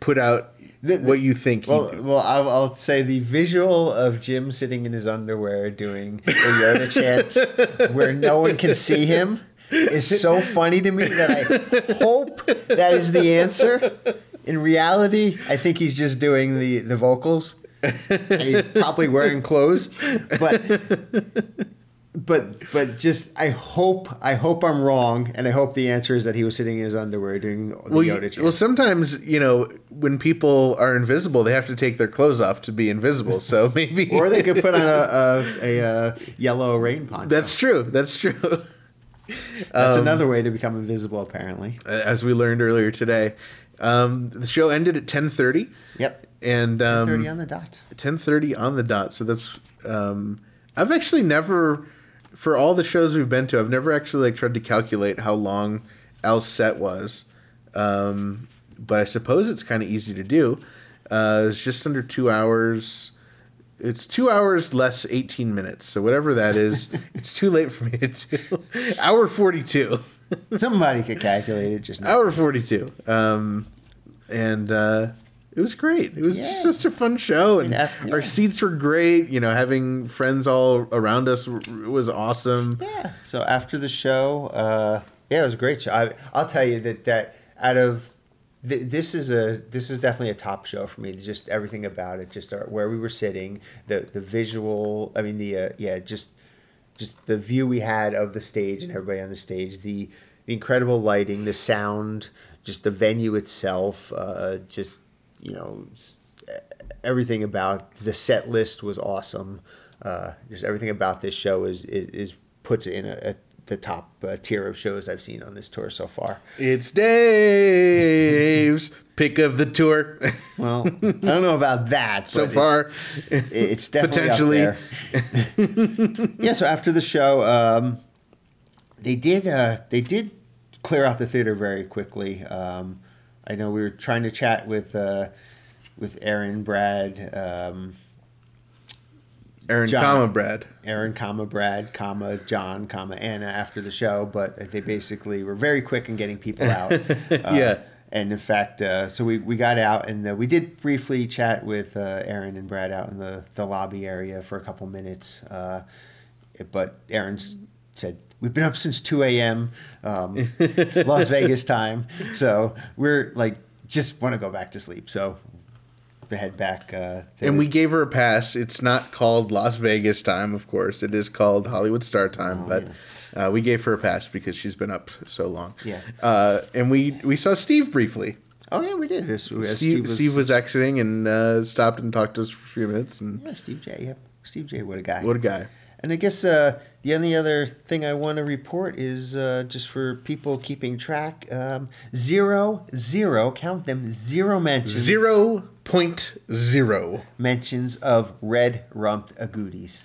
put out The- the- what you think? Well, well, I'll, I'll say the visual of Jim sitting in his underwear doing a Yoda chant (laughs) where no one can see him is so funny to me that I hope that is the answer. In reality, I think he's just doing the the vocals, and he's probably wearing clothes. But but but just I hope I hope I'm wrong, and I hope the answer is that he was sitting in his underwear doing the Well, Yoda chant. well, sometimes you know when people are invisible, they have to take their clothes off to be invisible. So (laughs) maybe, or they could put on a a, a, uh yellow rain poncho. That's true. That's true. That's um, another way to become invisible, apparently. As we learned earlier today, um, the show ended at ten thirty, Yep. and um, Thirty on the dot. ten thirty on the dot. So that's um, I've actually never, for all the shows we've been to, I've never actually like tried to calculate how long Al's set was, um, but I suppose it's kind of easy to do. Uh, it's just under two hours. It's two hours less eighteen minutes. So whatever that is, (laughs) it's too late for me to do. Hour forty two. (laughs) Somebody could calculate it just now. Hour forty two. Um, and uh, it was great. It was Yeah. just such a fun show, and Yeah, our seats were great. You know, having friends all around us w- was awesome. Yeah. So after the show, uh, yeah, it was a great show. I, I'll tell you that that out of th- this is a this is definitely a top show for me. Just everything about it, just our, where we were sitting, the the visual. I mean, the uh, yeah, just just the view we had of the stage and everybody on the stage, the the incredible lighting, the sound, just the venue itself, uh, just you know everything about the set list was awesome. Uh, just everything about this show is is, is puts in a, a, the top uh, tier of shows I've seen on this tour so far. It's Dave's pick of the tour Well, I don't know about that. so far. it's, it's definitely Potentially. (laughs) yeah. So after the show, um, they did uh, they did clear out the theater very quickly. Um, I know we were trying to chat with uh, with Erin, Brad. Um, Erin, John. comma Brad. Erin, comma Brad, comma John, comma Anna after the show, but they basically were very quick in getting people out. (laughs) Uh, Yeah. And in fact, uh, so we, we got out and uh, we did briefly chat with uh, Erin and Brad out in the, the lobby area for a couple minutes. Uh, but Erin said, We've been up since 2 a.m. Um, (laughs) Las Vegas time. So we're like, just want to go back to sleep. So head back. Uh, And we gave her a pass. It's not called Las Vegas time, of course. It is called Hollywood Star time, but uh, we gave her a pass because she's been up so long. Yeah. Uh, and we we saw Steve briefly. Oh, yeah, we did. As Steve, Steve, was, exiting and uh, stopped and talked to us for a few minutes. And Yeah, Steve J. Yep. Steve J. What a guy. what a guy! And I guess uh, the only other thing I want to report is uh, just for people keeping track um, zero, zero, count them, zero mentions. Zero point zero. mentions of red rumped agoutis.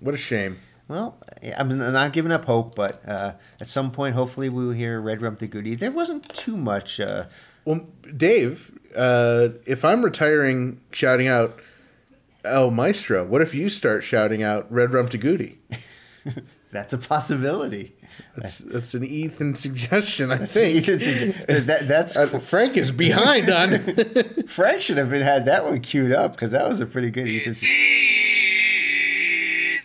What a shame. Well, I'm not giving up hope, but uh, at some point, hopefully, we will hear red rumped agouti. There wasn't too much. Uh, Well, Dave, uh, if I'm retiring, shouting out El Maestro, what if you start shouting out red rumped agouti? (laughs) That's a possibility. That's, that's an Ethan suggestion, I Ethan think. sugge- that, that's Uh, Frank is behind on. (laughs) Frank should have been had that one queued up because that was a pretty good Ethan. It's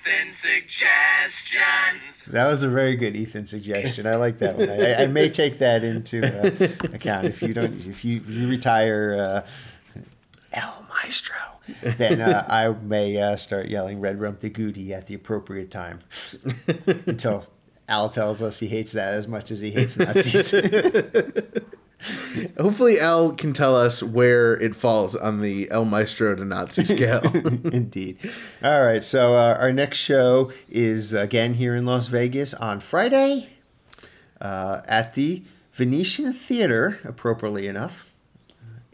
Ethan suggestions. That was a very good Ethan suggestion. I like that one. I, I may take that into uh, account if you don't if you, if you retire uh, El Maestro, then uh, I may uh, start yelling Red Rumpty Goody at the appropriate time (laughs) until Al tells us he hates that as much as he hates Nazis. (laughs) Hopefully, Al can tell us where it falls on the El Maestro to Nazi (laughs) scale. Indeed. All right. So uh, our next show is again here in Las Vegas on Friday uh, at the Venetian Theater, appropriately enough,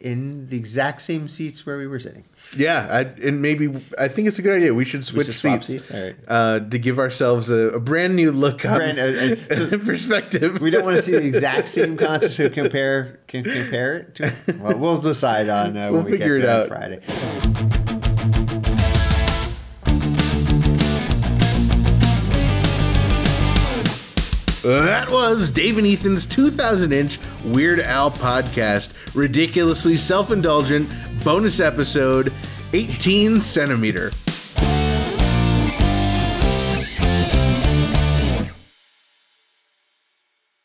in the exact same seats where we were sitting. yeah, I, and maybe I think it's a good idea. We should switch should seats, seats? Right. uh, to give ourselves a, a brand new look on Brand- uh, uh, so- (laughs) perspective. We don't want to see the exact same concert to compare can compare it to. Well, we'll decide on uh, We'll when we figure get it there on out. Friday. That was Dave and Ethan's 2000 inch Weird Al podcast. Ridiculously self indulgent bonus episode 18 centimeter.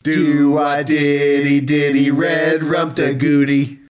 Do a diddy diddy red rump da goody.